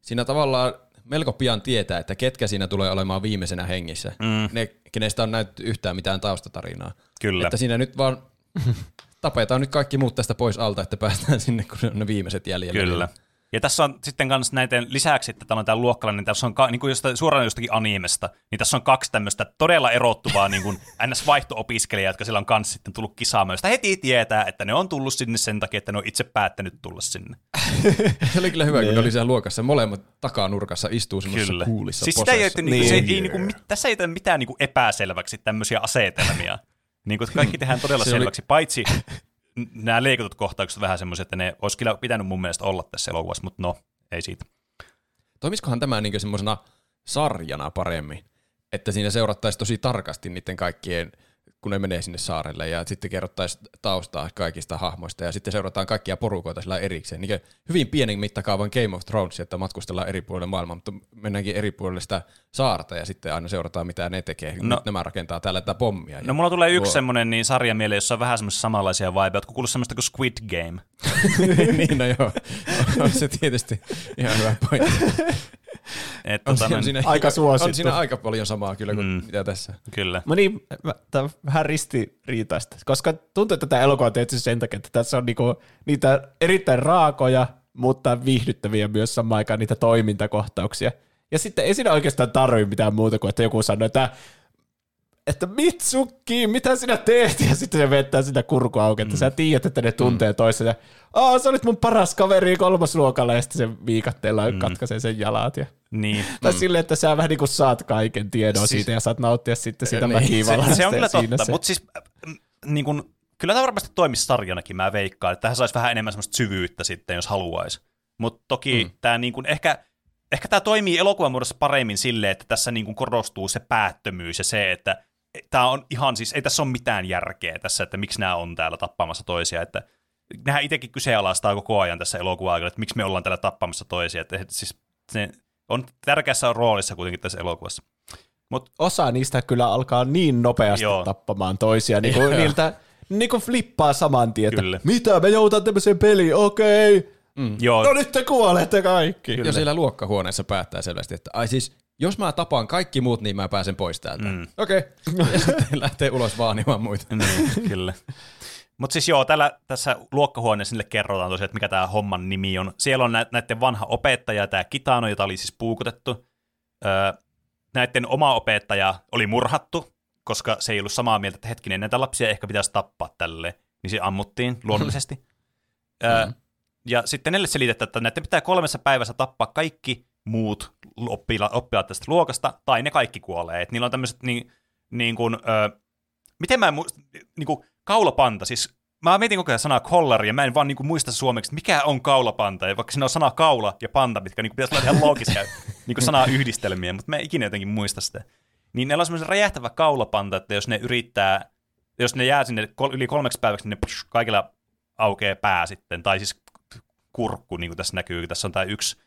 S1: siinä tavallaan melko pian tietää, että ketkä siinä tulee olemaan viimeisenä hengissä.
S3: Mm.
S1: Ne, kenestä on näytetty yhtään mitään taustatarinaa.
S3: Kyllä.
S1: Että siinä nyt vaan [laughs] tapetaan nyt kaikki muut tästä pois alta, että päästään [laughs] sinne, kun ne on ne viimeiset jäljellä.
S3: Kyllä. Ja tässä on sitten myös näiden lisäksi, että tämä on tämä luokkalainen, niin tässä on ka, niin kuin jostain, suoraan jostakin animesta, niin tässä on kaksi tämmöistä todella erottuvaa niin kuin [laughs] NS-vaihto-opiskelijaa, jotka siellä on kanssa sitten tullut kisaamaan, josta heti tietää, että ne on tullut sinne sen takia, että ne on itse päättänyt tulla sinne. [laughs]
S1: Se oli kyllä hyvä, kun ne oli siellä luokassa. Molemmat takanurkassa istuu semmoisessa
S3: Kyllä.
S1: kuulissa
S3: siis sitä ei, että, niin,
S2: Niin.
S3: se, ei, niin kuin, mit- tässä ei tee mitään niin kuin epäselväksi tämmöisiä asetelmia. Niin kuin, kaikki tehdään todella [laughs]
S1: Se oli-
S3: selväksi, paitsi n- nämä leikatut kohtaukset vähän semmoiset, että ne olisi kyllä pitänyt mun mielestä olla tässä elokuvassa, mutta no, ei siitä.
S1: Toimisikohan tämä niin semmoisena sarjana paremmin, että siinä seurattaisiin tosi tarkasti niiden kaikkien, kun ne menee sinne saarelle ja sitten kerrottaisiin taustaa kaikista hahmoista ja sitten seurataan kaikkia porukoita sillä erikseen. Niin hyvin pienen mittakaavan Game of Thrones, että matkustellaan eri puolille maailmaa, mutta mennäänkin eri puolille sitä saarta ja sitten aina seurataan mitä ne tekee.
S3: No.
S1: Nyt nämä rakentaa täällä tätä pommia.
S3: No mulla tulee yksi semmoinen niin sarja mieleen, jossa on vähän semmoisia samanlaisia vibeja. Ootko kuullut semmoista kuin Squid Game? [laughs]
S1: niin, no joo. On [laughs] se tietysti ihan hyvä pointti.
S3: Et,
S1: On,
S3: tota,
S1: siinä,
S2: Aika suosittu.
S1: on siinä aika paljon samaa kyllä kuin
S3: Mm.
S1: mitä tässä.
S3: Kyllä.
S2: Mä niin, mä- tää on vähän ristiriitaista, koska tuntuu, että tämä elokuva on tehty sen takia, että tässä on niinku niitä erittäin raakoja, mutta viihdyttäviä myös samaan aikaan niitä toimintakohtauksia. Ja sitten ei siinä oikeastaan tarvitse mitään muuta kuin, että joku sanoo, että että Mitsuki, mitä sinä teet? Ja sitten se vettää sitä kurkua auki, että mm. sä tiedät, että ne tuntee mm. toisensa. Aa, sä olit mun paras kaveri kolmasluokalla, ja sitten se viikatteella mm. katkaisee sen jalat. Ja...
S3: Niin.
S2: Tai mm. silleen, että sä vähän niin kuin saat kaiken tiedon
S3: Siis-
S2: siitä ja saat nauttia sitten sitä
S1: Niin,
S2: väkivallasta.
S3: Se, se on kyllä totta,
S2: se-
S3: mutta siis mm, niin kun, kyllä tämä varmasti toimisi sarjanakin, mä veikkaan, että tähän saisi vähän enemmän semmoista syvyyttä sitten, jos haluaisi. Mutta toki mm. tämä niin kun, ehkä, ehkä tämä toimii elokuvan muodossa paremmin silleen, että tässä niin korostuu se päättömyys ja se, että tämä on ihan siis, ei tässä ole mitään järkeä tässä, että miksi nämä on täällä tappamassa toisia, että nehän itsekin kyseenalaistaa koko ajan tässä elokuvan aikana, että miksi me ollaan täällä tappamassa toisia, että siis se on tärkeässä roolissa kuitenkin tässä elokuvassa.
S2: Osa niistä kyllä alkaa niin nopeasti
S3: Joo.
S2: Tappamaan toisia, niin kuin niiltä niin kuin flippaa saman tien, että
S3: Kyllä.
S2: mitä, me joudutaan tämmöiseen peliin, okei.
S1: Mm.
S3: Joo,
S2: No nyt te kuolette kaikki.
S1: Jo siellä luokkahuoneessa päättää selvästi, että ai siis, jos mä tapaan kaikki muut, niin mä pääsen pois täältä.
S3: Mm.
S1: Okei. Okay. [laughs] Ja sitten lähtee ulos vaanimaan muita.
S3: niin, kyllä. Mutta siis joo, täällä, tässä luokkahuoneessa niille kerrotaan tosiaan, että mikä tämä homman nimi on. Siellä on näiden vanha opettaja, tämä Kitano, jota oli siis puukotettu. Öö, näiden oma opettaja oli murhattu, koska se ei ollut samaa mieltä, että hetkinen, näitä lapsia ehkä pitäisi tappaa tälle. Niin se ammuttiin luonnollisesti. [laughs] öö, mm. Ja sitten neille selitetään, että näiden pitää kolmessa päivässä tappaa kaikki muut oppilaat, oppilaat tästä luokasta, tai ne kaikki kuolee. Et niillä on tämmöiset, niin, niin kuin, ö, miten mä en muista, niin kuin kaulapanta, siis mä mietin koko ajan sanaa kollari, ja mä en vaan niin kuin muista suomeksi, että mikä on kaulapanta, ja vaikka siinä on sana kaula ja panta, mitkä niin kuin pitäisi olla ihan loogisia [laughs] niin sanaa yhdistelmiä, mutta mä en ikinä jotenkin muista sitä. Niin ne on semmoisen räjähtävä kaulapanta, että jos ne yrittää, jos ne jää sinne kol- yli kolmeksi päiväksi, niin ne psh, kaikilla aukeaa pää sitten, tai siis kurkku, niin kuin tässä näkyy, tässä on tämä yksi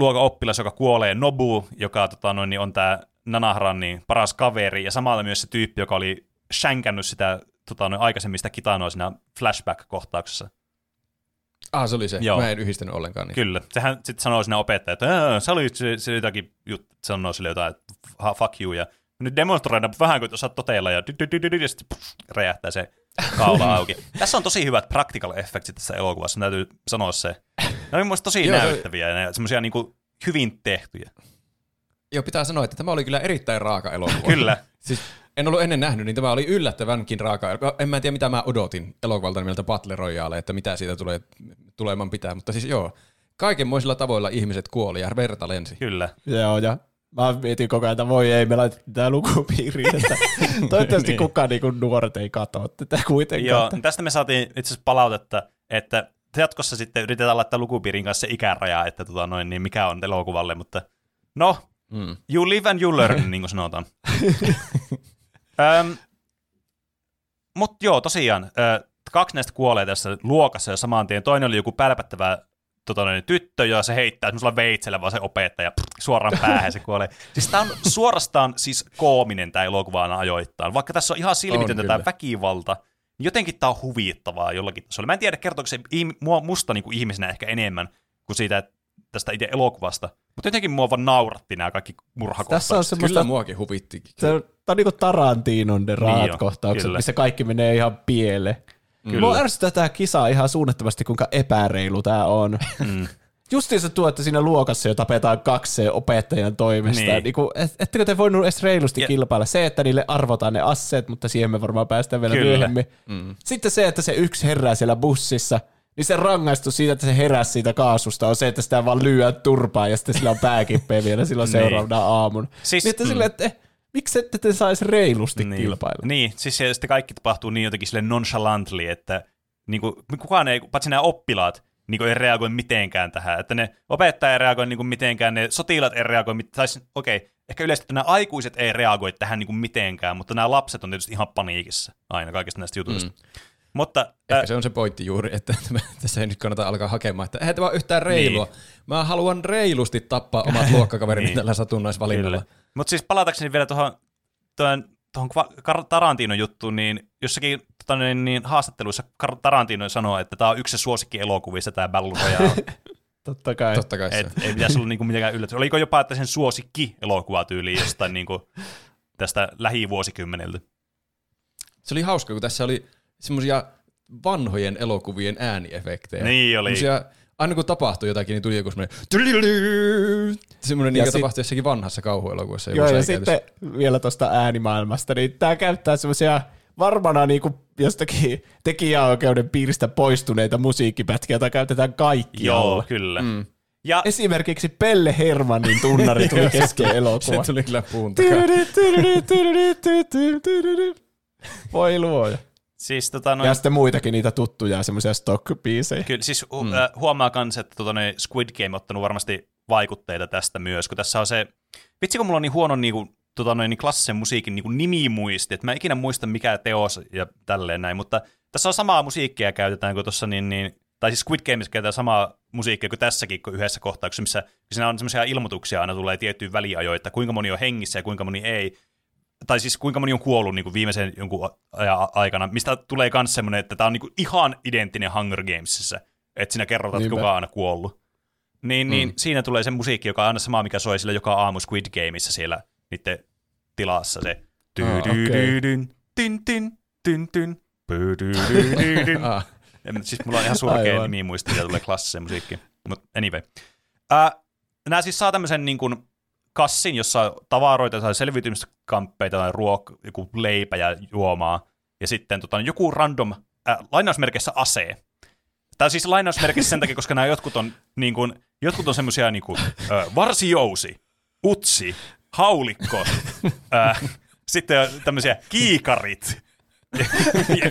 S3: luokan oppilas, joka kuolee, Nobu, joka tota, noin, niin on tämä Nanahran niin paras kaveri, ja samalla myös se tyyppi, joka oli shänkännyt sitä tota, noin, aikaisemmista kitanoa siinä flashback-kohtauksessa.
S1: Ah, se oli se.
S3: Joo.
S1: Mä en yhdistänyt ollenkaan. Niin.
S3: Kyllä. Sehän sitten sanoo sinne opettaja, että se oli se, se jotakin juttu, sanoo sille jotain, että fuck you, ja nyt demonstroida vähän kun osaat toteilla, ja, ja sitten räjähtää se kaula auki. [laughs] tässä on tosi hyvät practical effectsit tässä elokuvassa, täytyy sanoa se. Ne oli mun tosi
S1: Joo,
S3: näyttäviä ja semmoisia niinku hyvin tehtyjä.
S1: Joo, pitää sanoa, että tämä oli kyllä erittäin raaka elokuva.
S3: kyllä. [laughs]
S1: Siis en ollut ennen nähnyt, niin tämä oli yllättävänkin raaka elokuva. En mä tiedä, mitä mä odotin elokuvalta nimeltä Battle Royale, että mitä siitä tulee tuleman pitää. Mutta siis joo, kaikenmoisilla tavoilla ihmiset kuoli ja verta lensi.
S3: Kyllä.
S2: Joo, ja mä mietin koko ajan, että voi ei, me laitettiin tää lukupiiriin, että [laughs] toivottavasti niin. kukaan niin nuoret ei katso tätä kuitenkaan.
S3: Joo, tästä me saatiin itse asiassa palautetta, että jatkossa sitten yritetään laittaa lukupiirin kanssa se ikäraja, että tota noin, niin mikä on elokuvalle, mutta no,
S1: mm.
S3: you live and you learn, niin kuin sanotaan. [laughs] um, mutta joo, tosiaan, kaksi näistä kuolee tässä luokassa ja saman tien. Toinen oli joku pälpättävä tota noin, tyttö, ja se heittää semmoisella veitsellä vaan se opettaja pff, suoraan päähän se kuolee. Siis tämä on suorastaan siis koominen tämä elokuva ajoittain. Vaikka tässä on ihan silmitöntä tämä väkivalta, niin jotenkin tämä on huvittavaa jollakin tasolla. Mä en tiedä, kertooko se mua musta niin kuin ihmisenä ehkä enemmän kuin siitä tästä itse elokuvasta, mutta jotenkin mua vaan nauratti nämä kaikki murhakohtaukset.
S2: Tässä on semmoista,
S1: kyllä muakin huvittikin.
S2: Se, tämä on niin kuin Tarantinon ne raatkohtaukset,
S3: niin
S2: missä kaikki menee ihan pieleen.
S3: Kyllä.
S2: Mua ärsyttää tämä kisa ihan suunnattomasti, kuinka epäreilu tämä on.
S3: Mm
S2: justiinsa tuo, että siinä luokassa jo tapetaan kaksi opettajan toimesta.
S3: Niin.
S2: Niin kuin, et, ettekö te voinut edes reilusti
S3: ja.
S2: kilpailla? Se, että niille arvotaan ne asseet, mutta siihen me varmaan päästään vielä
S3: Kyllä.
S2: myöhemmin. Mm. Sitten se, että se yksi herää siellä bussissa, niin se rangaistus siitä, että se herää siitä kaasusta, on se, että sitä vaan lyö turpaa ja sitten sillä on pääkippeä vielä silloin
S3: niin.
S2: seuraavana aamuna.
S3: Siis,
S2: niin, että
S3: mm.
S2: sille, että, eh, miksi ette te saisi reilusti
S3: niin.
S2: kilpailla?
S3: Niin, siis se, sitten kaikki tapahtuu niin jotenkin sille nonchalantly, että niin kuin, kukaan ei, paitsi nämä oppilaat, niin ei reagoi mitenkään tähän. Että ne opettaja ei reagoi niin mitenkään, ne sotilaat ei reagoi, tai siis, okei, okay, ehkä yleisesti nämä aikuiset ei reagoi tähän niin mitenkään, mutta nämä lapset on tietysti ihan paniikissa aina kaikista näistä jutuista. Mm. Mutta,
S1: Ehkä
S3: äh,
S1: se on se pointti juuri, että [laughs] tässä ei nyt kannata alkaa hakemaan, että eihän tämä ole yhtään reilua.
S3: Niin.
S1: Mä haluan reilusti tappaa omat [laughs] luokkakaverini
S3: niin.
S1: tällä satunnaisvalinnalla.
S3: Mutta siis palatakseni vielä tuohon, tuohon Tarantinon juttuun, niin jossakin tota, niin, niin, haastatteluissa Tarantino sanoi, että tämä on yksi suosikki elokuvista tämä Battle Royale. [laughs]
S2: Totta kai.
S1: Totta kai.
S3: Et, ei pitäisi olla niinku mitenkään yllätys. Oliko jopa, että sen suosikki elokuvatyyli jostain niinku tästä lähivuosikymmeneltä?
S1: Se oli hauska, kun tässä oli semmoisia vanhojen elokuvien ääniefektejä.
S3: Niin oli.
S1: Semmosia, aina kun tapahtui jotakin, niin tuli joku semmoinen semmoinen
S2: niin
S1: sit... tapahtui jossakin vanhassa kauhuelokuvassa. Joo, ja sitten
S2: vielä tuosta äänimaailmasta, niin tämä käyttää semmoisia varmana niinku jostakin tekijäoikeuden piiristä poistuneita musiikkipätkiä, joita käytetään kaikkialla.
S3: Joo, kyllä. Mm.
S2: Ja Esimerkiksi Pelle Hermannin tunnari tuli [laughs] kesken elokuva.
S1: Se tuli kyllä puun.
S2: Voi luoja.
S3: Siis, tota, noin,
S2: Ja sitten muitakin niitä tuttuja semmoisia stock-biisejä.
S3: Kyllä, siis hu- mm. äh, huomaa myös, että tota, Squid Game on ottanut varmasti vaikutteita tästä myös, kun tässä on se, vitsi kun mulla on niin huono niin kuin, tota, noin, niin klassisen musiikin niin nimimuisti, että mä en ikinä muista mikä teos ja tälleen näin, mutta tässä on samaa musiikkia käytetään kuin tuossa, niin, niin, tai siis Squid Gameissa käytetään samaa musiikkia kuin tässäkin kuin yhdessä kohtauksessa, missä siinä on semmoisia ilmoituksia aina tulee tiettyyn väliajoin, että kuinka moni on hengissä ja kuinka moni ei, tai siis kuinka moni on kuollut niin kuin viimeisen jonkun ajan aikana, mistä tulee myös semmoinen, että tämä on niin kuin ihan identtinen Hunger Gamesissa, että siinä kerrotaan, että kuka on aina kuollut. Niin, niin siinä tulee se musiikki, joka on aina sama, mikä soi sillä joka aamu Squid Gameissa siellä niiden tilassa se. Tyn, tyn, tyn, tyn, [laughs] siis mulla on ihan surkea nimi muisti, mitä tulee klassiseen musiikkiin. Mutta anyway. Äh, nämä siis saa tämmöisen niin kuin kassin, jossa on tavaroita tai selviytymiskamppeita tai ruok, joku leipä ja juomaa. Ja sitten tota, joku random, äh, lainausmerkeissä ase. Tämä on siis lainausmerkeissä sen takia, koska nämä jotkut on, niin kuin, jotkut on semmoisia niin kuin, äh, varsijousi, utsi, haulikko, [laughs] äh, sitten on tämmöisiä kiikarit,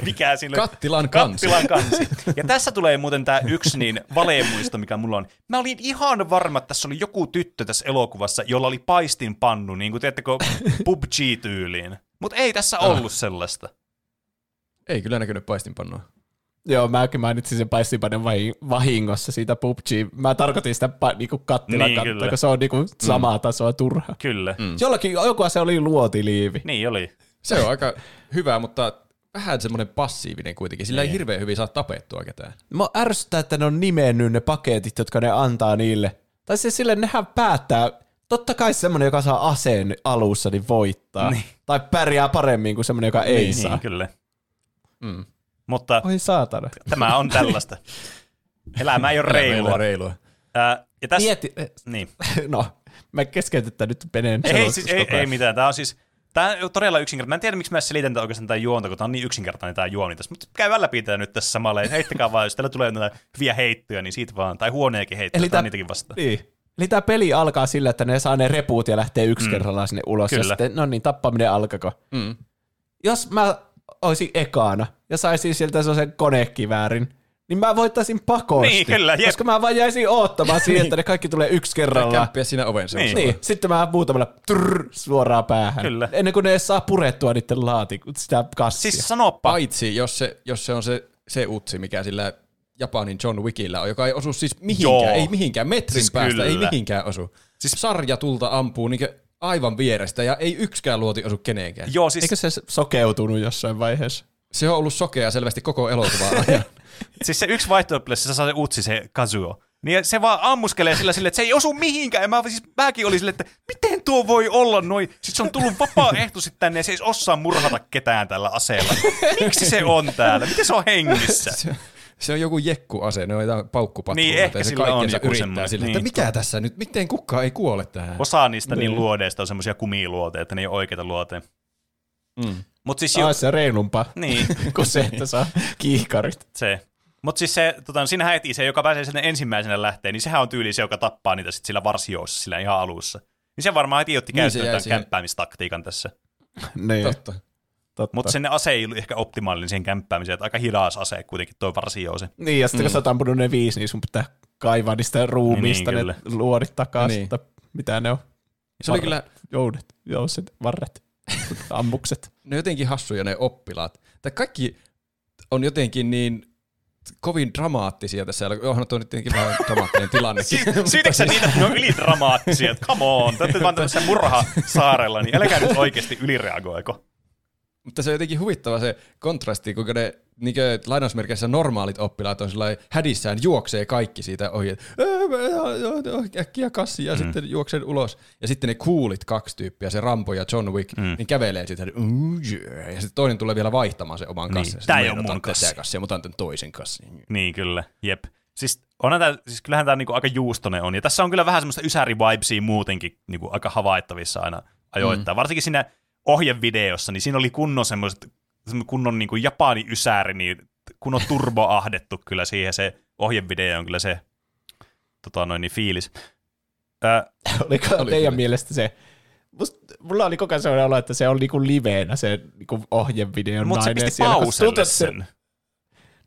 S3: mikä sille...
S1: Kattilan kansi.
S3: Kattilan kansi. Ja tässä tulee muuten tämä yksi niin valemuisto, mikä mulla on. Mä olin ihan varma, että tässä oli joku tyttö tässä elokuvassa, jolla oli paistinpannu, niin kuin tiedättekö, PUBG-tyyliin. Mutta ei tässä ollut sellaista.
S1: Ei kyllä näkynyt paistinpannua.
S2: Joo, mäkin mainitsin sen paistipanen vahingossa siitä PUBG. Mä tarkoitin sitä niinku kattilan
S3: Niin,
S2: niin, kattoa, kun se on niinku samaa tasoa turha.
S3: Kyllä. Mm.
S2: Jollakin, joku se oli luotiliivi.
S3: Niin oli.
S1: Se on aika hyvä, mutta vähän semmoinen passiivinen kuitenkin. Sillä
S3: Niin.
S1: ei hirveän hyvin saa tapettua ketään.
S2: Mä ärsyttää, että ne on nimennyt ne paketit, jotka ne antaa niille. Tai siis sille nehän päättää, totta kai semmoinen, joka saa aseen alussa, niin voittaa.
S3: Niin.
S2: Tai pärjää paremmin kuin semmoinen, joka ei
S3: Niin,
S2: saa.
S3: niin, kyllä.
S1: Mm.
S3: Mutta
S2: Oi saatana.
S3: tämä on tällaista. Elämä ei ole reilua.
S1: reilua.
S3: Ää, ja tässä,
S2: Mieti,
S3: niin. [laughs]
S2: no, mä keskeytetään nyt Penen
S3: Ei, siis, ei, ei mitään. Tämä on siis Tämä on todella yksinkertainen. Mä en tiedä, miksi mä selitän tätä oikeastaan tätä juonta, kun tämä on niin yksinkertainen tämä juoni tässä. Mutta käy läpi tätä nyt tässä samalla. Heittäkää vaan, jos teillä tulee näitä hyviä heittoja, niin siitä vaan. Tai huoneekin heittoja,
S2: Eli
S3: tai
S2: tää-
S3: niitäkin vastaan.
S2: Niin. Eli tämä peli alkaa sillä, että ne saa ne repuut ja lähtee yksi mm. kerrallaan sinne ulos.
S3: Kyllä.
S2: Ja sitten, no niin, tappaminen alkako.
S1: Mm.
S2: Jos mä olisin ekana ja saisin sieltä sellaisen konekiväärin, niin mä voittaisin pakosti.
S3: Niin, kyllä, jep.
S2: Koska mä vaan jäisin oottamaan [laughs] siihen, että ne kaikki tulee yksi kerrallaan.
S1: Kämppiä siinä oven
S3: Niin.
S2: Niin, sitten mä muutamalla trrr, suoraan päähän.
S3: Kyllä.
S2: Ennen kuin ne edes saa purettua niiden laatikut, sitä kassia.
S3: Siis sanoppa.
S1: Paitsi jos se, jos se on se, se utsi, mikä sillä Japanin John Wickillä on, joka ei osu siis mihinkään,
S3: Joo.
S1: ei mihinkään, metrin
S3: Siis
S1: siis päästä,
S3: kyllä.
S1: ei mihinkään osu. Siis sarjatulta ampuu niin aivan vierestä ja ei yksikään luoti osu kenenkään.
S3: Joo, siis,
S2: Eikö se sokeutunut jossain vaiheessa?
S1: Se on ollut sokea selvästi koko elokuvaa ajan. [laughs]
S3: siis se yksi vaihtoehto, se saa se utsi, se Kazuo. Niin se vaan ammuskelee sillä sille, että se ei osu mihinkään. Ja mä, siis, mäkin olin silleen, että miten tuo voi olla noin. Sitten se on tullut vapaaehtoisesti tänne ja se ei osaa murhata ketään tällä aseella. Miksi se on täällä? Miten se on hengissä? [laughs]
S1: se, se on joku jekkuase, ne on jotain paukkupatruunoita.
S3: Niin, ehkä
S1: ja se
S3: sillä on joku
S1: yrittää
S3: semmoinen,
S1: sillä,
S3: niin.
S1: että mitä tässä nyt, miten kukaan ei kuole tähän.
S3: Osa niistä niin luodeista on semmoisia kumiluoteja, että ne ei ole oikeita luoteja.
S1: Mm.
S3: Mutta siis jo,
S2: Ah, se on reilumpaa
S3: niin, [laughs]
S2: kuin se, että saa kiikarit.
S3: se. Mutta siis se, tota, siinä heti se, joka pääsee sinne ensimmäisenä lähteen, niin sehän on tyyli se, joka tappaa niitä sit sillä varsioossa sillä ihan alussa. Niin se varmaan heti otti
S1: Niin, se
S3: käyttöön
S1: jäi
S3: tämän
S1: siihen.
S3: kämppäämistaktiikan tässä.
S2: Niin,
S1: Totta.
S2: Totta.
S3: Mutta sen ase ei ollut ehkä optimaalinen siihen kämppäämiseen, että aika hidas ase kuitenkin toi varsijoose.
S2: Niin, ja sitten kun sä oot ampunut ne viisi, niin sun pitää kaivaa niistä ruumiista
S3: Niin,
S2: ne
S3: kyllä.
S2: luodit takaisin.
S1: Niin.
S2: Tai mitä ne on?
S1: Se oli
S2: Varret.
S1: kyllä,
S2: Joudet, jouset, varret, [laughs] ammukset.
S1: ne on jotenkin hassuja ne oppilaat. Tai kaikki on jotenkin niin kovin dramaattisia tässä. Onhan tuo nyt tietenkin vähän [laughs] dramaattinen tilanne.
S3: Syytätkö sä niitä, että ne on ylidramaattisia, come on, te olette vaan [laughs] tämmöisessä murhasaarella, niin älkää nyt oikeasti ylireagoiko.
S1: Mutta se on jotenkin huvittava se kontrasti, kuinka ne niin lainausmerkeissä normaalit oppilaat on sellainen hädissään, juoksee kaikki siitä ohi, että "Ää, mä- joo, joo, joo, äkkiä kassi ja mm. sitten juoksen ulos. Ja sitten ne coolit kaksi tyyppiä, se Rambo ja John Wick, mm. niin kävelee siitä, ja sitten toinen tulee vielä vaihtamaan sen oman
S3: Niin,
S1: kassin.
S3: tää
S1: Mä
S3: ei
S1: ota
S3: mun kassi.
S1: kassia, mä otan toisen kassin.
S3: Niin, kyllä, jep. Siis, onhan tää, siis kyllähän tämä niinku aika juustonen on, ja tässä on kyllä vähän semmoista ysäri-vibesia muutenkin niinku aika havaittavissa aina ajoittain. Mm. Varsinkin siinä ohjevideossa, niin siinä oli kunnon semmoiset, kunnon niinku japani ysäri, niin kunnon turbo ahdettu kyllä siihen se ohjevideo on kyllä se tota noin, niin fiilis. Ö, [laughs]
S2: Oliko
S1: Oli
S2: teidän
S1: kyllä.
S2: mielestä se, Must, mulla oli koko ajan sellainen olo, että se on niinku liveenä se niinku ohjevideon
S3: mutta se
S2: nainen
S3: pisti
S2: siellä, se-
S3: sen.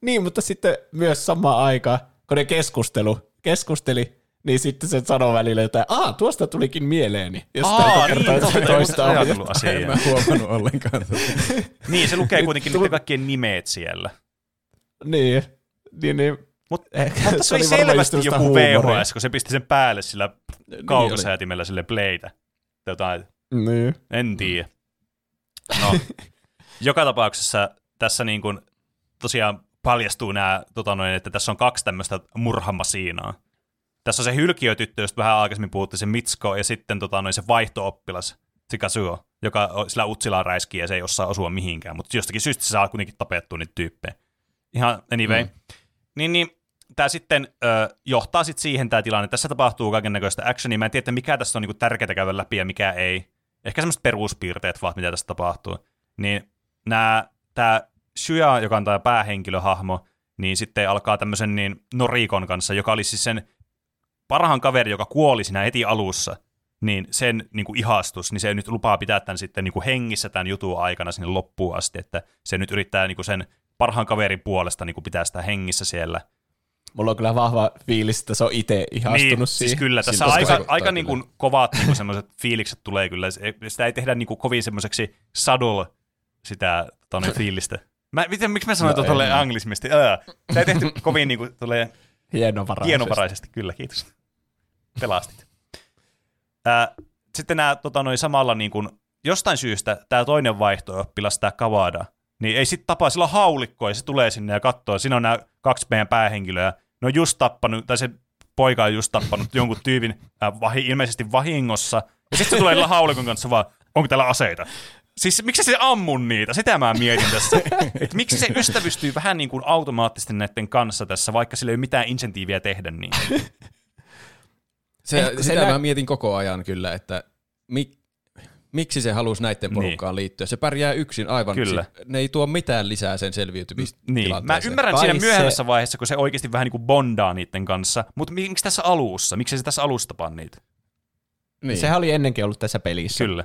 S2: Niin, mutta sitten myös samaan aikaan, kun ne keskustelu, keskusteli, niin sitten se sanoi välillä, että Aa, tuosta tulikin mieleeni. Ja sitten
S3: Aa, niin,
S2: kertaa
S3: totta,
S2: toista ohjetta.
S3: ajatellut
S1: En mä
S3: asiaa.
S1: huomannut ollenkaan. tota. [laughs]
S3: Niin, se lukee kuitenkin niiden kaikkien nimeet siellä.
S2: Niin, niin, niin.
S3: Mut,
S2: Ehkä
S3: mutta se oli selvästi joku
S2: huumoria.
S3: VHS, kun se pisti sen päälle sillä
S1: Niin
S3: kaukosäätimellä sille playtä. Jotain,
S2: Niin.
S3: en tiedä. No, [laughs] joka tapauksessa tässä niin kuin tosiaan paljastuu nämä, tota noin, että tässä on kaksi tämmöistä murhamasiinaa. Tässä on se hylkiötyttö, josta vähän aikaisemmin puhuttiin, se Mitsko, ja sitten tota noin, se vaihto-oppilas, se Kazuo. joka sillä utsilaa räiskii ja se ei osaa osua mihinkään, mutta jostakin syystä se saa kuitenkin tapettua niitä tyyppejä. Ihan anyway. Mm. Niin, niin tämä sitten ö, johtaa sitten siihen tämä tilanne. Tässä tapahtuu kaiken näköistä actionia. Mä en tiedä, mikä tässä on niinku tärkeää käydä läpi ja mikä ei. Ehkä semmoiset peruspiirteet vaan, mitä tässä tapahtuu. Niin nämä, tämä Shuya, joka on tämä päähenkilöhahmo, niin sitten alkaa tämmöisen niin Norikon kanssa, joka oli siis sen parhaan kaveri, joka kuoli siinä heti alussa, niin sen niin kuin ihastus, niin se nyt lupaa pitää tämän sitten niin kuin hengissä tämän jutun aikana sinne loppuun asti, että se nyt yrittää niin kuin sen parhaan kaverin puolesta niin kuin pitää sitä hengissä siellä.
S2: Mulla on kyllä vahva fiilis, että se on itse ihastunut
S3: niin,
S2: siihen.
S3: siis kyllä, tässä
S1: Siltä
S3: aika, aika niin kuin kovat niin kuin semmoiset fiilikset tulee kyllä. Sitä ei tehdä niin kuin kovin semmoiseksi subtle sitä tonne fiilistä. Mä, miten, miksi mä sanoin
S2: No
S3: tuolle? Ää. Sitä ei tehty kovin niin kuin, tulee
S2: Hienovaraisesti.
S3: hienovaraisesti, kyllä, kiitos. Pelastit. Ää, sitten nämä tota, noin samalla niin kuin, jostain syystä tämä toinen vaihto-oppilas, tämä Kavada, niin ei sitten tapaa, sillä on haulikko ja se tulee sinne ja katsoo, siinä on nämä kaksi meidän päähenkilöä, ne on just tappanut, tai se poika on just tappanut [laughs] jonkun tyypin äh, vahi, ilmeisesti vahingossa, ja sitten se tulee haulikon kanssa vaan, onko täällä aseita? Siis miksi se ammun niitä? Sitä mä mietin tässä. [laughs] että miksi se ystävystyy vähän niin kuin automaattisesti näiden kanssa tässä, vaikka sillä ei ole mitään insentiiviä tehdä niin.
S1: Se,
S2: Ehkä se
S1: sitä
S2: nä-
S1: mä mietin koko ajan kyllä, että mik, miksi se halusi näiden porukkaan liittyä. Se pärjää yksin aivan.
S3: Kyllä.
S1: Si- ne ei tuo mitään lisää sen
S3: Niin,
S1: selviytymistilanteeseen.
S3: mä ymmärrän
S2: Kai
S3: siinä
S2: se-
S3: myöhemmässä vaiheessa, kun se oikeasti vähän niin kuin bondaa niiden kanssa, mutta miksi tässä alussa? Miksi se tässä alusta tapaa niitä?
S1: Niin.
S2: Sehän oli ennenkin ollut tässä pelissä.
S3: Kyllä.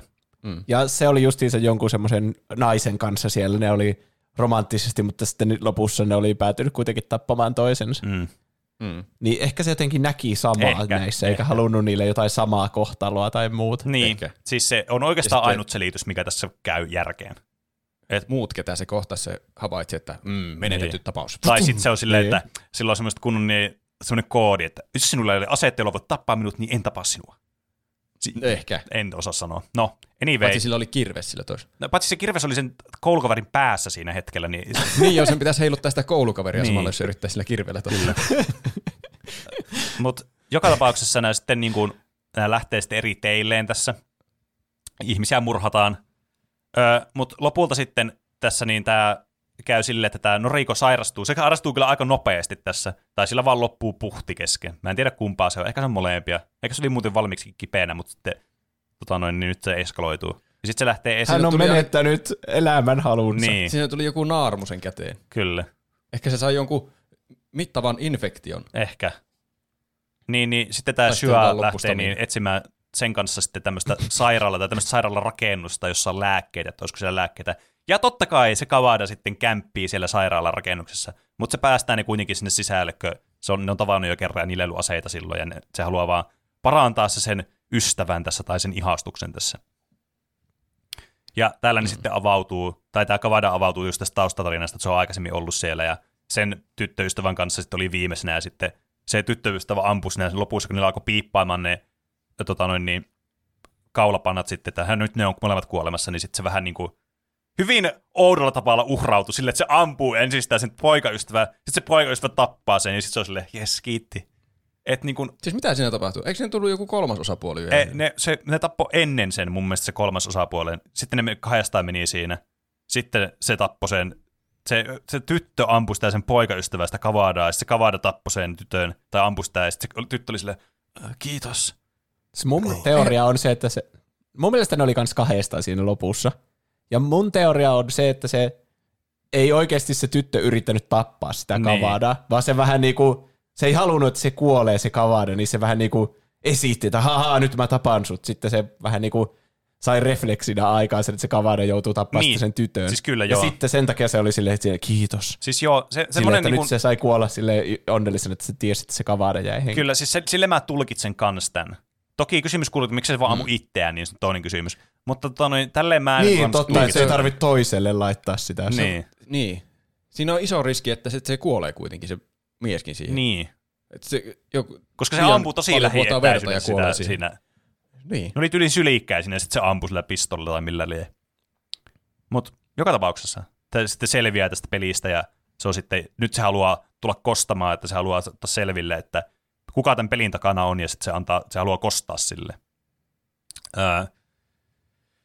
S2: Ja se oli justiinsa jonkun semmoisen naisen kanssa siellä. Ne oli romanttisesti, mutta sitten lopussa ne oli päätynyt kuitenkin tappamaan toisensa.
S3: Mm.
S1: Mm.
S2: Niin ehkä se jotenkin näki samaa
S3: Ehkä,
S2: näissä, eikä
S3: ehkä.
S2: halunnut niille jotain samaa kohtaloa tai muuta.
S3: Niin,
S1: Ehkä.
S3: siis se on oikeastaan
S1: sitten-
S3: ainut selitys, mikä tässä käy järkeen.
S1: Et muut, ketä se kohtasi, se havaitsi, että mm, menetetty
S3: Niin.
S1: tapaus.
S3: Tai sitten se on silleen,
S2: Niin.
S3: että sillä on semmoista kunnon niin, semmoinen koodi, että jos sinulla ei ole aseet, joilla voit tappaa minut, niin en tapaa sinua. Si-
S1: Ehkä.
S3: En osaa sanoa. No, anyway.
S1: Paitsi sillä oli kirves sillä toisella.
S3: No, paitsi se kirves oli sen koulukaverin päässä siinä hetkellä, niin [laughs]
S1: niin joo, sen pitäisi heiluttaa sitä koulukaveria
S3: Niin.
S1: samalla, jos yrittää sillä kirveellä tuolla. [laughs]
S3: Mutta joka tapauksessa nämä sitten niin kuin, nämä lähtee sitten eri teilleen tässä. Ihmisiä murhataan. Öö, Mutta lopulta sitten tässä niin tämä käy silleen, että tämä Noriko sairastuu. Se sairastuu kyllä aika nopeasti tässä. Tai sillä vaan loppuu puhti kesken. Mä en tiedä kumpaa se on. Ehkä se on molempia. Ehkä se oli muuten valmiiksi kipeänä, mutta sitten tota noin, niin nyt se eskaloituu. Ja sitten se lähtee esiin.
S2: Hän on
S1: tuli-
S2: menettänyt elämän halunsa.
S3: Niin,
S1: Siinä tuli joku naarmusen käteen.
S3: kyllä.
S1: Ehkä se sai jonkun mittavan infektion.
S3: Ehkä. Niin, niin sitten tämä Syä
S1: vaan
S3: lähtee niin etsimään sen kanssa sitten tämmöistä sairaalaa tai tämmöistä sairaalarakennusta, jossa on lääkkeitä, että olisiko siellä lääkkeitä. Ja totta kai se Kavada sitten kämppii siellä sairaalarakennuksessa, mutta se päästää ne kuitenkin sinne sisälle, kun se on, ne on tavannut jo kerran ja aseita silloin, ja ne, se haluaa vaan parantaa se sen ystävän tässä tai sen ihastuksen tässä. Ja täällä niin sitten avautuu, tai tämä Kavada avautuu just tästä taustatarinasta, että se on aikaisemmin ollut siellä, ja sen tyttöystävän kanssa sitten oli viimeisenä, ja sitten se tyttöystävä ampui sen lopussa, kun niillä alkoi piippaamaan ne tota noin, niin, kaulapannat sitten, että nyt ne on molemmat kuolemassa, niin sitten se vähän niin kuin hyvin oudolla tavalla uhrautui sille, että se ampuu ensin sitä sen poikaystävää, sitten se poikaystävä tappaa sen, ja sitten se on silleen, jes, kiitti. Et niin kuin,
S1: Siis mitä siinä tapahtuu? Eikö siinä tullut joku kolmas osapuoli
S3: e, ne, se, ne tappoi ennen sen mun mielestä se kolmas osapuolen, sitten ne kahdestaan meni siinä, sitten se tappoi sen, se, se tyttö ampui sitä sen poikaystävästä kavadaa, ja sitten se kavada tappoi sen tytön, tai ampui sitä, ja sitten se tyttö oli silleen, "Äh, kiitos.
S2: Se mun teoria on se, että se... Mun mielestä ne oli kans kahdestaan siinä lopussa. Ja mun teoria on se, että se ei oikeasti se tyttö yrittänyt tappaa sitä
S3: Niin.
S2: kavadaa, vaan se vähän niinku, se ei halunnut, että se kuolee se kavada, niin se vähän niinku esitti, että haha, nyt mä tapan sut. Sitten se vähän niinku sai refleksinä aikaan sen, että se kavada joutuu tappamaan
S3: Niin.
S2: niin. sen tytön.
S3: Siis kyllä,
S2: ja
S3: joo.
S2: sitten sen takia se oli silleen, että kiitos.
S3: Siis joo, se,
S2: Silleen, että
S3: niin
S2: nyt se sai kuolla sille onnellisena, että se tiesi, että se kavada jäi henkiin.
S3: Kyllä, siis se, sille mä tulkitsen kans tämän. Toki kysymys kuuluu, että miksi se vaan ammu
S1: Mm.
S3: itseään, niin se on toinen kysymys. Mutta tota, noin, tälleen mä en
S2: Niin, totta, että se ei tarvitse toiselle laittaa sitä. Se-
S3: Niin,
S1: Niin. Siinä on iso riski, että se, se kuolee kuitenkin se mieskin siihen.
S3: niin.
S1: Että se, joku,
S3: Koska se ampuu tosi
S1: paljon vuotaa verta ja
S3: lähietäisyydessä
S1: kuolee
S3: sitä,
S1: siihen.
S3: siinä.
S1: Niin.
S3: Ne oli tyylin syliikkäisinä ja sitten se ampui sillä pistollilla tai millä lie. Mutta joka tapauksessa tämä sitten selviää tästä pelistä ja se on sitten, nyt se haluaa tulla kostamaan, että se haluaa ottaa selville, että kuka tämän pelin takana on ja sitten se, antaa, se haluaa kostaa sille. Öö,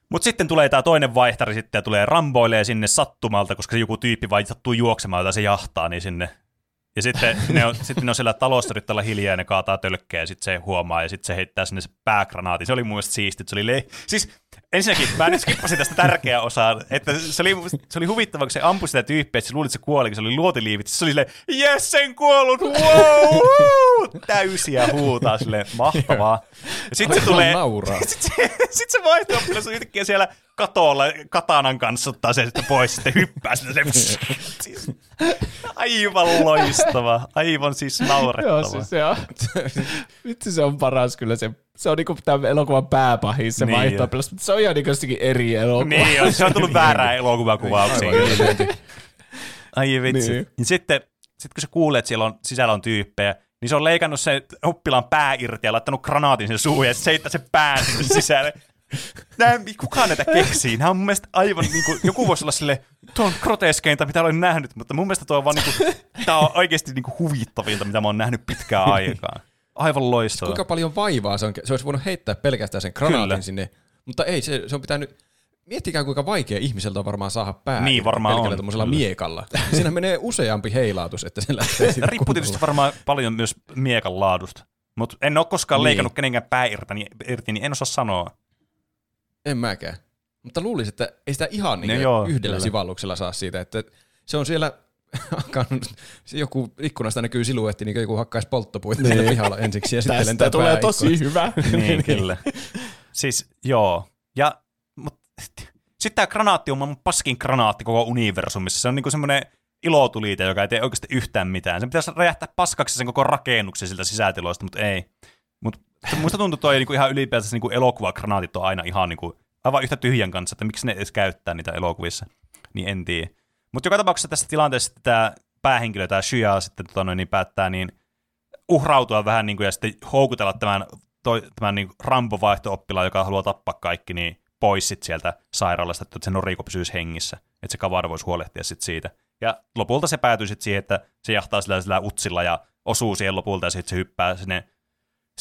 S3: Mutta sitten tulee tämä toinen vaihtari sitten ja tulee ramboilee sinne sattumalta, koska joku tyyppi vain sattuu juoksemaan, jota se jahtaa, niin sinne. Ja sitten ne on, [laughs] sitten ne on siellä talossa yrittää hiljaa ja ne kaataa tölkkejä ja sitten se huomaa ja sitten se heittää sinne se päägranaatin. Se oli mun mielestä siisti. Se oli le- siis ensinnäkin mä nyt skippasin tästä tärkeää osaa, että se oli, se oli huvittavaa, kun se ampui sitä tyyppiä, että se luuli, että se kuoli, kun se oli luotiliivit. Se oli silleen, jes, sen kuollut, wow, wow! täysiä huutaa silleen, mahtavaa. Ja sitten se tulee,
S1: nauraa. [laughs]
S3: sitten se, sit se vaihtuu, se on yhtäkkiä siellä katolla katanan kanssa ottaa sen sitten pois, sitten hyppää sinne. Se, siis, aivan loistava, aivan siis naurettava.
S2: Joo, siis se on. [laughs] Vitsi se on paras kyllä. Se, se on niinku tämä elokuvan pääpahis, se
S3: Niin
S2: niin
S3: jo.
S2: mutta se on ihan niinku eri elokuva.
S3: Niin, on, se on tullut väärää elokuvakuvauksiin. kyllä. Ai vitsi.
S2: Niin.
S3: Niin. niin sitten, sitten kun se kuulee, että siellä on, sisällä on tyyppejä, niin se on leikannut se oppilaan pää irti ja laittanut granaatin sen suuhun ja sitten se heittää sen pään sinne [laughs] sisälle. Nää, kukaan näitä keksii? Nämä on mun mielestä aivan niin kuin, joku voisi olla sille, tuo on groteskeinta, mitä olen nähnyt, mutta mun mielestä tuo on vaan niin kuin, tää on oikeasti niin kuin huvittavinta, mitä mä oon nähnyt pitkään [laughs] aikaan. Aivan loistavaa.
S1: Kuinka paljon vaivaa se on. Se olisi voinut heittää pelkästään sen granaatin
S3: Kyllä.
S1: sinne. Mutta ei, se, se on pitänyt... Miettikää, kuinka vaikea ihmiseltä on varmaan saada pää.
S3: Niin, varmaan on.
S1: tommosella
S3: Kyllä.
S1: miekalla. Siinä menee useampi heilautus, että se lähtee [laughs] siitä
S3: Riippuu tietysti varmaan paljon myös miekan laadusta. Mutta en ole koskaan
S1: Niin.
S3: leikannut kenenkään pää irti, niin, irti, niin en osaa sanoa.
S1: En mäkään. Mutta luulisin, että ei sitä ihan niin
S3: No joo,
S1: yhdellä
S3: kyllä.
S1: sivalluksella saa siitä, että se on siellä hakannut, se joku ikkunasta näkyy siluetti, niin joku hakkaisi polttopuita niin. pihalla ensiksi ja sitten
S2: Tästä
S1: lentää
S2: tulee tosi hyvä. [laughs]
S3: Niin, kyllä. Siis joo. Ja, mut, sitten tämä granaatti on maailman paskin granaatti koko universumissa. Se on niinku semmoinen ilotulite, joka ei tee oikeasti yhtään mitään. Sen pitäisi räjähtää paskaksi sen koko rakennuksen siltä sisätiloista, mutta ei. Mutta muista tuntuu, toi niinku ihan ylipäätänsä niinku elokuvagranaatit on aina ihan niinku, aivan yhtä tyhjän kanssa, että miksi ne edes käyttää niitä elokuvissa. Niin en tiedä. Mutta joka tapauksessa tässä tilanteessa tämä päähenkilö, tämä Shia, sitten tota noin, niin päättää niin uhrautua vähän niin kuin, ja sitten houkutella tämän, toi, tämän niin Rambo-vaihto-oppilaan, joka haluaa tappaa kaikki, niin pois sit sieltä sairaalasta, että se Noriko pysyisi hengissä, että se kavara voisi huolehtia sit siitä. Ja lopulta se päätyy sitten siihen, että se jahtaa sillä, sillä utsilla ja osuu siihen lopulta ja sitten se hyppää sinne,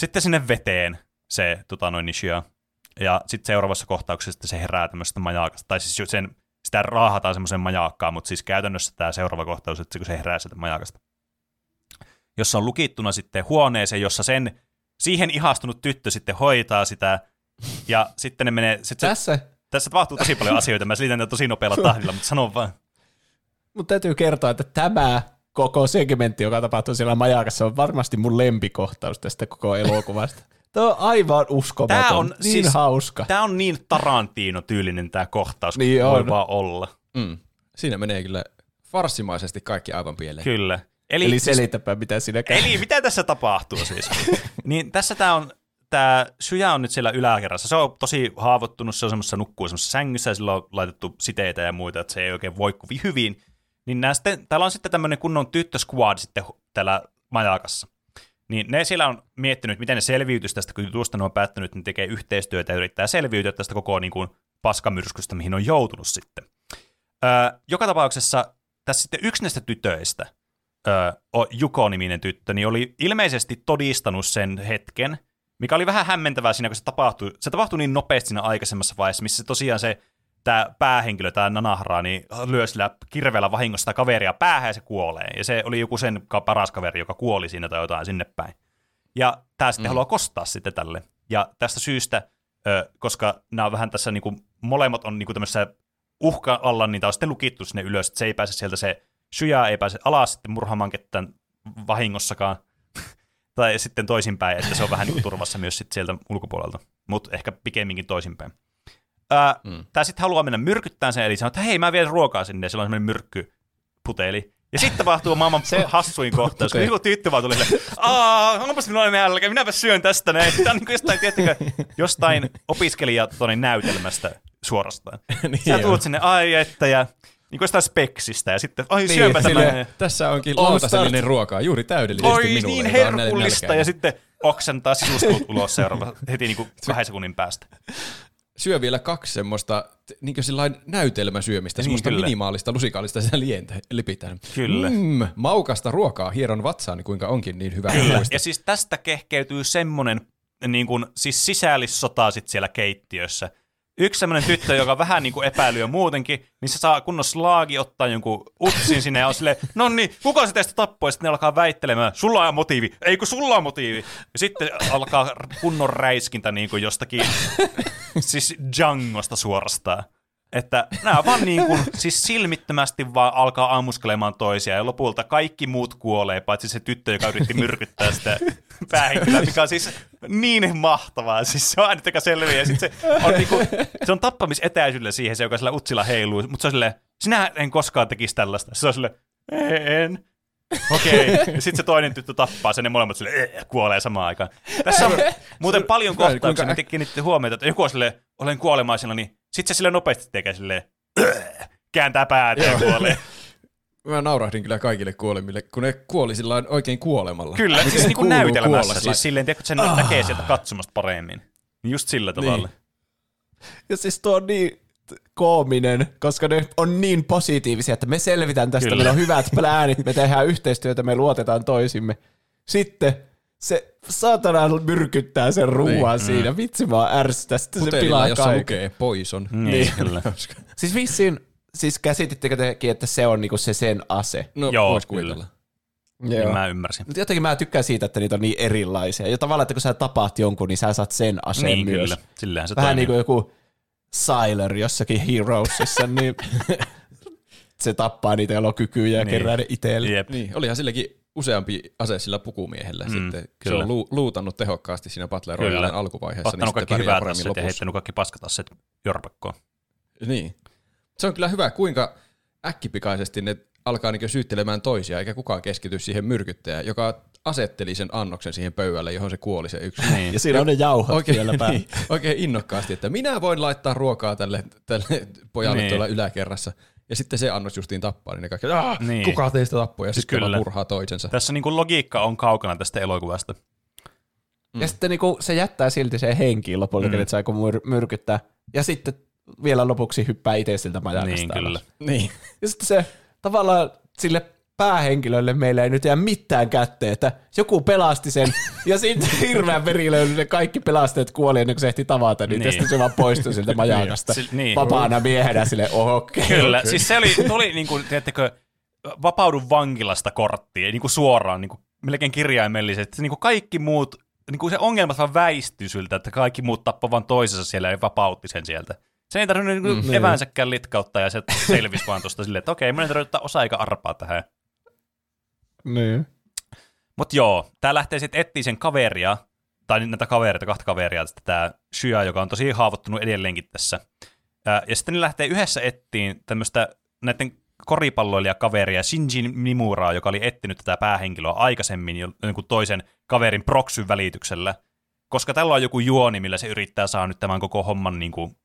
S3: sitten sinne veteen se tota noin, Nishia. Ja sitten seuraavassa kohtauksessa se herää tämmöisestä majaakasta, tai siis sen, sitä raahataan semmoiseen majaakkaan, mutta siis käytännössä tämä seuraava kohtaus, että se, kun se herää sieltä majaakasta jossa on lukittuna sitten huoneeseen, jossa sen siihen ihastunut tyttö sitten hoitaa sitä, ja sitten ne menee, sit se,
S2: Tässä,
S3: tässä tapahtuu tosi paljon asioita, mä selitän tätä tosi nopealla [laughs] tahdilla, mutta sanon vaan.
S2: mutta täytyy kertoa, että tämä koko segmentti, joka tapahtuu siellä majakassa, on varmasti mun lempikohtaus tästä koko elokuvasta. [laughs] Tämä on aivan uskomaton.
S3: Tää on
S2: niin
S3: siis-
S2: hauska.
S3: Tämä on niin Tarantino-tyylinen tämä kohtaus,
S2: Niin
S3: voi
S2: on.
S3: vaan olla.
S1: Mm. Siinä menee kyllä farssimaisesti kaikki aivan pieleen.
S3: Kyllä. Eli,
S2: Eli
S3: siis-
S2: selitäpä, mitä siinä käy.
S3: Eli mitä tässä tapahtuu siis? [laughs] niin tässä tämä on, tämä Syja on nyt siellä yläkerrassa. Se on tosi haavoittunut, se on semmoisessa nukkuu semmoisessa sängyssä ja sillä on laitettu siteitä ja muita, että se ei oikein voi hyvin. Niin nää sitten, täällä on sitten tämmöinen kunnon tyttösquad sitten hu- täällä majakassa. Niin ne siellä on miettinyt, miten ne selviytyisi tästä, kun tuosta ne on päättänyt, että ne tekee yhteistyötä ja yrittää selviytyä tästä koko niin kuin, paskamyrskystä, mihin on joutunut sitten. Öö, joka tapauksessa tässä sitten yksi näistä tytöistä, öö, Juko-niminen tyttö, niin oli ilmeisesti todistanut sen hetken, mikä oli vähän hämmentävää siinä, kun se tapahtui. Se tapahtui niin nopeasti siinä aikaisemmassa vaiheessa, missä se tosiaan se tämä päähenkilö, tämä Nanahra, niin lyö sillä kirveellä vahingossa sitä kaveria päähän ja se kuolee. Ja se oli joku sen paras kaveri, joka kuoli siinä tai jotain sinne päin. Ja tämä sitten mm. haluaa kostaa sitten tälle. Ja tästä syystä, ö, koska nämä on vähän tässä niinku, molemmat on niinku tämmöisessä uhka alla, niin tämä on sitten lukittu sinne ylös, että se ei pääse sieltä se syjä ei pääse alas sitten murhaamaan ketään vahingossakaan. [laughs] tai sitten toisinpäin, että se on vähän niin turvassa myös sitten sieltä ulkopuolelta. Mutta ehkä pikemminkin toisinpäin. Ää, mm. Tämä sitten haluaa mennä myrkyttämään sen, eli sanoo, että hei, mä vien ruokaa sinne, ja sillä on semmoinen myrkkyputeli. Ja sitten tapahtuu maailman [laughs] se hassuin kohtaus, kun [laughs] joku tyttö vaan tuli silleen, aah, onpas minulla nälkä, minäpä syön tästä näin. Tämä on niin kuin jostain, tiedättekö, jostain opiskelijatonin näytelmästä suorastaan. [laughs]
S1: Niin
S3: Sä tulet sinne, ai että, ja niin kuin jostain speksistä, ja sitten, ai
S1: Niin,
S3: syöpä tämän.
S1: Tässä onkin lautasellinen ruokaa, juuri täydellisesti
S3: Oi,
S1: minulle.
S3: niin
S1: on näin
S3: herkullista, ja sitten oksentaa sisuskuut ulos seuraava heti niin kuin kahden sekunnin päästä.
S1: Syö vielä kaksi semmoista niin kuin näytelmäsyömistä,
S3: Niin,
S1: semmoista
S3: kyllä.
S1: minimaalista [laughs] lusikaalista sitä lientä lipitään.
S3: Kyllä.
S1: Mm, maukasta ruokaa hieron vatsaani, kuinka onkin niin hyvä.
S3: Kyllä.
S1: muista.
S3: Ja siis tästä kehkeytyy semmonen niin kuin, siis sisällissota sit siellä keittiössä. Yksi semmoinen tyttö, joka vähän niin kuin epäilyy muutenkin, niin se saa kunnon slaagi ottaa jonkun utsin sinne ja on silleen, no niin, kuka se teistä tappoi? Sitten ne alkaa väittelemään, sulla on motiivi, ei kun sulla on motiivi. Ja sitten alkaa kunnon räiskintä niin kuin jostakin, siis Djangosta suorastaan. Että nämä vaan niin kuin, [laughs] siis silmittömästi vaan alkaa ammuskelemaan toisiaan ja lopulta kaikki muut kuolee, paitsi se tyttö, joka yritti myrkyttää sitä päähenkilöä, mikä on siis niin mahtavaa. Siis se on aina, joka selviää. Ja sit se on, niinku, se on tappamisetäisyydellä siihen, se joka sillä utsilla heiluu, mutta se on silleen, sinä en koskaan tekisi tällaista. Se on silleen, en. Okei. Okay. Sitten se toinen tyttö tappaa sen ja molemmat sille "Eh", kuolee samaan aikaan. Tässä on [laughs] muuten paljon kohtauksia, mitä kiinnitti huomiota, että joku on silleen, olen kuolemaisilla, niin sitten se sille nopeasti tekee silleen, "Eh", [clears throat] kääntää päätä ja kuolee. [laughs]
S1: Mä naurahdin kyllä kaikille kuolemille, kun ne kuoli sillä oikein kuolemalla.
S3: Kyllä,
S1: Miten
S3: siis niin kuin
S1: kuuluu
S3: näytelmässä,
S1: kuolla
S3: siis silleen, tiedätkö, että sen näkee sieltä katsomasta paremmin. Niin Just sillä tavalla.
S2: Ja siis tuo on niin koominen, koska ne on niin positiivisia, että me selvitään tästä,
S3: Kyllä.
S2: meillä on hyvät pläänit, me tehdään yhteistyötä, me luotetaan toisimme. Sitten se saatana myrkyttää sen ruoan niin. siinä. Vitsi vaan ärsytä, sitten se pilaa
S1: jossa
S2: kaiken.
S1: lukee poison.
S3: Niin, kyllä. [laughs]
S2: Siis vissiin, siis käsitittekö tekin, että se on niinku se sen ase?
S1: No,
S3: Joo, kyllä.
S1: kuvitella.
S3: Niin mä ymmärsin.
S2: Mutta jotenkin mä tykkään siitä, että niitä on niin erilaisia. Ja tavallaan, että kun sä tapaat jonkun, niin sä saat sen aseen
S3: Niin,
S2: myös.
S3: kyllä. Sillähän se
S2: Vähän
S3: toimii.
S2: niin kuin joku Syler jossakin Heroesissa, niin [laughs] se tappaa niitä, joilla on kykyjä ja
S3: Niin.
S2: kerää ne itselle.
S3: Jep.
S1: Niin, olihan silläkin useampi ase sillä pukumiehellä.
S3: Mm,
S1: sitten se
S3: kyllä.
S1: on lu- luutannut tehokkaasti siinä Battle. Royalen alkuvaiheessa.
S3: Ottanut
S1: niin
S3: kaikki hyvät
S1: paremmin
S3: asiat ja heittänyt kaikki paskatasset jorpakkoon.
S1: Niin. Se on kyllä hyvä, kuinka äkkipikaisesti ne alkaa niin syyttelemään toisia, eikä kukaan keskity siihen myrkyttäjään, joka asetteli sen annoksen siihen pöydälle, johon se kuoli se yksi.
S3: Niin.
S2: Ja siinä on ne jauhot
S1: Oikein,
S2: vielä päällä.
S1: niin, oikein innokkaasti, että minä voin laittaa ruokaa tälle, tälle pojalle
S3: niin.
S1: tuolla yläkerrassa. Ja sitten se annos justiin tappaa, niin ne kaikki, Aah,
S3: Niin.
S1: kuka teistä tappoi? Ja
S3: Siis
S1: sitten
S3: kyllä.
S1: vaan murhaa toisensa.
S3: Tässä niin kuin logiikka on kaukana tästä elokuvasta.
S2: Ja sitten niinku se jättää silti sen henkiin lopulta, mm. että se aikoo myr- myrkyttää. Ja sitten vielä lopuksi hyppää itse siltä majakasta.
S3: Niin, kyllä.
S1: Niin.
S2: Ja sitten se tavallaan sille päähenkilölle meillä ei nyt jää mitään kätteen, että joku pelasti sen, [laughs] ja sitten hirveän verilöyly ne kaikki pelastajat kuoli ennen kuin se ehti tavata, niin,
S3: Niin.
S2: niin. sitten se vaan poistui siltä [laughs] majakasta
S3: Sil- niin.
S2: vapaana miehenä sille, okei.
S3: Kyllä,
S2: okei.
S3: siis se oli, tuli niin kuin, tiedättekö, vapaudu vankilasta korttiin, niin kuin suoraan, niin kuin, melkein kirjaimellisesti. Niin kuin kaikki muut, niin kuin se ongelmat vaan väistyi siltä, että kaikki muut tappoi vaan toisensa siellä ja vapautti sen sieltä. Se ei tarvinnut niin mm, eväänsäkään litkauttaa ja se selvisi vaan tuosta silleen, että okei, ei tarvitse ottaa osa eikä arpaa tähän.
S2: Niin.
S3: Mutta joo, tää lähtee sitten etsiä sen kaveria, tai näitä kavereita, kahta kaveria, tämä Shia, joka on tosi haavoittunut edelleenkin tässä. Ja sitten ne lähtee yhdessä ettiin tämmöistä näiden koripalloilijakaveria Shinji Mimuraa, joka oli etsinyt tätä päähenkilöä aikaisemmin jo jonkun toisen kaverin proksyn välityksellä, koska tällä on joku juoni, millä se yrittää saada nyt tämän koko homman niin kuin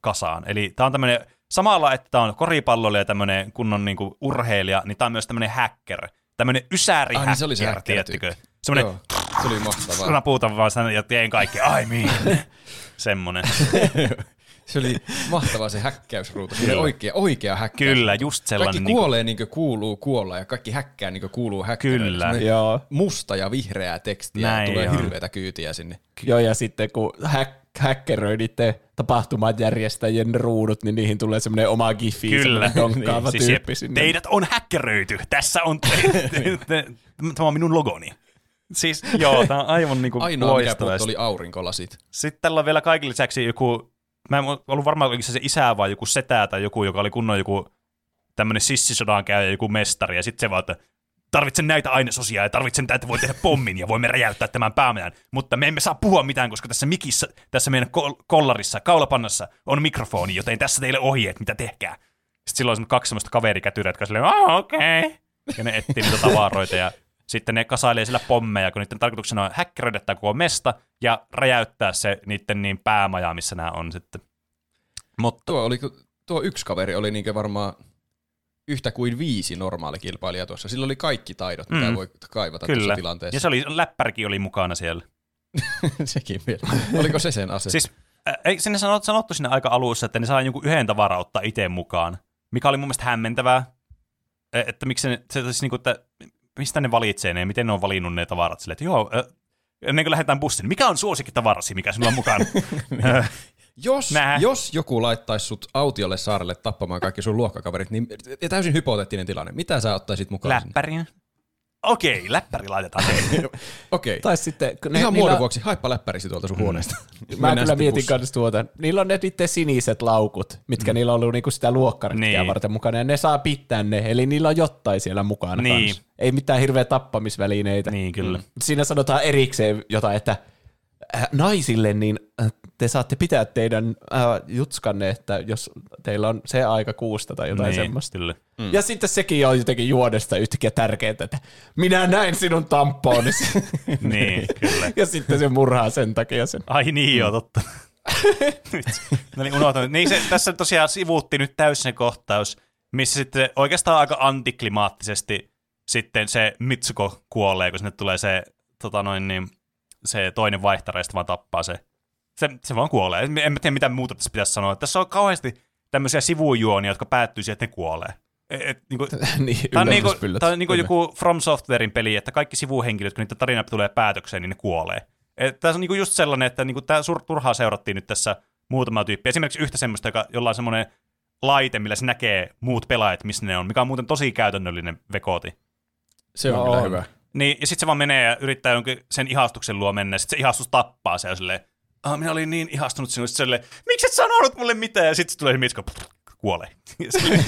S3: kasaan. Eli tämä on tämmöinen, samalla että tämä on koripalloilija ja tämmöinen kunnon niin kuin urheilija, niin tämä on myös tämmöinen hacker, tämmöinen ysäri
S1: Ai niin, se oli se
S3: tiedättekö? Semmoinen
S1: se oli mahtavaa.
S3: puhutaan vaan sen ja teen kaikki, ai niin. [laughs] Semmonen. [laughs]
S1: Se oli mahtavaa se häkkäysruutu. Se oli oikea, oikea häkkäys.
S3: Kyllä, just sellainen.
S1: Kaikki
S3: niinku-
S1: kuolee niin kuin kuulee kuolla ja kaikki häkkää niin kuin kuuluu häkkää.
S3: Kyllä.
S2: Joo.
S1: Musta ja vihreää tekstiä
S3: Näin
S1: ja tulee
S3: on.
S1: hirveätä kyytiä sinne.
S2: Joo, ja sitten kun hack, häkkeröi niiden tapahtuman järjestäjien ruudut, niin niihin tulee semmoinen oma gifi,
S3: Kyllä.
S2: semmoinen donkkaava
S3: Siis
S2: tyyppi sinne.
S3: Teidät on häkkeröity. Tässä on, te, [laughs] te, te, tämä on minun logoni. Siis joo, tämä on aivan niinku
S1: Ainoa mikä oli aurinkolasit.
S3: Sitten tällä on vielä kaikille lisäksi joku, mä en ollut varma, oliko se se isä vai joku setä tai joku, joka oli kunnon joku tämmöinen sissisodan käyjä, joku mestari, ja sitten se vaan, että tarvitsen näitä ainesosia ja tarvitsen tätä, että voi tehdä pommin ja voimme räjäyttää tämän päämajan, mutta me emme saa puhua mitään, koska tässä mikissä, tässä meidän kol- kollarissa, kaulapannassa on mikrofoni, joten tässä teille ohjeet, mitä tehkää. Sitten silloin on kaksi semmoista kaverikätyrää, jotka silleen, okei. Okay. Ja ne etsii niitä tavaroita ja sitten ne kasailee sillä pommeja, kun niiden tarkoituksena on häkkäröidä tämä koko mesta ja räjäyttää se niiden niin päämaja, missä nämä on sitten. Mutta
S1: Tuo, oli, tuo yksi kaveri oli niin varmaan yhtä kuin viisi normaalikilpailijaa tuossa. Sillä oli kaikki taidot, mitä
S3: Mm.
S1: voi kaivata
S3: kyllä.
S1: tuossa tilanteessa.
S3: Ja se oli, läppärikin oli mukana siellä. [laughs]
S1: Sekin vielä. Oliko se sen ase?
S3: Siis äh, ei, sinne sanot, sanottu sinne aika alussa, että ne saa jonkun yhden tavaran ottaa itse mukaan, mikä oli mun mielestä hämmentävää. E- Että miksi ne, se, siis niinku, että mistä ne valitsee ne ja miten ne on valinnut ne tavarat silleen, että joo, äh, ennen kuin lähdetään bussiin, mikä on suosikkitavarasi, mikä sinulla on mukana? [laughs] Äh,
S1: Jos,
S3: Nää.
S1: jos joku laittaisi sut autiolle saarelle tappamaan kaikki sun luokkakaverit, niin täysin hypoteettinen tilanne. Mitä sä ottaisit mukaan sinne?
S3: Okei, läppäri laitetaan. [laughs]
S1: Okei.
S2: Tai sitten, kun
S1: Ihan
S2: niillä-
S1: muodon vuoksi, haippa läppärisi tuolta sun huoneesta. [laughs]
S2: Mä kyllä mietin kanssa tuota. Niillä on ne niiden siniset laukut, mitkä mm. niillä on ollut niinku sitä luokkaretkiä
S3: Niin.
S2: varten mukana, ja ne saa pitää ne, eli niillä on jotain siellä mukana
S3: Niin.
S2: kans. Ei mitään hirveä tappamisvälineitä.
S3: niin, kyllä.
S2: Mm. Siinä sanotaan erikseen jotain, että naisille niin äh, te saatte pitää teidän äh, jutskanne, että jos teillä on se aika kuusta tai jotain
S3: niin,
S2: semmoista.
S3: Kyllä.
S2: Mm. Ja sitten sekin on jotenkin juodesta yhtäkkiä tärkeää, että minä näin sinun tamponisi. [laughs]
S3: niin, [laughs] kyllä.
S2: ja sitten se murhaa sen takia sen.
S3: Ai niin, joo, totta. [laughs] nyt. No niin, unohtanut. Niin se, tässä tosiaan sivuutti nyt täysin se kohtaus, missä sitten oikeastaan aika antiklimaattisesti sitten se Mitsuko kuolee, kun sinne tulee se, tota noin, niin, se toinen vaihtareista vaan tappaa se. Se, se vaan kuolee. En mä tiedä, mitä muuta tässä pitäisi sanoa. Tässä on kauheasti tämmöisiä sivujuonia, jotka päättyy siihen, että ne kuolee. Et, et, [laughs] niin kuin,
S2: niin,
S3: Tämä on, niinku, tää on niinku joku From Softwarein peli, että kaikki sivuhenkilöt, kun niiden tarina tulee päätökseen, niin ne kuolee. Tämä on niinku just sellainen, että niinku tämä turhaa seurattiin nyt tässä muutama tyyppi. Esimerkiksi yhtä semmoista, joka, jolla on semmoinen laite, millä se näkee muut pelaajat, missä ne on, mikä on muuten tosi käytännöllinen vekooti.
S1: Se on
S2: No
S1: kyllä
S2: on.
S1: hyvä.
S3: Niin, ja sitten se vaan menee ja yrittää jonkin sen ihastuksen luo mennä, sitten se ihastus tappaa se ja silleen, ah, minä olin niin ihastunut sinusta, silleen, miksi et sanonut mulle mitään, ja sitten se tulee [laughs] se mitsko, kuolee. Ja silleen,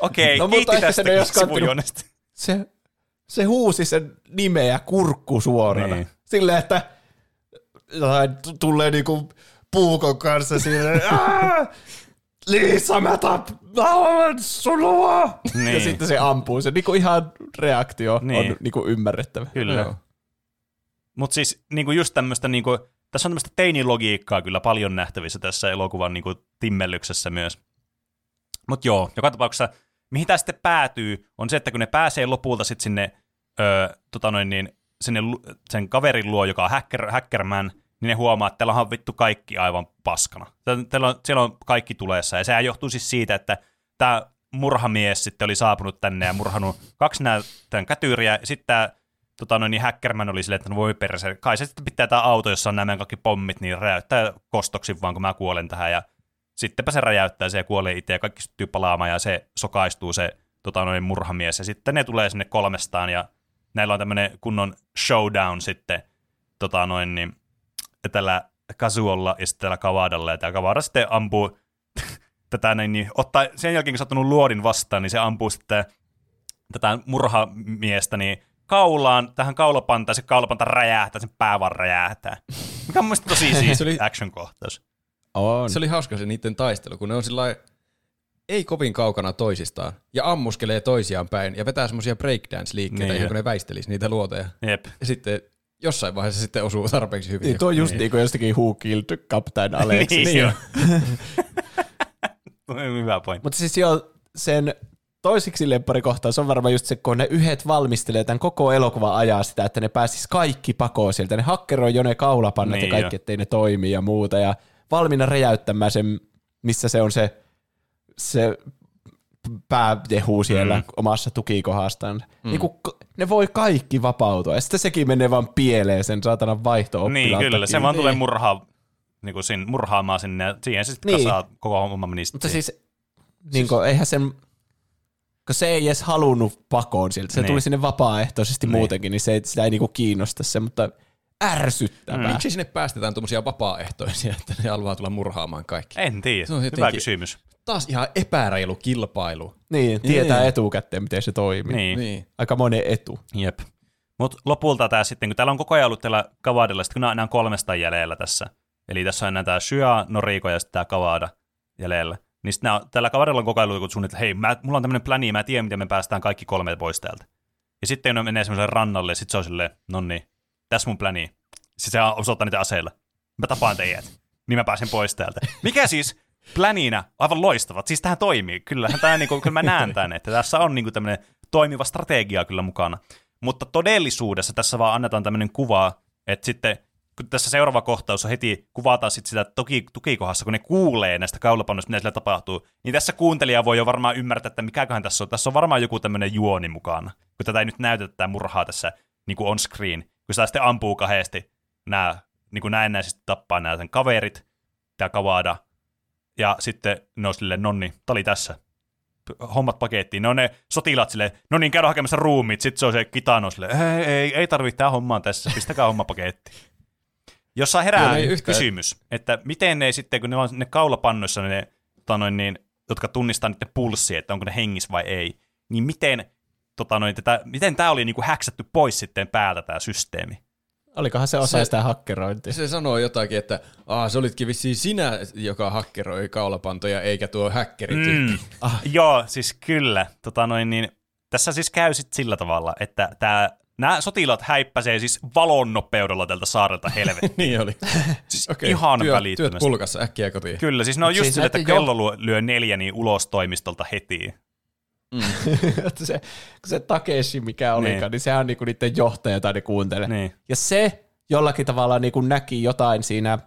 S3: Okei,
S2: No,
S3: no, kiitti tästä
S2: kantanut-
S3: sivujuonesta.
S2: se, se huusi sen nimeä kurkku suorana.
S3: Niin.
S2: Niin. Silleen, että tulee niinku puukon kanssa silleen, [laughs] "Aa, Liisa, mä tappaan sulua!
S3: Niin.
S2: Ja sitten se ampuu. Se niinku ihan reaktio
S3: Niin.
S2: on niinku ymmärrettävä.
S3: Kyllä.
S1: Joo.
S3: Mutta siis niinku just tämmöistä, niinku, tässä on tämmöistä teinilogiikkaa kyllä paljon nähtävissä tässä elokuvan niinku, timmellyksessä myös. Mutta joo, joka tapauksessa, mihin tämä sitten päätyy, on se, että kun ne pääsee lopulta sitten sinne, öö, tota noin, niin, sinne sen kaverin luo, joka on hacker, hackerman, niin ne huomaa, että teillä on vittu kaikki aivan paskana. Teillä on, siellä on kaikki tulessa, ja sehän johtuu siis siitä, että tämä murhamies sitten oli saapunut tänne ja murhanut kaksi näytön kätyriä, ja sitten tämä tota noin, niin Hackerman oli silleen, että no voi perse, kai se sitten pitää tämä auto, jossa on nämä kaikki pommit, niin räjäyttää kostoksi vaan, kun mä kuolen tähän, ja sittenpä se räjäyttää se ja kuolee itse, ja kaikki syttyy palaamaan, ja se sokaistuu se tota noin, murhamies, ja sitten ne tulee sinne kolmestaan, ja näillä on tämmöinen kunnon showdown sitten, tota noin, niin, tällä Kazuolla ja sitten tällä Kavadalla, ja tämä Kavada sitten ampuu [laughs] tätä näin, niin ottaa, sen jälkeen kun ottanut luodin vastaan, niin se ampuu sitten tätä murhamiestä niin kaulaan, tähän kaulapantaan, se kaulapanta räjähtää, sen pää vaan räjähtää. Mikä on mun tosi [laughs] siis
S1: Se oli-
S3: action-kohtaus.
S2: On.
S1: Se oli hauska se niiden taistelu, kun ne on sillä ei kovin kaukana toisistaan ja ammuskelee toisiaan päin ja vetää semmoisia breakdance-liikkeitä,
S3: Niin.
S1: kun ne väistelisi niitä luotoja.
S3: Jep.
S1: Ja sitten jossain vaiheessa sitten osuu tarpeeksi hyvin.
S2: Niin, tuo on just niin kuin jostakin Who Killed Captain [laughs] Alexis.
S3: Niin, joo. [laughs] Hyvä pointti.
S2: Mutta siis joo, sen toisiksi lempparikohtaus on varmaan just se, kun ne yhdet valmistelee tämän koko elokuvan ajaa sitä, että ne pääsis kaikki pakoon sieltä. Ne hakkeroi jo ne kaulapannat
S3: Niin
S2: ja kaikki,
S3: jo.
S2: ettei ne toimi ja muuta. Ja valmiina räjäyttämään sen, missä se on se, se pääjehu siellä
S3: Mm.
S2: mm. omassa tukikohdastaan. Mm. Niin kun, ne voi kaikki vapautua. Ja sitten sekin menee vaan pieleen sen saatanan vaihto
S3: Niin, kyllä. Se vaan tulee murhaa, niin kuin sin, murhaamaan sinne ja siihen se sitten
S2: Niin.
S3: kasaa koko homma niistä.
S2: Mutta siis, niin kuin, eihän sen, kun se ei edes halunnut pakoon sieltä, se
S3: Niin.
S2: niin. tuli sinne vapaaehtoisesti
S3: Niin.
S2: niin. muutenkin, niin se ei, sitä ei niinku kiinnosta se, mutta ärsyttävää. Mm.
S1: Miksi sinne päästetään tuommoisia vapaaehtoisia, että ne haluaa tulla murhaamaan kaikki?
S3: En tiedä.
S1: Se on
S3: Hyvä
S1: jotenkin-
S3: kysymys.
S1: Taas ihan epäreilu kilpailu.
S2: Niin, tietää
S1: Niin.
S2: etukäteen, miten se toimii.
S3: Niin.
S1: Niin.
S2: Aika monen etu.
S3: Jep. Mutta lopulta tämä sitten, kun täällä on koko ajan ollut tällä Kavadilla, sitten kun nämä on kolmesta jäljellä tässä, eli tässä on enää tämä Shua, Noriko ja sitten tämä Kavada jäljellä, niin sitten tällä Kavadilla on koko ajan ollut suunnitelma, että hei, mä, mulla on tämmöinen pläni, mä tiedän, miten me päästään kaikki kolme pois täältä. Ja sitten ne menee semmoiselle rannalle, ja sitten se on silleen, no niin, tässä mun pläni. Sitten se osoittaa niitä aseilla. Mä tapaan teidät. Niin mä pääsen pois täältä. Mikä siis pläninä aivan loistavat. Siis tähän toimii. Kyllähän tämä, niinku, kyllä mä näen tämän, että tässä on niinku tämmöinen toimiva strategia kyllä mukana. Mutta todellisuudessa tässä vaan annetaan tämmöinen kuva, että sitten kun tässä seuraava kohtaus on heti kuvataan sitten sitä toki, tukikohdassa, kun ne kuulee näistä kaulapannoista, mitä siellä tapahtuu, niin tässä kuuntelija voi jo varmaan ymmärtää, että mikäköhän tässä on. Tässä on varmaan joku tämmöinen juoni mukana, kun tätä ei nyt näytetä tätä murhaa tässä niin kuin on screen, kun sitä sitten ampuu kahdesti nämä niin kuin näennäisesti tappaa nämä sen kaverit, tämä Kavada. Ja sitten ne on silleen, nonni, tää oli tässä. Hommat pakettiin. Ne on ne sotilaat silleen, no niin, käydä hakemassa ruumit. Sitten se on se kitano silleen, ei, ei, ei tarvitse tää hommaa tässä, pistäkää homma pakettiin. Jossa herää
S1: yhtään-
S3: kysymys, että miten ne sitten, kun ne on ne kaulapannoissa ne, tota noin, niin, jotka tunnistaa niiden pulssia, että onko ne hengis vai ei, niin miten, tota noin, tätä, miten tämä oli niinku häksätty pois sitten päältä tämä systeemi?
S2: Olikohan se osa
S1: Se-
S2: sitä hakkerointia?
S1: Se sanoo jotakin, että Aa, se olitkin vissiin sinä, joka hakkeroi kaulapantoja, eikä tuo häkkeri.
S3: Mm. [laughs] Ah. Joo, siis kyllä. Tota noin, niin, tässä siis käy sit sillä tavalla, että tää, nämä sotilaat häippäsee siis valon nopeudella tältä saarelta helvettiin. [laughs]
S1: niin oli.
S3: siis
S1: Okei,
S3: ihan
S1: työ, työt
S3: välittömästi.
S1: pulkassa äkkiä kotiin.
S3: Kyllä, siis ne on
S2: Mut
S3: just
S2: siis
S3: sillä, että
S2: jo-
S3: kello lyö, lyö neljä niin ulos toimistolta heti. [laughs]
S2: Että se, se Takeshi, mikä olikaan,
S3: Niin.
S2: niin, sehän on niinku niiden johtaja, jota ne kuuntelee.
S3: Niin.
S2: Ja se jollakin tavalla niinku näki jotain siinä,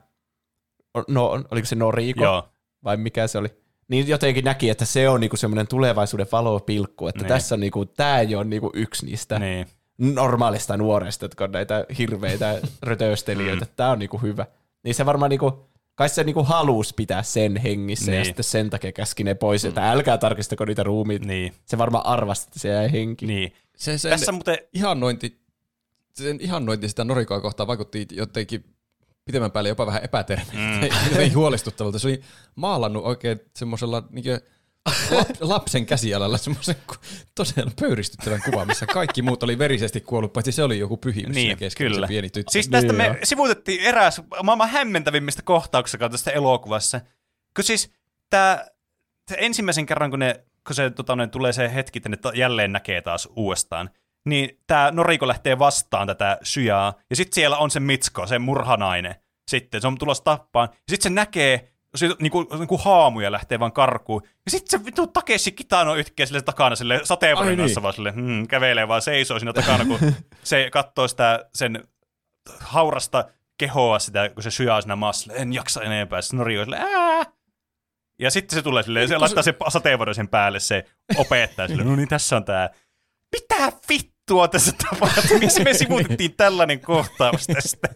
S2: no, oliko se Noriko
S3: Joo,
S2: vai mikä se oli? Niin jotenkin näki, että se on niinku semmoinen tulevaisuuden valopilkku, että
S3: Niin.
S2: tässä on niinku, tämä ei ole niinku yksi niistä
S3: niin.
S2: normaalista nuoresta, jotka on näitä hirveitä [laughs] rötöstelijöitä.
S3: Mm.
S2: Tämä on niinku hyvä. Niin se varmaan niinku, kai se niinku halusi pitää sen hengissä ja
S3: Niin.
S2: sitten sen takia käski ne pois, että älkää tarkistako niitä ruumiita.
S3: Niin.
S2: Se varmaan arvasti, että se jäi henki.
S3: niin.
S1: Se, sen
S3: Tässä muuten,
S1: ihannointi, sen ihannointi sitä Norikoa kohtaan vaikutti jotenkin pitemmän päälle jopa vähän epäterveeltä mm. huolestuttavalta. Se oli maalannut oikein semmoisella niin lapsen käsialalla semmoisen todella pöyristyttävän kuvan, missä kaikki muut oli verisesti kuollut, paitsi se oli joku pyhimys
S3: Niin,
S1: siinä keskellä,
S3: kyllä.
S1: se pieni tyttö.
S3: Siis tästä
S2: Niin,
S3: me
S2: joo.
S3: sivuutettiin eräs maailman hämmentävimmistä kohtauksista tästä elokuvassa. Kun siis tämä ensimmäisen kerran, kun, ne, kun se, tota, ne, tulee se hetki, että ne ta- jälleen näkee taas uudestaan, niin tämä Noriko lähtee vastaan tätä syjaa, ja sitten siellä on se Mitsko, se murhanainen. Sitten se on tulossa tappaan, ja sitten se näkee, se niinku, niinku haamuja lähtee vaan karkuun. Ja sitten se vittu Takeshi Kitano yhtäkkiä sille takana sille sateenvarjon
S1: Ai niin.
S3: vaan sille, hmm, kävelee vaan seisoo siinä takana, kun [laughs] se katsoo sitä sen haurasta kehoa sitä, kun se syjaa siinä maassa, en jaksa enempää. Sitten Nori on silleen, ää! Ja sitten se tulee silleen, se laittaa se sateenvarjon sen päälle, se opettaja silleen, no niin, tässä on tää. Mitä vittua tässä tapahtuu? [laughs] Miksi me sivuutettiin tällainen kohtaus tästä?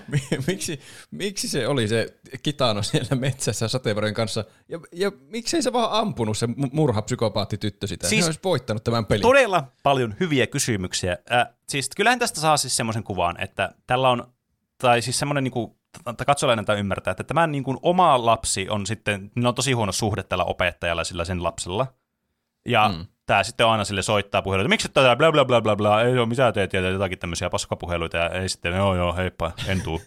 S3: [laughs]
S1: miksi, miksi se oli se kitano siellä metsässä sateenvarjon kanssa? Ja, ja miksei se vaan ampunut se mu- murhapsykopaattityttö sitä?
S3: Siis-
S1: se olisi voittanut tämän pelin.
S3: Todella paljon hyviä kysymyksiä. Äh, siis kyllähän tästä saa siis semmoisen kuvan, että tällä on, tai siis semmoinen niinku, että katsolainen tai ymmärtää, että tämä niinku oma lapsi on sitten, niillä on tosi huono suhde tällä opettajalla sillä sen lapsella. Ja mm. Tämä sitten aina sille soittaa puheluita, miksi tätä bla bla bla bla bla, ei ole mitään teet ja jotakin tämmöisiä paskapuheluita ja ei sitten, joo joo, heippa, en tuu.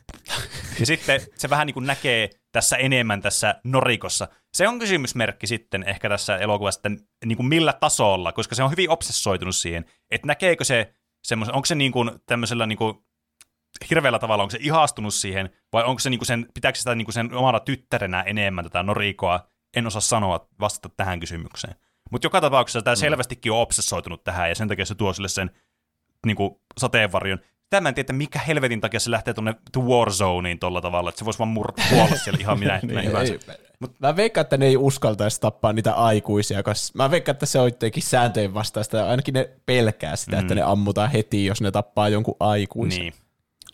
S3: ja sitten se vähän niin kuin näkee tässä enemmän tässä Norikossa. Se on kysymysmerkki sitten ehkä tässä elokuvassa, että niin kuin millä tasolla, koska se on hyvin obsessoitunut siihen, että näkeekö se semmoisen, onko se niin kuin tämmöisellä niin kuin hirveällä tavalla, onko se ihastunut siihen, vai onko se niinku sen, pitääkö sitä niinku sen omana tyttärenä enemmän tätä Norikoa, en osaa sanoa vastata tähän kysymykseen. Mutta joka tapauksessa tämä mm. selvästikin on obsessoitunut tähän, ja sen takia se tuo sille sen niinku, sateenvarjon. Tämä en tiedä, että mikä helvetin takia se lähtee tuonne Warzoneen tuolla tavalla, että se voisi vaan mur- kuolla siellä ihan minä, [laughs] minä hyvänsä.
S2: Ei, Mut mä veikkaan, että ne ei uskaltaisi tappaa niitä aikuisia, koska mä veikkaan, että se on jotenkin sääntöjen vastaista, ja ainakin ne pelkää sitä, mm. että ne ammutaan heti, jos ne tappaa jonkun aikuisen.
S3: Niin.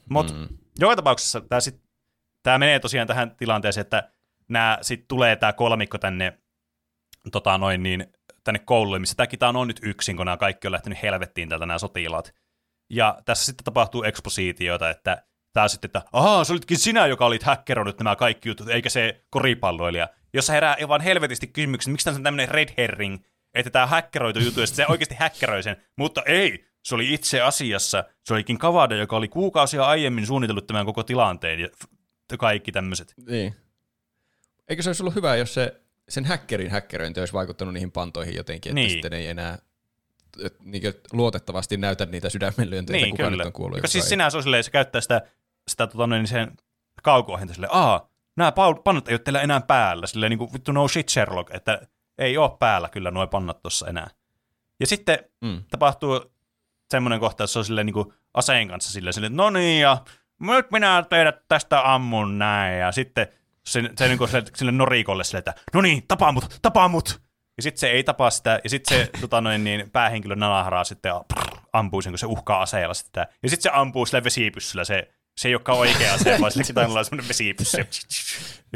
S3: Mutta mm. joka tapauksessa tämä sit, tää menee tosiaan tähän tilanteeseen, että nää sit tulee tämä kolmikko tänne, tota noin niin, tänne koululle, missä tämä on nyt yksin, kun nämä kaikki on lähtenyt helvettiin täältä nämä sotilaat. Ja tässä sitten tapahtuu ekspositiota, että tämä sitten, että ahaa, se olitkin sinä, joka olit häkkeroinut nämä kaikki jutut, eikä se koripalloilija. Jossa herää vaan helvetisti kysymyksen, miksi tämä on tämmöinen red herring, että tämä häkkeroitu juttu, ja se oikeasti häkkeröi sen, mutta ei, se oli itse asiassa, se olikin Kavada, joka oli kuukausia aiemmin suunnitellut tämän koko tilanteen ja kaikki tämmöiset.
S1: Niin. Eikö se olisi ollut hyvä, jos se, sen häkkerin häkkeröinti olisi vaikuttanut niihin pantoihin jotenkin, että
S3: Niin.
S1: sitten ei enää et, niin luotettavasti näytä niitä sydämenlyöntejä,
S3: Niin,
S1: kuka
S3: kyllä.
S1: nyt on kuollut. kuka
S3: siis
S1: ei.
S3: sinä se on silleen, se käyttää sitä, sitä tota, noin, sen kauko silleen, aa, nämä pannat ei ole teillä enää päällä, silleen niin kuin vittu no shit Sherlock, että ei ole päällä kyllä nuo pannat tuossa enää. Ja sitten
S1: Mm.
S3: tapahtuu semmoinen kohta, että se on silleen niin kuin aseen kanssa silleen, silleen että no niin, ja nyt minä teidät tästä ammun näin, ja sitten se, se niin kuin sille, sille norikolle silleen, että no niin, tapaa mut, tapaa mut. Ja sitten se ei tapaa sitä, ja sitten se tota noin, niin, päähenkilö nalahraa sitten ja prr, ampuu sen, kun se uhkaa aseella sitä. Ja sitten se ampuu sille vesipyssyllä se se ei olekaan oikea ase, vaan sille taitaa olla semmoinen vesipyssy. Ja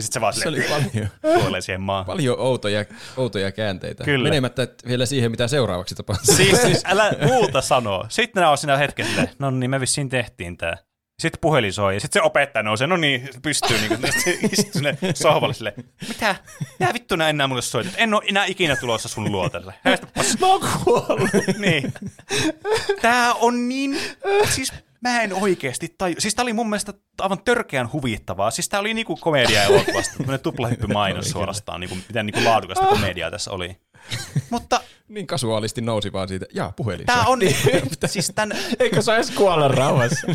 S3: sitten se vaan
S1: Se oli
S3: sille
S1: paljon,
S3: kuolee siihen maahan.
S1: paljon outoja, outoja käänteitä.
S3: Kyllä.
S1: Menemättä vielä siihen, mitä seuraavaksi tapahtuu.
S3: Siis, siis älä muuta sanoa. Sitten nämä on siinä hetkessä, no niin, me vissiin tehtiin tämä. Sitten puhelin soi, ja sitten se opettaja nousee, no niin, pystyy niin kuin, istuu sinne sohvalle sille, mitä? Mitä vittu nää enää mulle soitat? En ole enää ikinä tulossa sun luo tälle.
S2: Mä oon kuollut.
S3: niin. Tää on niin, siis mä en oikeesti taju. Siis tää oli mun mielestä aivan törkeän huvittavaa. Siis tää oli niinku komedia elokuvasta, tämmönen tuplahyppy-mainos suorastaan, niinku, miten niinku laadukasta komediaa tässä oli. Mutta
S1: niin kasuaalisti nousi vaan siitä, jaa, puhelin.
S3: tää on, [laughs] siis tän,
S2: Eikö sä edes kuolla rauhassa?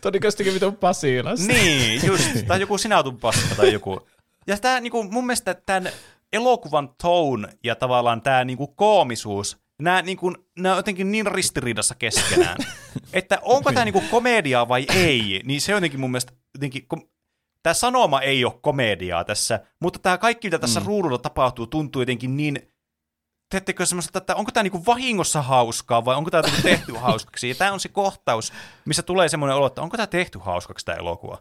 S2: Todennäköisesti vitun Pasilasta.
S3: Niin, just. Tai joku sinäutun paska tai joku. Ja tää niinku, mun mielestä tämän elokuvan tone ja tavallaan tämä niinku koomisuus, nämä niinku, nää on jotenkin niin ristiriidassa keskenään, [laughs] että onko tämä niinku komediaa vai ei, niin se on jotenkin mun mielestä jotenkin, tämä sanoma ei ole komediaa tässä, mutta tämä kaikki, mitä tässä mm. ruudulla tapahtuu, tuntuu jotenkin niin teettekö semmoista, että onko tämä niinku vahingossa hauskaa vai onko tämä tehty [laughs] hauskaksi? Ja tämä on se kohtaus, missä tulee semmoinen olo, että onko tämä tehty hauskaksi tämä elokuva.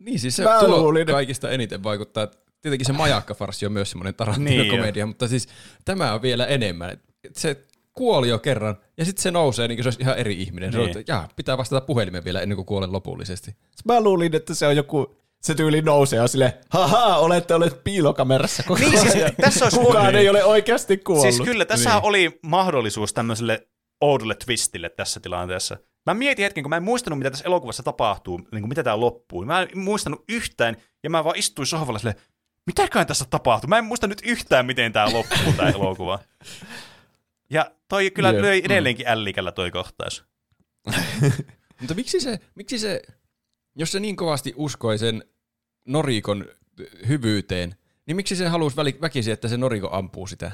S1: Niin, siis se
S2: Mä
S1: tulo
S2: luulin-
S1: kaikista eniten vaikuttaa. että Tietenkin se majakkafarsi on myös semmoinen
S3: Niin
S1: Tarantino-komedia, mutta siis tämä on vielä enemmän. Se kuoli jo kerran, ja sitten se nousee niin kuin se olisi ihan eri ihminen. Se on,
S3: Niin.
S1: jaa, pitää vastata puhelimeen vielä ennen kuin kuolen lopullisesti.
S2: Mä luulin, että se on joku, se tyyli nousee ja sille, haha, olette olleet piilokamerassa koko
S3: Niin, siis tässä olisi
S2: Kukaan
S3: voinut-
S2: ei ole oikeasti kuollut.
S3: Siis kyllä, tässä niin. oli mahdollisuus tämmöiselle oudolle twistille tässä tilanteessa. Mä mietin hetken, kun mä en muistanut, mitä tässä elokuvassa tapahtuu, niin kuin mitä tämä loppuu. Mä en muistanut yhtään, ja mä vaan istuin sohvalla silleen, mitäköhän tässä tapahtuu? Mä en muista nyt yhtään, miten tämä loppuu, tämä [laughs] elokuva. Ja toi kyllä
S2: Jep.
S3: löi edelleenkin ällikällä toi kohtaus. [laughs]
S1: Mutta miksi se, miksi se, jos se niin kovasti uskoi sen Norikon hyvyyteen, niin miksi se halusi väkisin, että se Noriko ampuu sitä?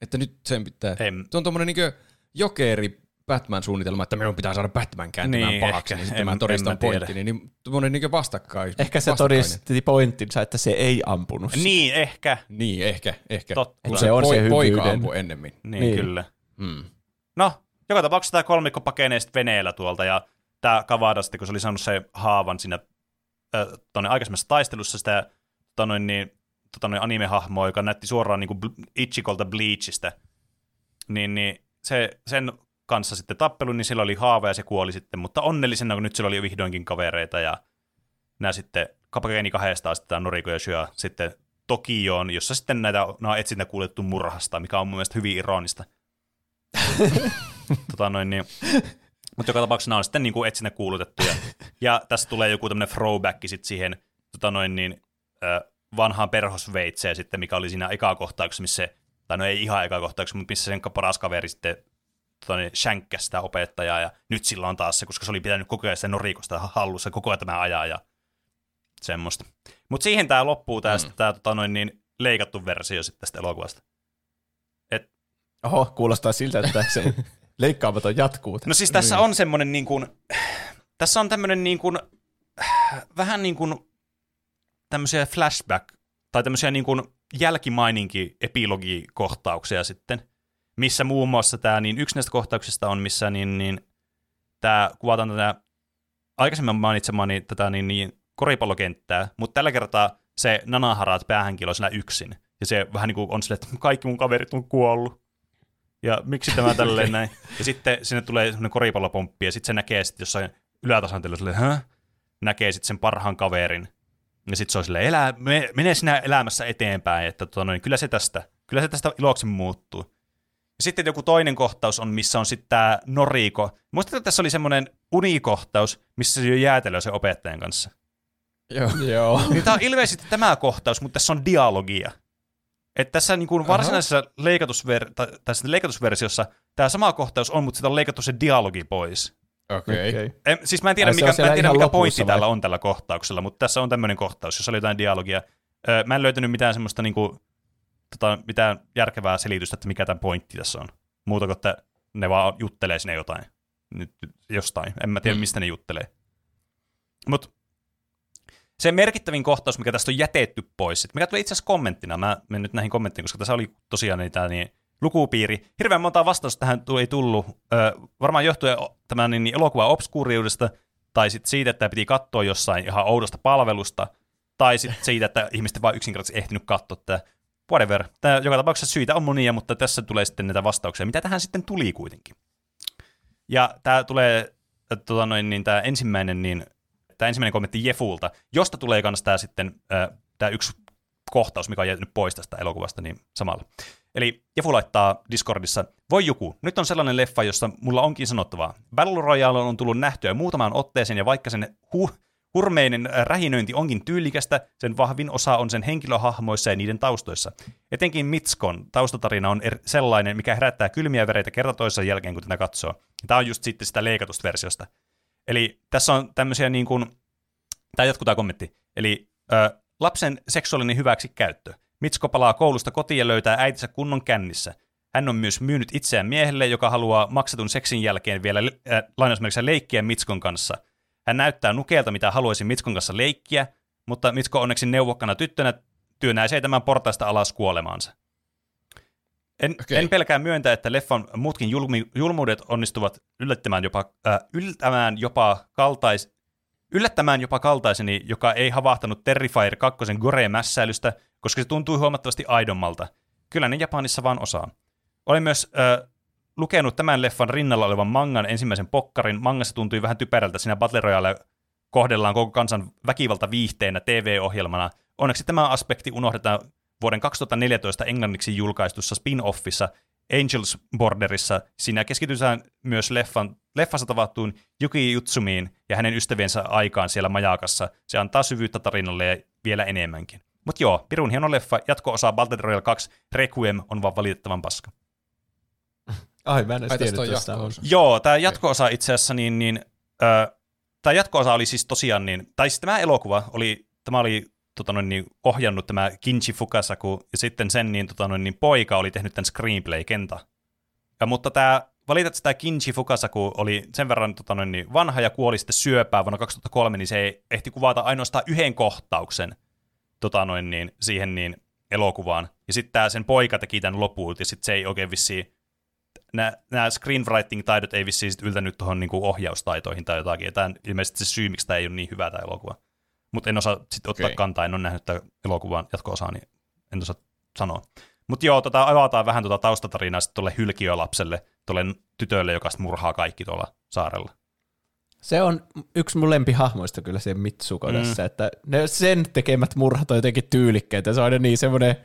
S1: Että nyt sen pitää.
S3: En-
S1: Se on tommonen niin jokeri Batman-suunnitelma, että minun pitää saada Batman kääntymään
S3: Niin,
S1: pahaksi,
S3: ehkä.
S1: niin sitten
S3: En-
S1: mä
S3: en
S1: todistan
S3: mä tiedä.
S1: pointtini. Niin tommonen niin vastakkain.
S2: Ehkä se todisti pointtinsa, että se ei ampunut sitä.
S3: Niin, ehkä.
S1: Niin, ehkä, ehkä.
S3: Totta.
S1: Kun
S2: Se on se
S1: poika
S2: hyvyyden.
S1: ampui ennemmin.
S3: Niin,
S2: Niin.
S3: kyllä.
S1: Hmm.
S3: No, joka tapauksessa tämä kolmikko pakenee sitten veneellä tuolta, ja tämä Kavada sitten, kun se oli saanut sen haavan siinä äh, tuonne aikaisemmassa taistelussa sitä tota noin, niin, tota noin anime-hahmoa, joka näytti suoraan niin kuin Ichikolta Bleachistä, niin, niin se, sen kanssa sitten tappelu, niin sillä oli haava ja se kuoli sitten, mutta onnellisena, kun nyt sillä oli vihdoinkin kavereita, ja nämä sitten kapakeni kahdestaan sitten tämä Noriko ja Shua sitten Tokioon, jossa sitten näitä, nämä on etsintä kuulettu murhasta, mikä on mun mielestä hyvin ironista [laughs] tota noin, niin, mutta joka tapauksessa nämä on sitten niin kuin etsinä kuulutettuja. Ja tässä tulee joku tämmöinen throwback sitten siihen tota noin, niin, vanhaan perhosveitseen sitten, mikä oli siinä ekaa kohtauksessa, missä tai no ei ihan ekaa kohtauksessa, mutta missä sen paras kaveri sitten tota niin, shankkäsi sitä opettajaa, ja nyt sillä on taas se, koska se oli pitänyt koko ajan sitä norikosta hallussa koko ajan tämä ajaa, ja semmoista. Mutta siihen tämä loppuu, tämä, mm. tämä tota noin, niin, leikattu versio sitten tästä elokuvasta.
S2: Oho, kuulostaa siltä, että se [laughs] leikkaamaton jatkuu.
S3: No siis tässä on semmoinen niin kuin, tässä on tämmöinen niin kuin, vähän niin kuin tämmöisiä flashback tai tämmöisiä niin kuin jälkimaininki epilogikohtauksia sitten, missä muun muassa tämä, niin yksi näistä kohtauksista on, missä niin, niin tämä kuvataan tätä aikaisemmin mainitsemani tätä niin, niin koripallokenttää, mutta tällä kertaa se Nanaharat päähänkin on yksin. Ja se vähän niin kuin on silleen, että kaikki mun kaverit on kuollut. Ja miksi tämä [laughs] tälleen näin? Ja sitten sinne tulee semmoinen koripallopomppi, ja sitten se näkee sitten jossain ylätasanteella silleen, Hä? näkee sitten sen parhaan kaverin. Ja sitten se on silleen, elä, me, mene sinä elämässä eteenpäin, että tota noin, kyllä se tästä, kyllä se tästä iloksi muuttuu. Ja sitten joku toinen kohtaus on, missä on sitten tämä Noriko. Muistatko, että tässä oli semmoinen unikohtaus, missä se jo jäätelöä sen opettajan kanssa.
S1: Joo.
S2: Joo. [laughs]
S3: Niin tämä on ilmeisesti tämä kohtaus, mutta tässä on dialogia. Että tässä niin kuin varsinaisessa leikatusver- tai, tai leikatusversiossa tämä sama kohtaus on, mutta sitä on leikattu se dialogi pois.
S1: Okei. Okay.
S2: Okay.
S3: En, siis mä en tiedä,
S2: Ai,
S3: mikä,
S2: on
S3: mä en tiedä, mikä pointti
S2: vai?
S3: täällä on tällä kohtauksella, mutta tässä on tämmöinen kohtaus, jossa oli jotain dialogia. Öö, mä en löytänyt mitään semmoista niinku, tota, mitään järkevää selitystä, että mikä tämä pointti tässä on. Muuta kuin, että ne vaan juttelee sinne jotain. Nyt jostain. En mä tiedä,
S1: Hmm.
S3: mistä ne juttelee. Mutta se merkittävin kohtaus, mikä tästä on jätetty pois, että mikä tuli itse asiassa kommenttina, mä menen nyt näihin kommenttiin, koska tässä oli tosiaan niitä niin lukupiiri. Hirveän monta vastausta tähän ei tullut, ö, varmaan johtuen tämän niin, elokuvan obskuuriudesta, tai sitten siitä, että piti katsoa jossain ihan oudosta palvelusta, tai sitten siitä, että ihmiset vaan yksinkertaisesti ehtinyt katsoa tätä. Whatever. Tämä, joka tapauksessa syitä on monia, mutta tässä tulee sitten näitä vastauksia. Mitä tähän sitten tuli kuitenkin? Ja tämä tulee, äh, tota noin, niin tämä ensimmäinen, niin, tämä ensimmäinen kommentti Jefulta, josta tulee myös tämä sitten, äh, tämä yksi kohtaus, mikä on jäänyt pois tästä elokuvasta, niin samalla. Eli Jefu laittaa Discordissa, voi joku, nyt on sellainen leffa, jossa mulla onkin sanottavaa. Battle Royale on tullut nähtyä muutamaan otteeseen, ja vaikka sen hu- hurmeinen äh, rähinöinti onkin tyylikästä, sen vahvin osa on sen henkilöhahmoissa ja niiden taustoissa. Etenkin Mitskon taustatarina on er- sellainen, mikä herättää kylmiä vereitä kerta toisensa jälkeen, kun tätä katsoo. Tämä on just sitten sitä leikatusta versiosta. Eli tässä on tämmöisiä niin kuin, tämä jatkuu tämä kommentti, eli ö, lapsen seksuaalinen hyväksikäyttö. Mitsko palaa koulusta kotiin ja löytää äitinsä kunnon kännissä. Hän on myös myynyt itseään miehelle, joka haluaa maksetun seksin jälkeen vielä äh, lainausmerkissä leikkiä Mitskon kanssa. Hän näyttää nukeelta, mitä haluaisi Mitskon kanssa leikkiä, mutta Mitsko onneksi neuvokkana tyttönä työnäisee tämän portaista alas kuolemaansa. En, okay. en pelkää myöntää, että leffan muutkin julmi, julmuudet onnistuvat yllättämään jopa, äh, yllättämään jopa kaltais, yllättämään jopa kaltaiseni, joka ei havahtanut Terrifier 2 gore-mässäilystä, koska se tuntui huomattavasti aidommalta. Kyllä ne Japanissa vaan osaa. Olen myös äh, lukenut tämän leffan rinnalla olevan mangan ensimmäisen pokkarin. Mangassa tuntui vähän typerältä, siinä Battle Royale kohdellaan koko kansan väkivalta viihteenä TV-ohjelmana. Onneksi tämä aspekti unohdetaan vuoden 2014 englanniksi julkaistussa spin-offissa Angels Borderissa. Siinä keskitytään myös leffan, leffassa tavattuun Yuki Jutsumiin ja hänen ystäviensä aikaan siellä majakassa. Se antaa syvyyttä tarinalle ja vielä enemmänkin. Mutta joo, pirun hieno leffa, jatko-osa Battle Royale 2, Requiem on vaan valitettavan paska.
S2: Ai, mä en edes
S1: Ai, tästä
S2: tiedä,
S1: on.
S3: Joo, tämä jatko-osa itse asiassa, niin, niin ö, tämä jatko-osa oli siis tosiaan, niin, tai siis tämä elokuva oli, tämä oli tota noin, niin, ohjannut tämä Kinchi Fukasaku, ja sitten sen niin, tota noin, niin, poika oli tehnyt tämän screenplay-kenta. Ja, mutta tämä, valitettavasti tämä Kinchi Fukasaku oli sen verran tota noin, niin, vanha ja kuoli sitten syöpää vuonna 2003, niin se ei ehti kuvata ainoastaan yhden kohtauksen tota noin, niin, siihen niin, elokuvaan. Ja sitten tämä sen poika teki tämän lopulta, ja sitten se ei oikein vissiin nämä screenwriting-taidot ei vissiin sit yltänyt tuohon niinku ohjaustaitoihin tai jotakin. Tämä on ilmeisesti se syy, miksi tämä ei ole niin hyvä tämä elokuva. Mutta en osaa sitten ottaa
S1: Okei.
S3: kantaa, en ole nähnyt tätä elokuvan jatko-osaa, niin en osaa sanoa. Mutta joo, tota, avataan vähän tuota taustatarinaa sitten tuolle hylkiölapselle, tuolle tytölle, joka murhaa kaikki tuolla saarella.
S2: Se on yksi mun lempihahmoista kyllä se Mitsuko
S3: Mm.
S2: tässä, että ne sen tekemät murhat on jotenkin tyylikkäitä. Se on aina niin semmoinen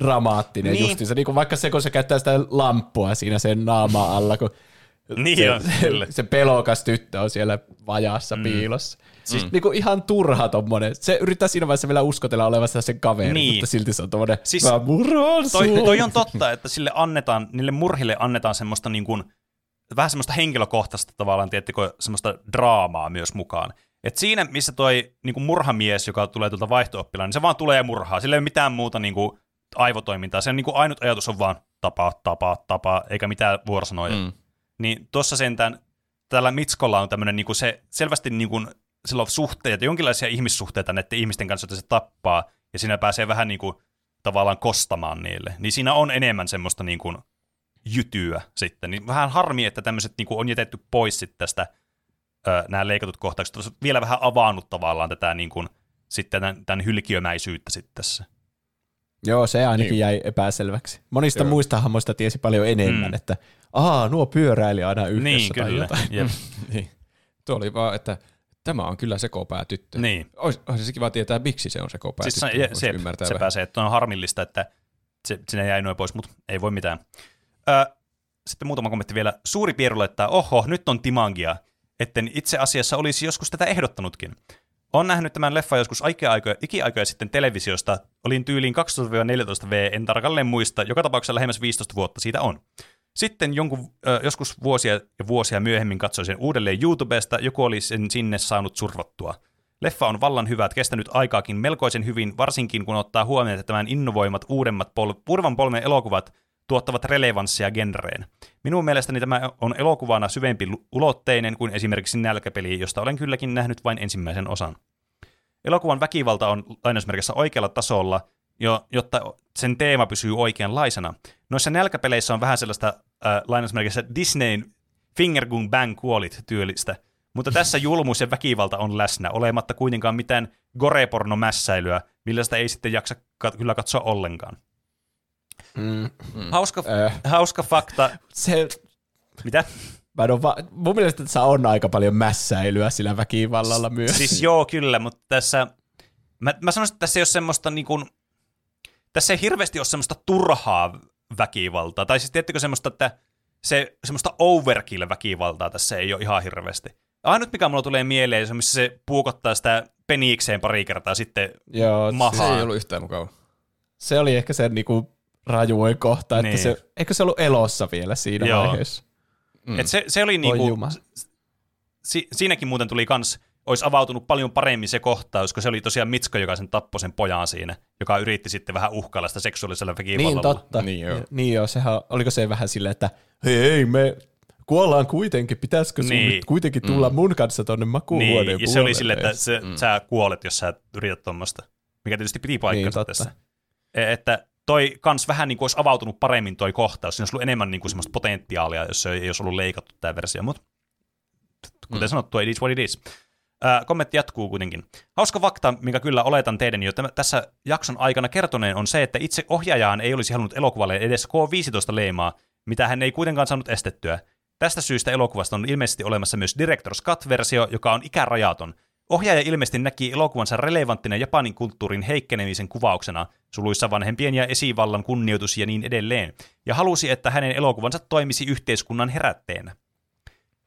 S2: dramaattinen
S3: Niin.
S2: justiinsa. Niin kuin vaikka se, kun se käyttää sitä lamppua siinä sen naama alla, kun
S3: Niin
S2: se,
S3: on,
S2: se, [laughs] se pelokas tyttö on siellä vajaassa mm. piilossa. Siis mm. niin ihan turha tommonen. Se yrittää siinä vaiheessa vielä uskotella olevansa sen kaveri,
S3: Niin.
S2: mutta silti se on tommonen,
S3: Siis
S2: mä murhaan
S3: Toi, toi on totta, että sille annetaan, niille murhille annetaan semmoista niin kuin, vähän semmoista henkilökohtaista tavallaan, tiettikö, semmoista draamaa myös mukaan. Et siinä, missä toi niin kuin murhamies, joka tulee tuolta vaihto niin se vaan tulee ja murhaa. Sillä ei ole mitään muuta niin kuin, aivotoimintaa. Sen niin kuin ainut ajatus on vaan tapa, tapa, tapa, eikä mitään vuorosanoja. Mm.
S1: Mm.
S3: Niin tuossa sentään, tällä Mitskolla on tämmöinen niin kuin se selvästi niin kuin, sillä on suhteita, jonkinlaisia ihmissuhteita näiden ihmisten kanssa, joita se tappaa, ja siinä pääsee vähän niin kuin, tavallaan kostamaan niille. Niin siinä on enemmän semmoista niin kuin, jytyä sitten. Niin vähän harmi, että tämmöiset niin kuin, on jätetty pois sitten tästä ö, nämä leikatut kohtaukset. Olisi vielä vähän avannut tavallaan tätä niin kuin, sitten tämän, tämän hylkiömäisyyttä sitten tässä.
S2: Joo, se ainakin
S1: Niin.
S2: niin. jäi epäselväksi. Monista
S1: Joo.
S2: Muista hahmoista tiesi paljon enemmän,
S3: Mm.
S2: mm. että aa, nuo pyöräili aina yhdessä
S3: Niin,
S2: tai
S3: kyllä.
S2: jotain.
S3: Jep. [laughs]
S1: Niin. Tuo oli vaan, että tämä on kyllä sekopää tyttö.
S3: Niin.
S1: Olisi, olisi se kiva tietää, miksi se on sekopää
S3: Siis se, je, se,
S1: ymmärtää
S3: se
S1: vähän.
S3: pääsee, että on harmillista, että se, sinne jäi noin pois, mutta ei voi mitään. Ö, sitten muutama kommentti vielä. Suuri Pieru laittaa, oho, nyt on Timangia. Etten itse asiassa olisi joskus tätä ehdottanutkin. Olen nähnyt tämän leffan joskus aikoja, ikiaikoja sitten televisiosta. Olin tyyliin 12-14 V, en tarkalleen muista. Joka tapauksessa lähemmäs 15 vuotta siitä on. Sitten jonkun, ö, joskus vuosia ja vuosia myöhemmin katsoin sen uudelleen YouTubesta, joku oli sen sinne saanut survottua. Leffa on vallan hyvät, kestänyt aikaakin melkoisen hyvin, varsinkin kun ottaa huomioon, että tämän innovoimat uudemmat pol- uudemman polven elokuvat tuottavat relevanssia genreen. Minun mielestäni tämä on elokuvana syvempi ulotteinen kuin esimerkiksi nälkäpeli, josta olen kylläkin nähnyt vain ensimmäisen osan. Elokuvan väkivalta on lainausmerkissä oikealla tasolla, jo, jotta sen teema pysyy oikeanlaisena. Noissa nälkäpeleissä on vähän sellaista äh, lainausmerkissä Disneyn Finger Gun Bang kuolit tyylistä, mutta tässä julmuus ja väkivalta on läsnä, olematta kuitenkaan mitään gorepornomässäilyä, millä sitä ei sitten jaksa kat- kyllä katsoa ollenkaan.
S2: Mm.
S3: Hauska,
S2: Äh.
S3: hauska fakta.
S2: Se,
S3: Mitä?
S2: mä en va- mun mielestä tässä on aika paljon mässäilyä sillä väkivallalla myös.
S3: Siis joo, kyllä, mutta tässä, mä, mä sanoisin, että tässä ei ole semmoista niin kuin, tässä ei hirveästi ole semmoista turhaa väkivaltaa, tai siis tiedättekö semmoista, että se semmoista overkill-väkivaltaa tässä ei ole ihan hirveästi. Ainut, mikä mulla tulee mieleen, se on missä se puukottaa sitä peniikseen pari kertaa sitten
S2: Joo,
S3: maha-
S1: Se ei ollut yhtään mukava.
S2: se oli ehkä se niinku rajuin kohta, että
S3: Niin.
S2: se, eikö se ollut elossa vielä siinä
S3: Joo.
S2: vaiheessa?
S3: Mm. Et se, se oli niinku, si, siinäkin muuten tuli kans, olisi avautunut paljon paremmin se kohtaus, koska se oli tosiaan Mitsko, joka sen tappoi sen pojan siinä, joka yritti sitten vähän uhkailla sitä seksuaalisella väkivallalla.
S2: Niin totta.
S1: Niin joo.
S2: niin joo, sehän, oliko se vähän silleen, että hei, hei me kuollaan kuitenkin, pitäisikö sun
S3: Niin.
S2: nyt kuitenkin tulla mun kanssa tonne makuuhuoneen
S3: Niin, ja se oli
S2: puolelle?
S3: sille, että se, mm. sä kuolet, jos sä yrität tuommoista. Mikä tietysti piti paikkansa
S2: Niin, totta.
S3: tässä. E- Että toi kans vähän niin kuin olisi avautunut paremmin toi kohtaus. Siinä olisi ollut enemmän niin kuin semmoista potentiaalia, jos se ei olisi ollut leikattu tämä versio. Mutta kuten mm. sanottu, it is what it is. Ää, kommentti jatkuu kuitenkin. Hauska fakta, minkä kyllä oletan teidän jo tämän- tässä jakson aikana kertoneen, on se, että itse ohjaajaan ei olisi halunnut elokuvalle edes K-15-leimaa, mitä hän ei kuitenkaan saanut estettyä. Tästä syystä elokuvasta on ilmeisesti olemassa myös Director's Cut-versio, joka on ikärajaton. Ohjaaja ilmeisesti näki elokuvansa relevanttina Japanin kulttuurin heikkenemisen kuvauksena, suluissa vanhempien ja esivallan kunnioitus ja niin edelleen, ja halusi, että hänen elokuvansa toimisi yhteiskunnan herätteenä.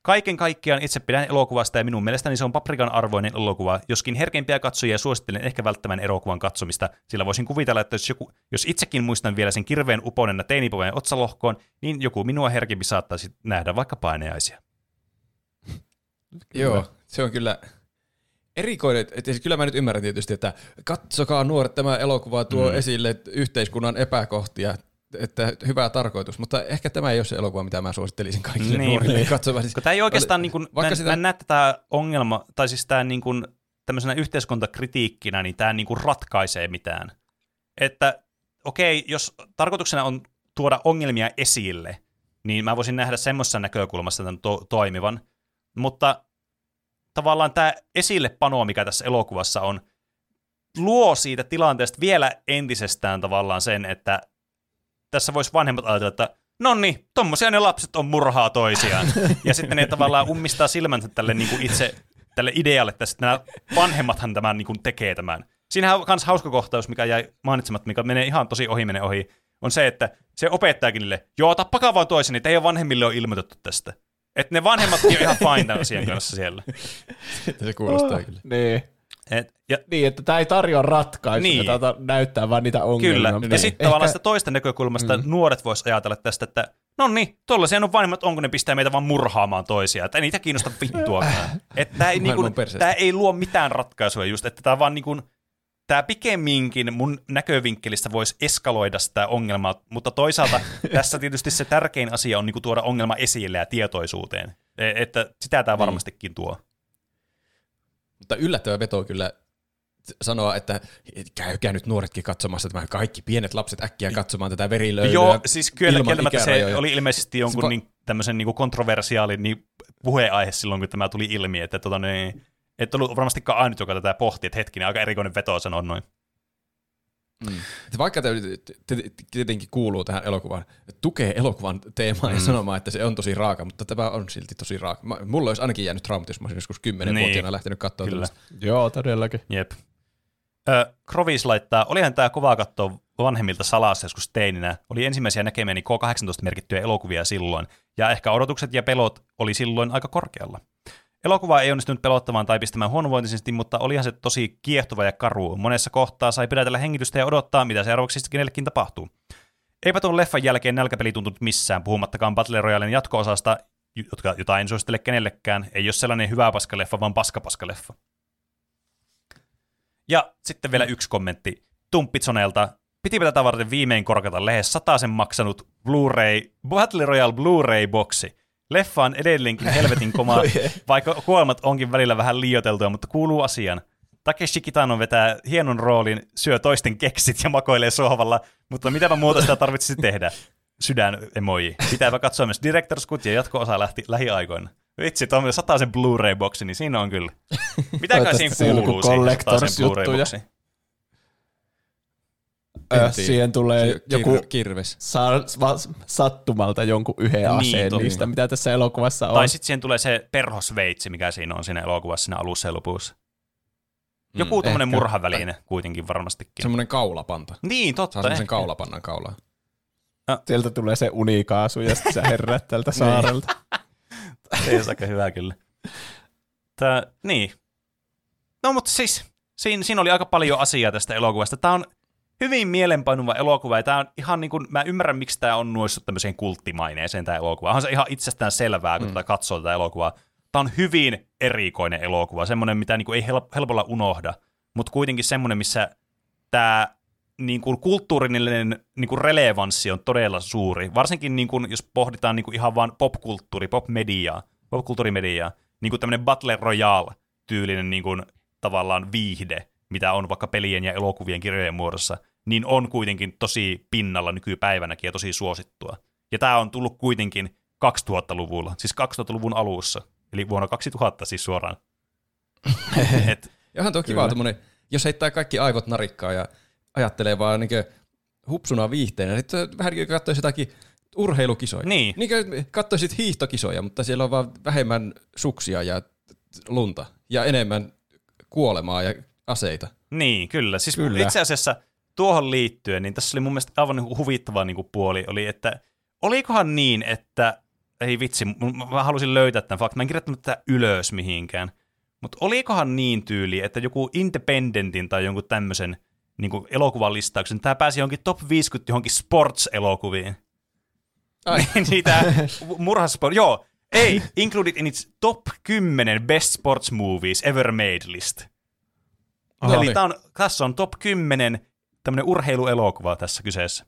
S3: Kaiken kaikkiaan itse pidän elokuvasta ja minun mielestäni se on paprikan arvoinen elokuva, joskin herkempiä katsojia suosittelen ehkä välttämään elokuvan katsomista, sillä voisin kuvitella, että jos, joku, jos itsekin muistan vielä sen kirveen uponena teinipoven otsalohkoon, niin joku minua herkempi saattaisi nähdä vaikka paineaisia.
S1: Joo, se on kyllä erikoinen. Et, siis kyllä mä nyt ymmärrän tietysti, että katsokaa nuoret, tämä elokuva tuo mm. esille yhteiskunnan epäkohtia, että hyvä tarkoitus, mutta ehkä tämä ei ole se elokuva, mitä mä suosittelisin kaikille
S3: Niin.
S1: nuorille katsomaan. Siis,
S3: tämä ei oikeastaan, niin kuin, mä, sitä- mä en näe tätä ongelma, tai siis tämä niin kuin, tämmöisenä yhteiskuntakritiikkinä, niin tämä niin kuin ratkaisee mitään. Että okei, jos tarkoituksena on tuoda ongelmia esille, niin mä voisin nähdä semmoisessa näkökulmassa tämän to- toimivan, mutta tavallaan tämä esillepano, mikä tässä elokuvassa on, luo siitä tilanteesta vielä entisestään tavallaan sen, että tässä voisi vanhemmat ajatella, että no niin, tommosia ne lapset on murhaa toisiaan. [laughs] ja sitten ne tavallaan ummistaa silmänsä tälle niin kuin itse tälle idealle, että sitten nämä vanhemmathan tämän niin kuin tekee tämän. Siinähän on myös hauska kohtaus, mikä jäi mainitsematta, mikä menee ihan tosi ohi menee ohi, on se, että se opettajakin niille, joo, tappakaa vaan toisen, että teidän vanhemmille on ilmoitettu tästä. Että ne vanhemmat on ihan fine tämän asian kanssa siellä. [laughs]
S1: se kuulostaa kyllä.
S2: Niin.
S3: Et, ja
S2: Niin, että tämä ei tarjoa ratkaisuja,
S3: Niin.
S2: tämä näyttää vaan niitä ongelmia.
S3: Kyllä.
S2: Niin.
S3: Ja sitten tavallaan sitä toista näkökulmasta mm. nuoret vois ajatella tästä, että no niin, tollaisia on vanhemmat, onko ne pistää meitä vaan murhaamaan toisia, että ei niitä kiinnosta vittuakaan. [laughs] että tämä ei, niinku, ei luo mitään ratkaisuja just, että tämä vaan niinku, tämä pikemminkin mun näkövinkkelistä voisi eskaloida sitä ongelmaa, mutta toisaalta [laughs] tässä tietysti se tärkein asia on niinku tuoda ongelma esille ja tietoisuuteen. E- Että sitä tämä varmastikin tuo.
S1: Mutta yllättävä veto kyllä sanoa, että käykää nyt nuoretkin katsomassa tämä kaikki pienet lapset äkkiä katsomaan tätä verilöylyä.
S3: Joo, siis kyllä
S1: ilman
S3: kieltämättä se oli ilmeisesti jonkun
S1: Se va-
S3: niin, tämmöisen niin kontroversiaali niin puheenaihe silloin, kun tämä tuli ilmi, että tota, niin, et ollut varmastikaan ainut, joka tätä pohti, että hetkinen, aika erikoinen veto sanoa noin.
S1: Mm. Vaikka tämä tietenkin kuuluu tähän elokuvaan, tukee elokuvan teemaan mm. ja sanomaan, että se on tosi raaka, mutta tämä on silti tosi raaka. Mulla olisi ainakin jäänyt traumat, jos mä olisin joskus 10-vuotiaana
S3: Niin.
S1: lähtenyt katsoa
S3: Kyllä.
S1: tällaista.
S2: Joo, todellakin.
S3: Jep. Ö, Krovis laittaa, olihan tämä kovaa katsoa vanhemmilta salassa joskus teininä. Oli ensimmäisiä näkemäni K-18-merkittyjä elokuvia silloin, ja ehkä odotukset ja pelot oli silloin aika korkealla. Elokuva ei onnistunut pelottamaan tai pistämään huonovointisesti, mutta olihan se tosi kiehtova ja karu. Monessa kohtaa sai pidätellä hengitystä ja odottaa, mitä seuraavaksi kenellekin tapahtuu. Eipä tuon leffan jälkeen nälkäpeli tuntunut missään, puhumattakaan Battle Royalen jatko-osasta, jotka, jota en suosittele kenellekään. Ei ole sellainen hyvä paskaleffa, vaan paskapaskaleffa. Ja sitten vielä yksi kommentti Tumppitsonelta. Pitipä tätä varten viimein korkata lähes sen maksanut Blu-ray, Battle Royale Blu-ray-boksi. Leffa on edelleenkin [laughs] helvetin koma, vaikka kuolemat onkin välillä vähän liioteltuja, mutta kuuluu asiaan. Takeshi Kitano vetää hienon roolin, syö toisten keksit ja makoilee sohvalla, mutta mitäpä muuta sitä tarvitsisi tehdä? Sydän emoji. Pitääpä katsoa myös Director's Cut ja jatko-osa lähti lähiaikoina. Vitsi, tuommoinen sataisen Blu-ray-boksi, niin siinä on kyllä. Siinä
S2: se on joku
S3: kuuluu siihen. Blu-ray-boksiin?
S2: Ö, siihen tulee
S1: Kir-
S2: joku
S1: kirves.
S2: saa va- sattumalta jonkun yhden
S3: Niin,
S2: aseen
S3: totta.
S2: niistä, mitä tässä elokuvassa on.
S3: Tai sitten siihen tulee se perhosveitsi, mikä siinä on siinä elokuvassa siinä alussa ja lopussa. Joku mm, tuommoinen murhaväline kuitenkin varmastikin.
S1: Semmoinen kaulapanta.
S3: Niin,
S1: Saa
S3: totta.
S1: semmoisen
S3: ehkä.
S1: kaulapannan kaulaan.
S2: Sieltä tulee se unikaasu ja sitten sä herrät tältä [laughs] saarelta. [laughs]
S3: Se olisi aika hyvä kyllä. Tää, niin. No mutta siis, siinä, siinä oli aika paljon asiaa tästä elokuvasta. Tämä on hyvin mielenpainuva elokuva, ja tämä on ihan niin kuin, mä ymmärrän, miksi tämä on noussut tämmöiseen kulttimaineeseen tämä elokuva. Onhan se ihan itsestään selvää, kun mm. tätä katsoo tätä elokuvaa. Tämä on hyvin erikoinen elokuva, semmoinen, mitä niin kuin ei help- helpolla unohda, mutta kuitenkin semmoinen, missä tämä niin kuin kulttuurinen niin kuin relevanssi on todella suuri. Varsinkin niin kuin, jos pohditaan niin kuin ihan vaan popkulttuuri, popmediaa, popkulttuurimediaa, niin kuin tämmöinen Battle Royale-tyylinen niin kuin, tavallaan viihde, mitä on vaikka pelien ja elokuvien kirjojen muodossa, niin on kuitenkin tosi pinnalla nykypäivänäkin ja tosi suosittua. Ja tämä on tullut kuitenkin 2000-luvulla, siis 2000-luvun alussa, eli vuonna 2000 siis suoraan. [laughs] Et,
S1: Ja onhan tuo kiva tommonen, jos heittää kaikki aivot narikkaa ja ajattelee vaan niinkö hupsuna viihteenä. Sitten vähän niin kuin katsoisi jotakin urheilukisoja.
S3: Niin.
S1: Niin kuin katsoisit hiihtokisoja, mutta siellä on vaan vähemmän suksia ja lunta ja enemmän kuolemaa ja aseita.
S3: Niin, kyllä. Siis
S2: Kyllä.
S3: kyllä. itse asiassa tuohon liittyen, niin tässä oli mun mielestä aivan niinku huvittava niinku puoli, oli, että olikohan niin, että, ei vitsi, mä halusin löytää tämän faktan, mä en kirjoittanut tätä ylös mihinkään, mutta olikohan niin tyyli, että joku Independentin tai jonkun tämmöisen niin elokuvan listauksen, tämä pääsi johonkin top 50 johonkin sports-elokuviin.
S1: Ai. [laughs]
S3: Niitä [laughs] murhasport, joo, ei, included in its top 10 best sports movies ever made list.
S1: Aha.
S3: Eli
S1: Niin.
S3: tää on, tässä on top 10 tämmöinen urheiluelokuva tässä kyseessä.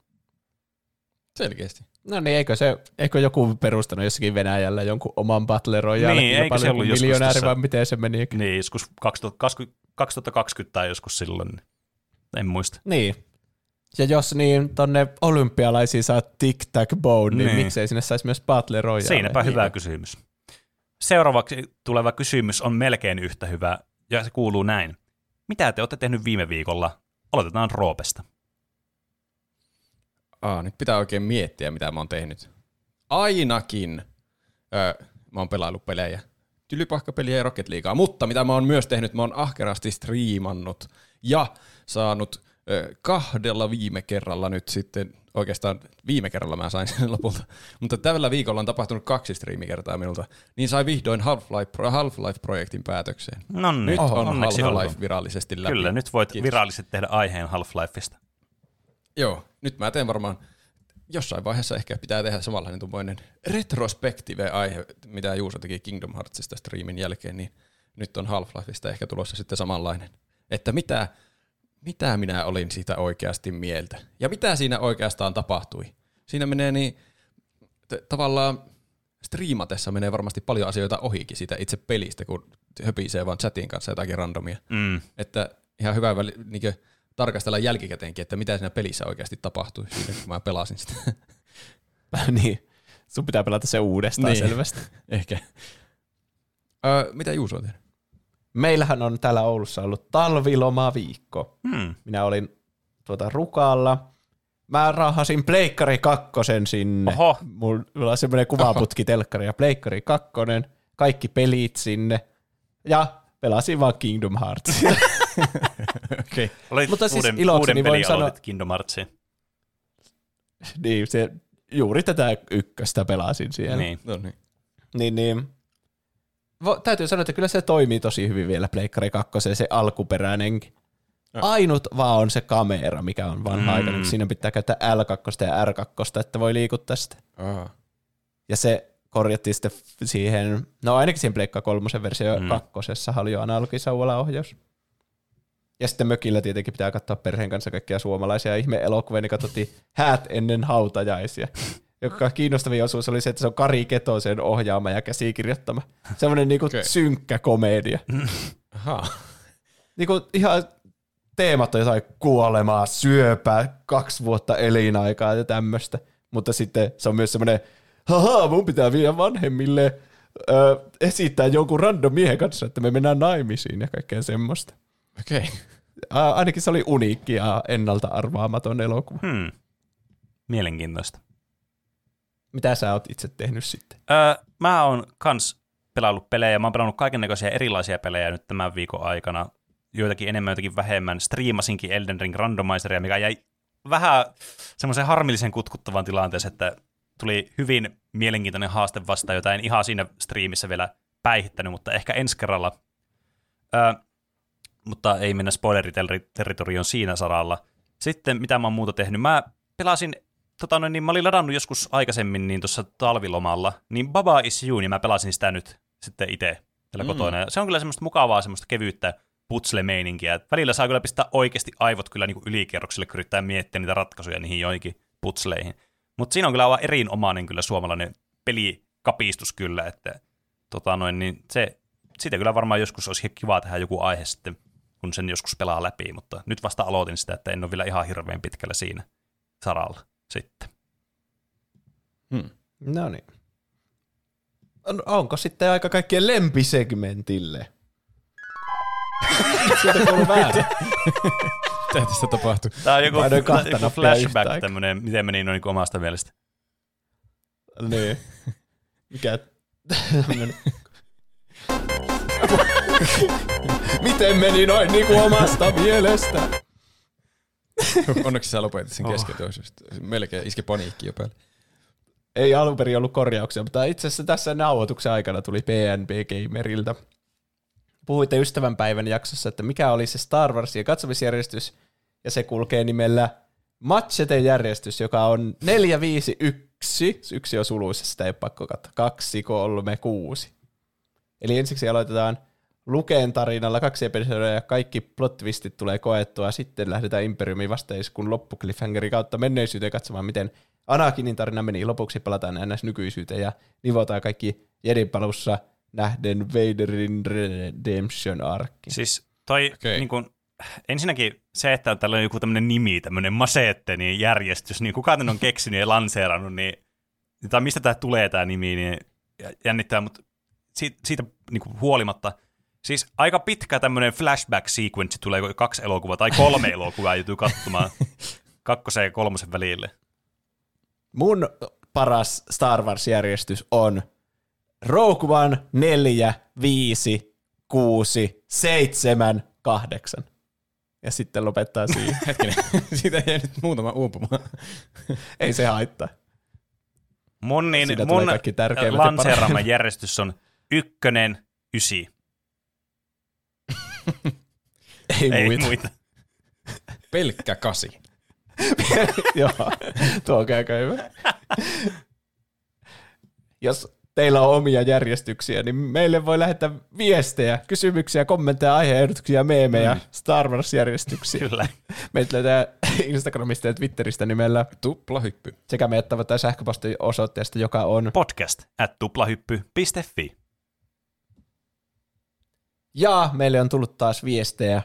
S1: Selkeästi.
S2: No niin, eikö, se, eikö joku perustanut jossakin Venäjällä jonkun oman Battle Royale?
S3: Niin, eikö se ollut
S2: miljonääri,
S3: tässä-
S2: vai miten se meni?
S3: Niin, joskus 2020, 2020 tai joskus silloin. En muista.
S2: Niin. Ja jos niin tonne olympialaisiin saa tic tac bone, niin,
S3: Niin.
S2: niin miksei sinne saisi myös Battle Royale?
S3: Siinäpä
S2: Niin.
S3: hyvä kysymys. Seuraavaksi tuleva kysymys on melkein yhtä hyvä, ja se kuuluu näin. Mitä te olette tehnyt viime viikolla? Aloitetaan Roopesta.
S1: Aa, nyt pitää oikein miettiä, mitä mä oon tehnyt. Ainakin öö, mä oon pelaillut pelejä. Tylypahkapeliä ja Rocket Leaguea. Mutta mitä mä oon myös tehnyt, mä oon ahkerasti striimannut ja saanut ö, kahdella viime kerralla nyt sitten, oikeastaan viime kerralla mä sain sen lopulta, mutta tällä viikolla on tapahtunut kaksi striimikertaa minulta, niin sai vihdoin Half-Life, Half-Life-projektin päätökseen.
S3: No niin,
S1: Nyt on
S3: onneksi
S1: Half-Life virallisesti läpi.
S3: Kyllä, nyt voit
S1: Kiitos.
S3: virallisesti tehdä aiheen Half-Lifeista.
S1: Joo, nyt mä teen varmaan, jossain vaiheessa ehkä pitää tehdä samanlainen tuommoinen retrospektive aihe, mitä Juuso teki Kingdom Heartsista streamin jälkeen, niin nyt on Half-Lifeista ehkä tulossa sitten samanlainen. Että mitä, mitä minä olin siitä oikeasti mieltä ja mitä siinä oikeastaan tapahtui. Siinä menee niin, t- tavallaan striimatessa menee varmasti paljon asioita ohikin siitä itse pelistä, kun höpisee vaan chatin kanssa jotakin randomia.
S3: Mm.
S1: Että ihan hyvä väli, niin tarkastella jälkikäteenkin, että mitä siinä pelissä oikeasti tapahtui siinä, kun mä pelasin sitä. [laughs]
S2: niin. Sun pitää pelata se uudestaan
S1: Niin.
S2: niin. selvästi. [laughs]
S1: Ehkä. Öö, mitä Juuso on tehnyt?
S2: Meillähän on täällä Oulussa ollut talvilomaviikko.
S3: Hmm.
S2: Minä olin tuota Rukalla. Mä raahasin Pleikkari kakkosen sinne.
S3: Oho.
S2: Mulla on semmoinen kuvaputki telkkari ja Pleikkari kakkonen. Kaikki pelit sinne. Ja pelasin vaan Kingdom Hearts. [laughs]
S1: Okei. Okay.
S3: Olit
S2: Mutta siis
S3: uuden,
S2: ilokseni
S3: uuden
S2: voin sanoa-
S3: Kingdom Heartsiin.
S2: niin, se, juuri tätä ykköstä pelasin siellä.
S3: Niin.
S1: No niin.
S2: Niin, niin. Täytyy sanoa, että kyllä se toimii tosi hyvin vielä Pleikkari 2, se alkuperäinenkin. Ainut vaan on se kamera, mikä on vanha
S3: Mm.
S2: aika. Siinä pitää käyttää L2 ja R2, että voi liikuttaa sitä.
S1: Aa.
S2: Ja se korjattiin sitten siihen, no ainakin siihen Pleikka kolmosen versio
S3: Mm.
S2: kakkosessa oli jo analogisauvala ohjaus. Ja sitten mökillä tietenkin pitää katsoa perheen kanssa kaikkia suomalaisia ihme-elokuvia, niin katsottiin häät ennen hautajaisia. Joka kiinnostavin osuus oli se, että se on Kari Ketosen ohjaama ja käsikirjoittama. Semmoinen niinku okay. synkkä komedia. [laughs] Niinku ihan teemat on jotain kuolemaa, syöpää, kaksi vuotta elinaikaa ja tämmöistä. Mutta sitten se on myös semmoinen, haha, mun pitää viedä vanhemmille ö, esittää jonkun random miehen kanssa, että me mennään naimisiin ja kaikkea semmoista.
S1: Okei. Okay.
S2: Ainakin se oli uniikki ja ennalta arvaamaton elokuva.
S3: Hmm. Mielenkiintoista.
S2: Mitä sä oot itse tehnyt sitten?
S3: Öö, mä oon kans pelaillut pelejä. Mä oon pelannut kaikennäköisiä erilaisia pelejä nyt tämän viikon aikana. Joitakin enemmän, joitakin vähemmän. Striimasinkin Elden Ring Randomizeria, mikä jäi vähän semmoisen harmillisen kutkuttavan tilanteeseen, että tuli hyvin mielenkiintoinen haaste vastaan, jota en ihan siinä striimissä vielä päihittänyt, mutta ehkä ensi kerralla. Öö, mutta ei mennä spoileriterritorioon siinä saralla. Sitten mitä mä oon muuta tehnyt? Mä pelasin tota noin, niin mä olin ladannut joskus aikaisemmin niin tuossa talvilomalla, niin Baba is You, niin mä pelasin sitä nyt sitten itse tällä mm. kotona. Ja se on kyllä semmoista mukavaa, semmoista kevyyttä putsle-meininkiä. Välillä saa kyllä pistää oikeasti aivot kyllä niin kuin ylikierrokselle, kun yrittää miettiä niitä ratkaisuja niihin joihinkin putsleihin. Mutta siinä on kyllä aivan erinomainen kyllä suomalainen pelikapistus kyllä, että tota noin, niin se, siitä kyllä varmaan joskus olisi kiva tehdä joku aihe sitten, kun sen joskus pelaa läpi, mutta nyt vasta aloitin sitä, että en ole vielä ihan hirveän pitkällä siinä saralla sitten.
S2: Hmm. No niin. On, onko sitten aika kaikkien lempisegmentille? [laughs] Sieltä kuuluu väärin. [laughs]
S1: Mitä tässä tapahtuu?
S3: Tämä on joku, joku flashback tämmöinen, miten meni noin niin omasta mielestä.
S2: niin. Mikä? [laughs] Miten meni noin niin kuin omasta mielestä? [laughs]
S1: Onneksi sä lopetit sen kesken, oh. melkein iski paniikki jo päälle.
S2: Ei alun perin ollut korjauksia, mutta itse asiassa tässä nauhoituksen aikana tuli PNB Gamerilta. Puhuitte ystävänpäivän jaksossa, että mikä oli se Star Warsin katsomisjärjestys, ja se kulkee nimellä Machete-järjestys, joka on 4, 5, 1. Yksi on suluissa, sitä ei ole pakko katsoa. 2, 3, 6. Eli ensiksi aloitetaan Luken tarinalla kaksi episodia ja kaikki plot twistit tulee koettua. Sitten lähdetään Imperiumin vastaiskun loppukliffhangeri kautta menneisyyteen katsomaan, miten Anakinin tarina meni. Lopuksi palataan ns. nykyisyyteen ja nivotaan kaikki Jedin palussa nähden Vaderin Redemption arkki.
S3: Siis toi okay. niin kun, ensinnäkin se, että on tällainen joku tämmöinen nimi, tämmöinen maseette, niin järjestys, niin kuka tän on keksinyt ja lanseerannut, niin, tai mistä tämä tulee tämä nimi, niin jännittää, mutta siitä, siitä niin huolimatta, siis aika pitkä tämmöinen flashback sequence tulee, kaksi elokuvaa tai kolme [laughs] elokuvaa joutuu katsomaan kakkosen ja kolmosen välille.
S2: Mun paras Star Wars-järjestys on Rogue One 4, 5, 6, 7, 8. Ja sitten lopettaa siihen. [laughs]
S1: Hetkinen, [laughs] siitä jäi nyt muutama uupumaan.
S2: Ei se haittaa.
S3: Mun, niin, mun lanseeraama järjestys on ykkönen, ysi. [laughs]
S2: Ei,
S3: Ei
S2: muita.
S3: muita.
S1: Pelkkä kasi. [laughs]
S2: Joo, tuo aika hyvä. Jos teillä on omia järjestyksiä, niin meille voi lähettää viestejä, kysymyksiä, kommentteja, aiheehdotuksia, meemejä, mm. Star Wars-järjestyksiä.
S3: Kyllä.
S2: Meitä löytää Instagramista ja Twitteristä nimellä
S1: Tuplahyppy.
S2: sekä meidät tavoittaa sähköpostin osoitteesta, joka on
S3: Podcast at tuplahyppy.fi.
S2: Ja meille on tullut taas viestejä.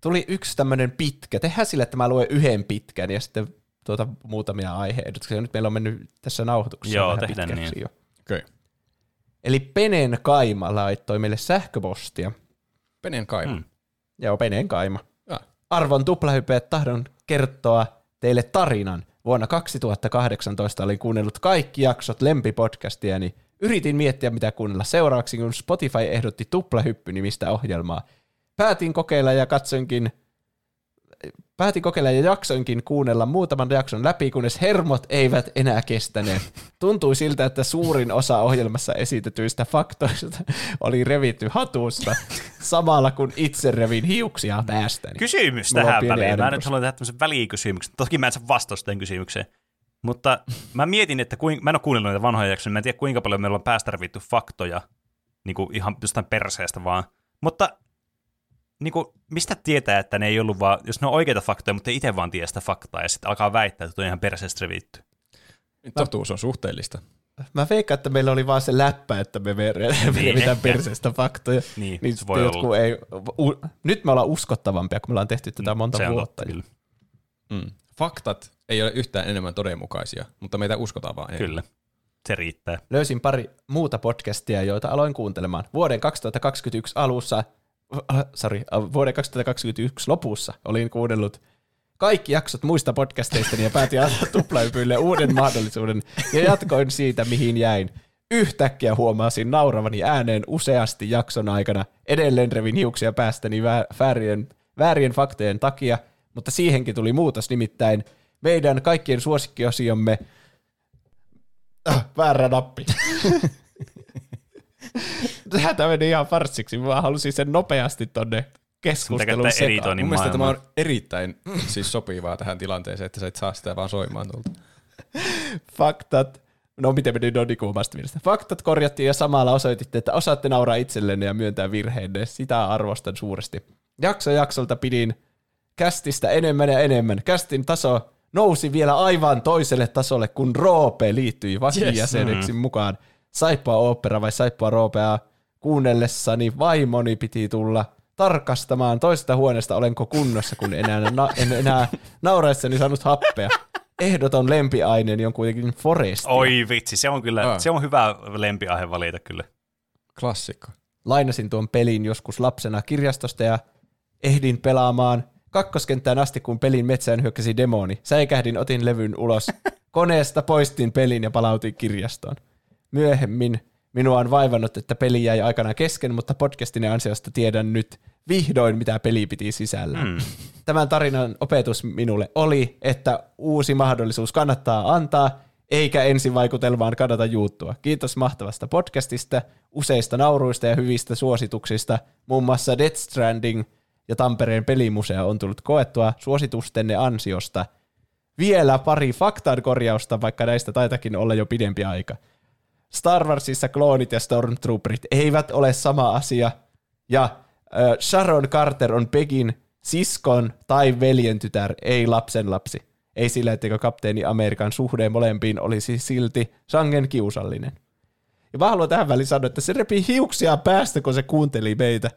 S2: Tuli yksi tämmöinen pitkä. Tehdään sille, että mä luen yhden pitkän ja sitten tuota, muutamia aiheehdotuksia. Nyt meillä on mennyt tässä nauhoituksessa
S3: Joo,
S2: vähän
S3: tehdään
S2: pitkäksi
S3: niin.
S2: jo.
S1: Okei. Okay.
S2: Eli Penen Kaima laittoi meille sähköpostia.
S1: Penen kaima.
S3: Hmm.
S2: Joo, Penen Kaima.
S1: Ah.
S2: Arvon tuplahypeet, tahdon kertoa teille tarinan. Vuonna 2018 olin kuunnellut kaikki jaksot lempipodcastiani. Yritin miettiä, mitä kuunnella seuraavaksi, kun Spotify ehdotti tuplahyppy-nimistä ohjelmaa. Päätin kokeilla ja katsoinkin Päätin kokeilla ja jaksoinkin kuunnella muutaman jakson läpi, kunnes hermot eivät enää kestäneet. Tuntui siltä, että suurin osa ohjelmassa esitetyistä faktoista oli revitty hatusta, samalla kun itse revin hiuksia päästäni.
S3: Kysymys
S2: Mulla
S3: tähän väliin. Mä nyt haluan tehdä tämmöisen välikysymyksen. Toki mä en saa vastausta kysymykseen. Mutta mä mietin, että kuin, mä en ole kuunnellut näitä vanhoja jaksoja, mä en tiedä kuinka paljon meillä on päästä revitty faktoja, niin kuin ihan jostain perseestä vaan. Mutta niin kuin, mistä tietää, että ne ei ollut vaan, jos ne on oikeita faktoja, mutta ei itse vaan tiedä sitä faktaa, ja sitten alkaa väittää, että on ihan perseestä revitty.
S1: Totuus on suhteellista.
S2: Mä veikkaan, että meillä oli vaan se läppä, että me [laughs] revitään
S3: ehkä.
S2: perseestä faktoja.
S3: Niin,
S2: niin
S3: se voi olla.
S2: ei, u, nyt me ollaan uskottavampia, kun me ollaan tehty tätä monta
S3: Se on
S2: vuotta.
S3: totta, kyllä.
S1: Mm. Faktat ei ole yhtään enemmän todenmukaisia, mutta meitä uskotaan vaan enemmän.
S3: kyllä. Se riittää.
S2: löysin pari muuta podcastia, joita aloin kuuntelemaan. Vuoden 2021 alussa, äh, sorry, äh, vuoden 2021 lopussa olin kuunnellut kaikki jaksot muista podcasteista ja päätin antaa [laughs] tuplahypyille uuden mahdollisuuden ja jatkoin siitä, mihin jäin. Yhtäkkiä huomasin nauravani ääneen useasti jakson aikana. Edelleen revin hiuksia päästäni vä- väärien, väärien faktojen takia, mutta siihenkin tuli muutos nimittäin meidän kaikkien suosikkiosiomme Ah, väärä nappi. [laughs] Tämä meni ihan farssiksi. Mä halusin sen nopeasti tonne keskustelun sekaan.
S1: Mun mielestä tämä on erittäin siis sopivaa tähän tilanteeseen, että sä et saa sitä vaan soimaan tuolta. [laughs]
S2: Faktat. No miten meni kuin omasta mielestä. Faktat korjattiin ja samalla osoititte, että osaatte nauraa itsellenne ja myöntää virheenne. Sitä arvostan suuresti. Jakso jaksolta pidin kästistä enemmän ja enemmän. Kästin taso nousi vielä aivan toiselle tasolle, kun Roope liittyi vakijäseneksi mukaan. Saippua opera vai saippua Roopea kuunnellessani vaimoni piti tulla tarkastamaan toisesta huoneesta, olenko kunnossa, kun enää, na, en enää nauraessani saanut happea. Ehdoton lempiaineeni on kuitenkin Forest.
S3: Oi vitsi, se on kyllä, se on hyvä lempiaihe valita kyllä.
S1: Klassikko.
S2: Lainasin tuon pelin joskus lapsena kirjastosta ja ehdin pelaamaan kakkoskenttään asti, kun pelin metsään hyökkäsi demoni. Säikähdin, otin levyn ulos. [laughs] Koneesta poistin pelin ja palautin kirjastoon. Myöhemmin minua on vaivannut, että peli jäi aikana kesken, mutta podcastin ansiosta tiedän nyt vihdoin, mitä peli piti sisällä.
S3: Mm.
S2: Tämän tarinan opetus minulle oli, että uusi mahdollisuus kannattaa antaa, eikä ensivaikutelmaan kannata juuttua. Kiitos mahtavasta podcastista, useista nauruista ja hyvistä suosituksista. Muun muassa Death Stranding ja Tampereen pelimuseo on tullut koettua suositustenne ansiosta. Vielä pari faktan korjausta, vaikka näistä taitakin olla jo pidempi aika. Star Warsissa kloonit ja Stormtrooperit eivät ole sama asia, ja äh, Sharon Carter on Pegin siskon tai veljen tytär, ei lapsen lapsi. Ei sillä, etteikö kapteeni Amerikan suhde molempiin olisi silti sangen kiusallinen. Ja mä haluan tähän väliin sanoa, että se repi hiuksia päästä, kun se kuunteli meitä.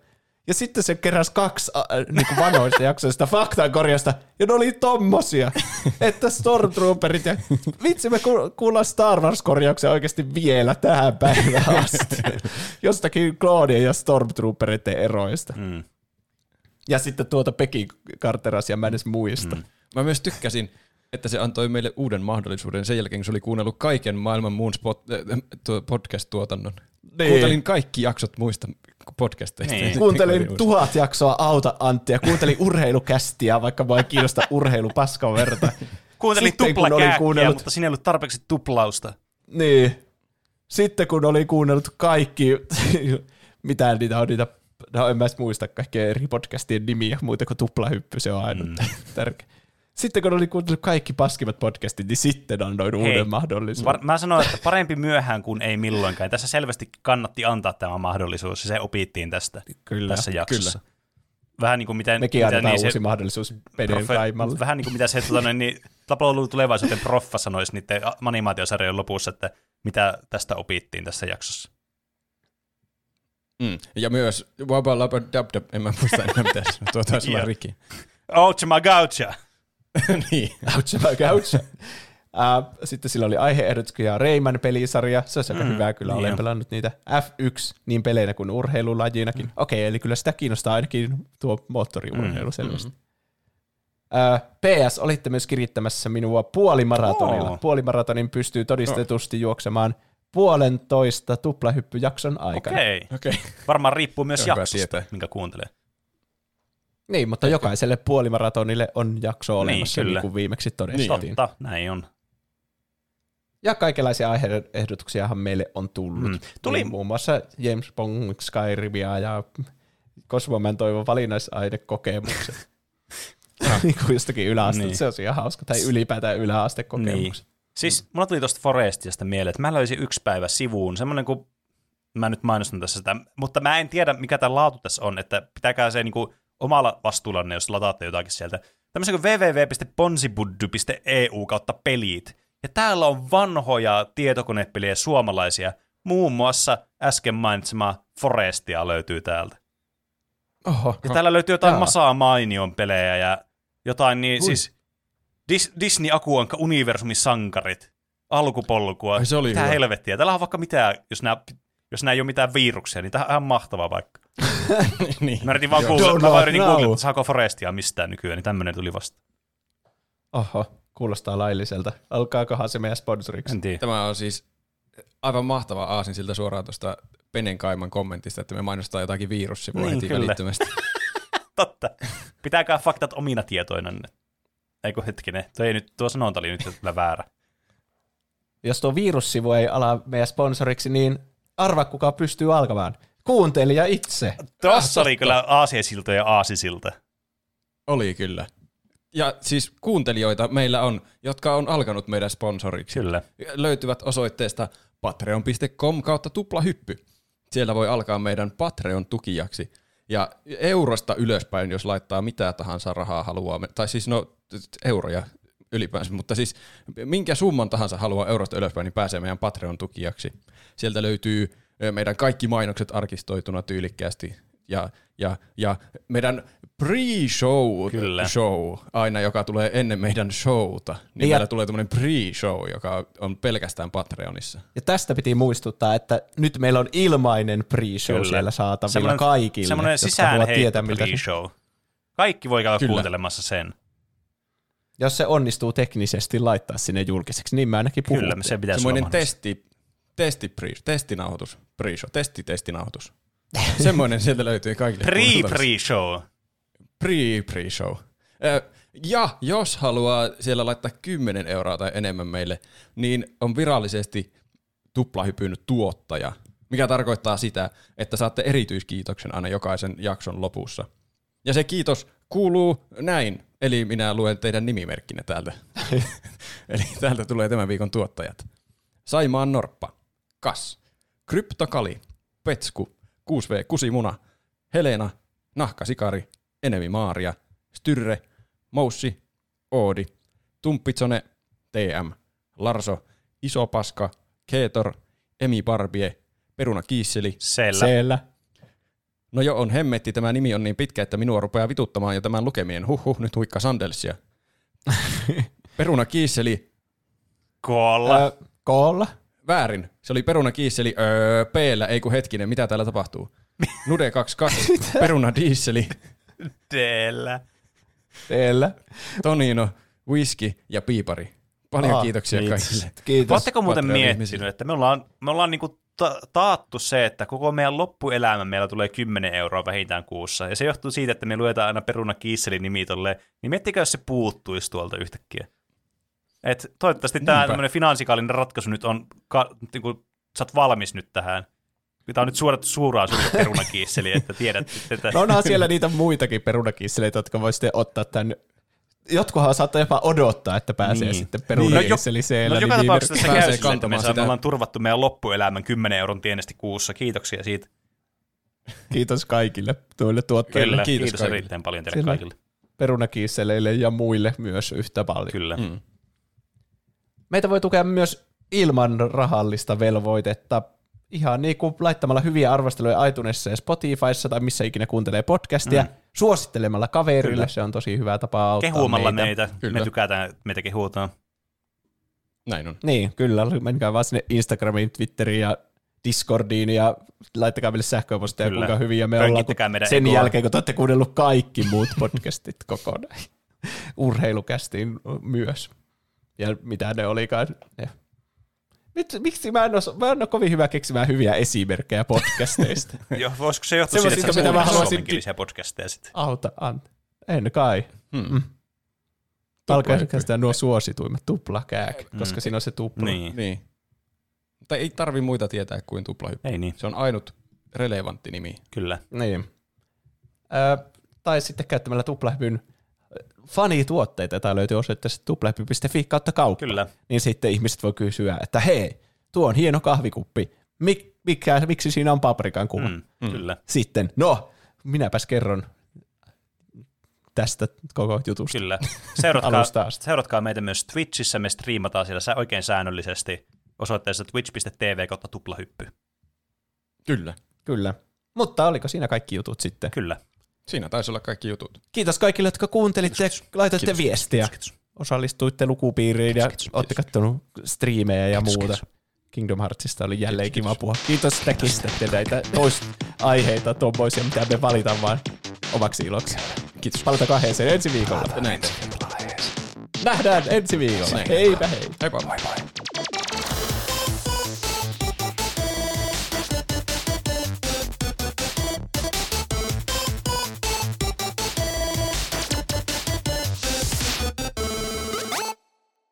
S2: Ja sitten se keräsi kaksi äh, niin kuin vanhoista [laughs] jaksoista faktan korjasta, ja ne oli tommosia, että Stormtrooperit ja vitsi me ku- kuullaan Star Wars-korjauksia oikeasti vielä tähän päivään asti. [laughs] Jostakin kloonien ja Stormtrooperitten eroista.
S3: Mm.
S2: Ja sitten tuota Peki Carterasia mä en edes muista. Mm.
S1: Mä myös tykkäsin, että se antoi meille uuden mahdollisuuden sen jälkeen, kun se oli kuunnellut kaiken maailman muun spot, äh, tuo podcast-tuotannon.
S2: Niin.
S1: Kuuntelin kaikki jaksot muista podcasteista.
S3: Niin.
S2: Kuuntelin tuhat jaksoa Auta Anttia, kuuntelin urheilukästiä, vaikka mua ei kiinnosta [laughs] urheilu paskan verta.
S3: Kuuntelin
S2: Sitten, kuunnellut-
S3: mutta siinä ei ollut tarpeeksi tuplausta.
S2: Niin. Sitten kun oli kuunnellut kaikki, [laughs] mitä niitä on niitä, no en mä edes muista kaikkien eri podcastien nimiä, muuta kuin tuplahyppy, se on aina mm. tärkeä. Sitten kun oli kuunnellut kaikki paskimmat podcastit, niin sitten annoin
S3: Hei,
S2: uuden mahdollisuuden.
S3: Var- mä sanoin, että parempi myöhään kuin ei milloinkaan. Tässä selvästi kannatti antaa tämä mahdollisuus, ja se opittiin tästä
S2: Kyllä,
S3: tässä jaksossa.
S1: kyllä.
S3: Vähän niin kuin miten,
S2: Mekin
S3: miten
S2: annetaan
S3: niin
S2: uusi
S3: se,
S2: mahdollisuus Kaimalle.
S3: vähän niin kuin mitä se noin, niin, Tapolun tulevaisuuden proffa sanoisi niiden animaatiosarjojen lopussa, että mitä tästä opittiin tässä jaksossa.
S1: Mm. Ja myös Wabba Labba Dab Dab, en mä muista enää mitä se tuo taisi olla
S3: Joo.
S1: Riki.
S3: Ouch my gaucha! [laughs]
S1: niin.
S2: Ouch, mä ouch. Uh, sitten sillä oli aiheehdotuksia Reiman pelisarja, se olisi aika
S3: Mm,
S2: hyvä, kyllä olen
S3: on.
S2: pelannut niitä F1 niin peleinä kuin urheilulajinakin. Mm. Okei, eli kyllä sitä kiinnostaa ainakin tuo moottoriurheilu
S3: Mm,
S2: selvästi. Uh, PS, olitte myös kirittämässä minua puolimaratonilla.
S3: Oo.
S2: Puolimaratonin pystyy todistetusti juoksemaan puolentoista tuplahyppyjakson aikana.
S3: Okei.
S1: Okei. Okay.
S3: Varmaan riippuu myös jaksosta, minkä kuuntelee.
S2: Niin, mutta jokaiselle puolimaratonille on jakso olemassa, niin,
S3: kyllä.
S2: niin kuin viimeksi todistettiin.
S3: Totta, näin on.
S2: Ja kaikenlaisia aiheehdotuksiahan meille on tullut.
S3: Mm.
S2: Mm.
S3: Tuli-
S2: Tuli muun muassa James Bond, Skyrimia ja Cosmoman toivon valinnaisainekokemukset. [laughs] niin kuin jostakin yläasteelta.
S3: Niin.
S2: Niin. Se on ihan hauska. Tai ylipäätään yläastekokemukset. Niin.
S3: Siis mulla tuli tuosta Forestista mieleen, että mä löysin yksi päivä sivuun, semmoinen kuin, mä nyt mainostan tässä sitä, mutta mä en tiedä, mikä tämä laatu tässä on, että pitäkää se niinku omalla vastuullanne, jos lataatte jotakin sieltä. Tämmöisen kuin www.ponsibuddu.eu E kautta pelit. Ja täällä on vanhoja tietokonepelejä suomalaisia, muun muassa äsken mainitsema Forestia löytyy täältä.
S2: Oho.
S3: Ja täällä löytyy jotain
S2: Jaa.
S3: Masaa Mainion pelejä ja jotain niin,
S2: Hui.
S3: siis Dis- Disney Akuanka Universumin sankarit. alkupolkua.
S1: Ai, se oli
S3: mitä
S1: hyvä.
S3: helvettiä. Täällä on vaikka mitään, jos nämä, jos nämä ei ole mitään viruksia, niin tämä on ihan mahtava vaikka. [laughs]
S1: niin.
S3: Mä yritin vaan googlata, mä vaan yritin googlata, että saako Forestia mistään nykyään, niin tämmöinen tuli vasta.
S2: Oho, kuulostaa lailliselta. Alkaakohan se meidän sponsoriksi?
S3: En tiedä.
S1: Tämä on siis aivan mahtava aasin siltä suoraan tuosta Penenkaiman kommentista, että me mainostaa jotakin virussivua
S3: Niin,
S1: heti
S3: kyllä.
S1: välittömästi. [laughs]
S3: Totta. Pitääkää faktat omina tietoinanne. Eikö hetkinen, toi ei nyt, tuo sanonta oli nyt kyllä väärä.
S2: Jos tuo virussivu ei ala meidän sponsoriksi, niin arva kuka pystyy alkamaan. Kuuntelija itse.
S3: Tuossa oli kyllä aasiasilta ja aasisilta.
S1: Oli kyllä. Ja siis kuuntelijoita meillä on, jotka on alkanut meidän sponsoriksi.
S3: Kyllä.
S1: Löytyvät osoitteesta patreon.com kautta tuplahyppy. Siellä voi alkaa meidän Patreon-tukijaksi. Ja eurosta ylöspäin, jos laittaa mitä tahansa rahaa haluaa, tai siis no euroja ylipäänsä, mutta siis minkä summan tahansa haluaa eurosta ylöspäin, niin pääsee meidän Patreon-tukijaksi. Sieltä löytyy meidän kaikki mainokset arkistoituna tyylikkäästi ja, ja, ja meidän pre-show
S3: Kyllä.
S1: show, aina joka tulee ennen meidän showta, niin
S2: Niin ja-
S1: meillä tulee tämmöinen pre-show, joka on pelkästään Patreonissa.
S2: Ja tästä piti muistuttaa, että nyt meillä on ilmainen pre-show
S3: Kyllä.
S2: siellä saatavilla
S3: Semmoinen-
S2: kaikille,
S3: Semmoinen sisäänheitto
S2: se,
S3: pre-show. Kaikki voi käydä
S1: Kyllä.
S3: kuuntelemassa sen.
S2: jos se onnistuu teknisesti laittaa sinne julkiseksi, niin mä ainakin puhun.
S3: Kyllä, se pitäisi
S1: Semmoinen testi, testi pre, testinauhoitus, pre-show, testi, testinauhoitus. [laughs] Semmoinen sieltä löytyy kaikille.
S3: Pre-pre-show.
S1: Pre-pre-show. Ja jos haluaa siellä laittaa 10 euroa tai enemmän meille, niin on virallisesti tuplahypyn tuottaja, mikä tarkoittaa sitä, että saatte erityiskiitoksen aina jokaisen jakson lopussa. Ja se kiitos kuuluu näin, eli minä luen teidän nimimerkkinne täältä. [laughs] eli täältä tulee tämän viikon tuottajat. Saimaan Norppa, Kas, Kryptokali, Petsku, 6V Kusimuna, Helena, Nahkasikari, Enemi Maaria, Styrre, Moussi, Oodi, Tumppitsone, TM, Larso, Iso Paska, Keetor, Emi Barbie, Peruna Kiisseli.
S3: Siellä.
S1: No jo on hemmetti, tämä nimi on niin pitkä, että minua rupeaa vituttamaan jo tämän lukemien. Huhhuh, nyt huikka Sandelsia. [laughs] Peruna Kiisseli,
S3: Koolla.
S2: Ö, koolla.
S1: Väärin. Se oli Peruna Kiisseli, öö, P-llä, ei kun hetkinen, mitä täällä tapahtuu? [laughs] Nude 22, Peruna Dieseli,
S3: Teellä.
S2: Siellä.
S1: Tonino, Whisky ja Piipari. Paljon
S2: Ah,
S1: kiitoksia
S3: kiitos.
S1: kaikille.
S2: Kiitos.
S3: Oletteko muuten miettinyt, että me ollaan, me ollaan niinku ta- taattu se, että koko meidän loppuelämä meillä tulee 10 euroa vähintään kuussa. Ja se johtuu siitä, että me luetaan aina peruna kiisselin nimi tolle. Niin miettikää, jos se puuttuisi tuolta yhtäkkiä. Et toivottavasti tämä
S1: Niinpä.
S3: tämmöinen finanssikaalinen ratkaisu nyt on, ka- niinku, sä oot valmis nyt tähän. Tämä on nyt suodattu suoraan sulle perunakiisseli, että tiedät, että
S2: No onhan siellä niitä muitakin perunakiisseleitä, jotka voi sitten ottaa tämän Jotkuhan saattaa jopa odottaa, että pääsee
S3: Niin.
S2: sitten
S3: No,
S2: perunakiisseli
S3: jo-
S2: siellä.
S3: no joka
S2: niin
S3: tapauksessa tässä käy sille, että me,
S1: kantamaan
S3: saa, me ollaan turvattu meidän loppuelämän 10 euron tienesti kuussa. Kiitoksia siitä.
S2: Kiitos kaikille tuille tuottajille,
S3: Kyllä,
S1: kiitos
S3: kiitos,
S1: kaikille.
S3: erittäin paljon teille kaikille.
S2: perunakiisseleille ja muille myös yhtä paljon.
S3: Kyllä.
S1: Mm.
S2: Meitä voi tukea myös ilman rahallista velvoitetta, ihan niin kuin laittamalla hyviä arvosteluja iTunesissa ja Spotifyssa tai missä ikinä kuuntelee podcastia, mm. suosittelemalla kaverille,
S3: Kyllä.
S2: se on tosi hyvä tapa auttaa
S3: Kehuumalla
S2: meitä.
S3: meitä.
S1: Kyllä.
S3: Me tykätään, että meitä kehutaan.
S1: Näin on.
S2: Niin, kyllä, menkää vaan sinne Instagramiin, Twitteriin ja Discordiin ja laittakaa meille sähköpostia,
S3: Kyllä.
S2: kuinka hyviä me ollaan, kun sen
S3: egoa.
S2: jälkeen, kun te olette kuunnellut kaikki muut podcastit kokonaan. [laughs] Urheilukästiin myös. Ja mitä ne olikaan. Ja. Mit, miksi mä en, ole, mä en ole kovin hyvä keksimään hyviä esimerkkejä podcasteista? [laughs]
S3: Jo, voisiko se johtua siitä, että sä
S2: mitä mä haluaisin-
S3: suomenkielisiä podcasteja sitten?
S2: Auta, an. En kai.
S1: Hmm.
S2: Alkaisiko sitä nuo suosituimmat tuplakääk, koska siinä on se tupla.
S3: Niin.
S1: Niin. Mutta ei tarvi muita tietää kuin tuplahyppy.
S3: Ei niin,
S1: Se on ainut relevantti nimi.
S3: kyllä.
S2: Niin. Ö, tai sitten käyttämällä tuplahypyn fanituotteita, joita löytyy osoitteessa tuplahypy.fi kautta kauppa.
S3: Kyllä.
S2: Niin sitten ihmiset voi kysyä, että hei, tuo on hieno kahvikuppi. Mik, mikä, miksi siinä on paprikan kuva?
S3: Mm, Kyllä.
S2: Sitten, no, minäpäs kerron tästä koko jutusta.
S3: Kyllä. Seuratkaa, seuratkaa meitä myös Twitchissä, me striimataan siellä oikein säännöllisesti osoitteessa twitch.tv kautta tuplahyppy.
S1: Kyllä.
S2: Kyllä. Mutta oliko siinä kaikki jutut sitten?
S3: Kyllä.
S1: Siinä taisi olla kaikki jutut.
S2: Kiitos kaikille, jotka kuuntelitte ja laitoitte
S1: Kiitos.
S2: viestiä.
S3: Kiitos.
S2: osallistuitte lukupiiriin ja olette kattonut striimejä ja muuta. Kingdom Heartsista oli jälleen kiva puhua. Kiitos, että kestätte näitä toisaiheita tuommoisia, mitä me valitaan vaan omaksi iloksi. Kiitos. Palataan kahdeen ensi viikolla.
S1: Näin.
S2: Nähdään ensi viikolla.
S1: Näin.
S2: Heipä hei.
S1: Heippa. Bye bye.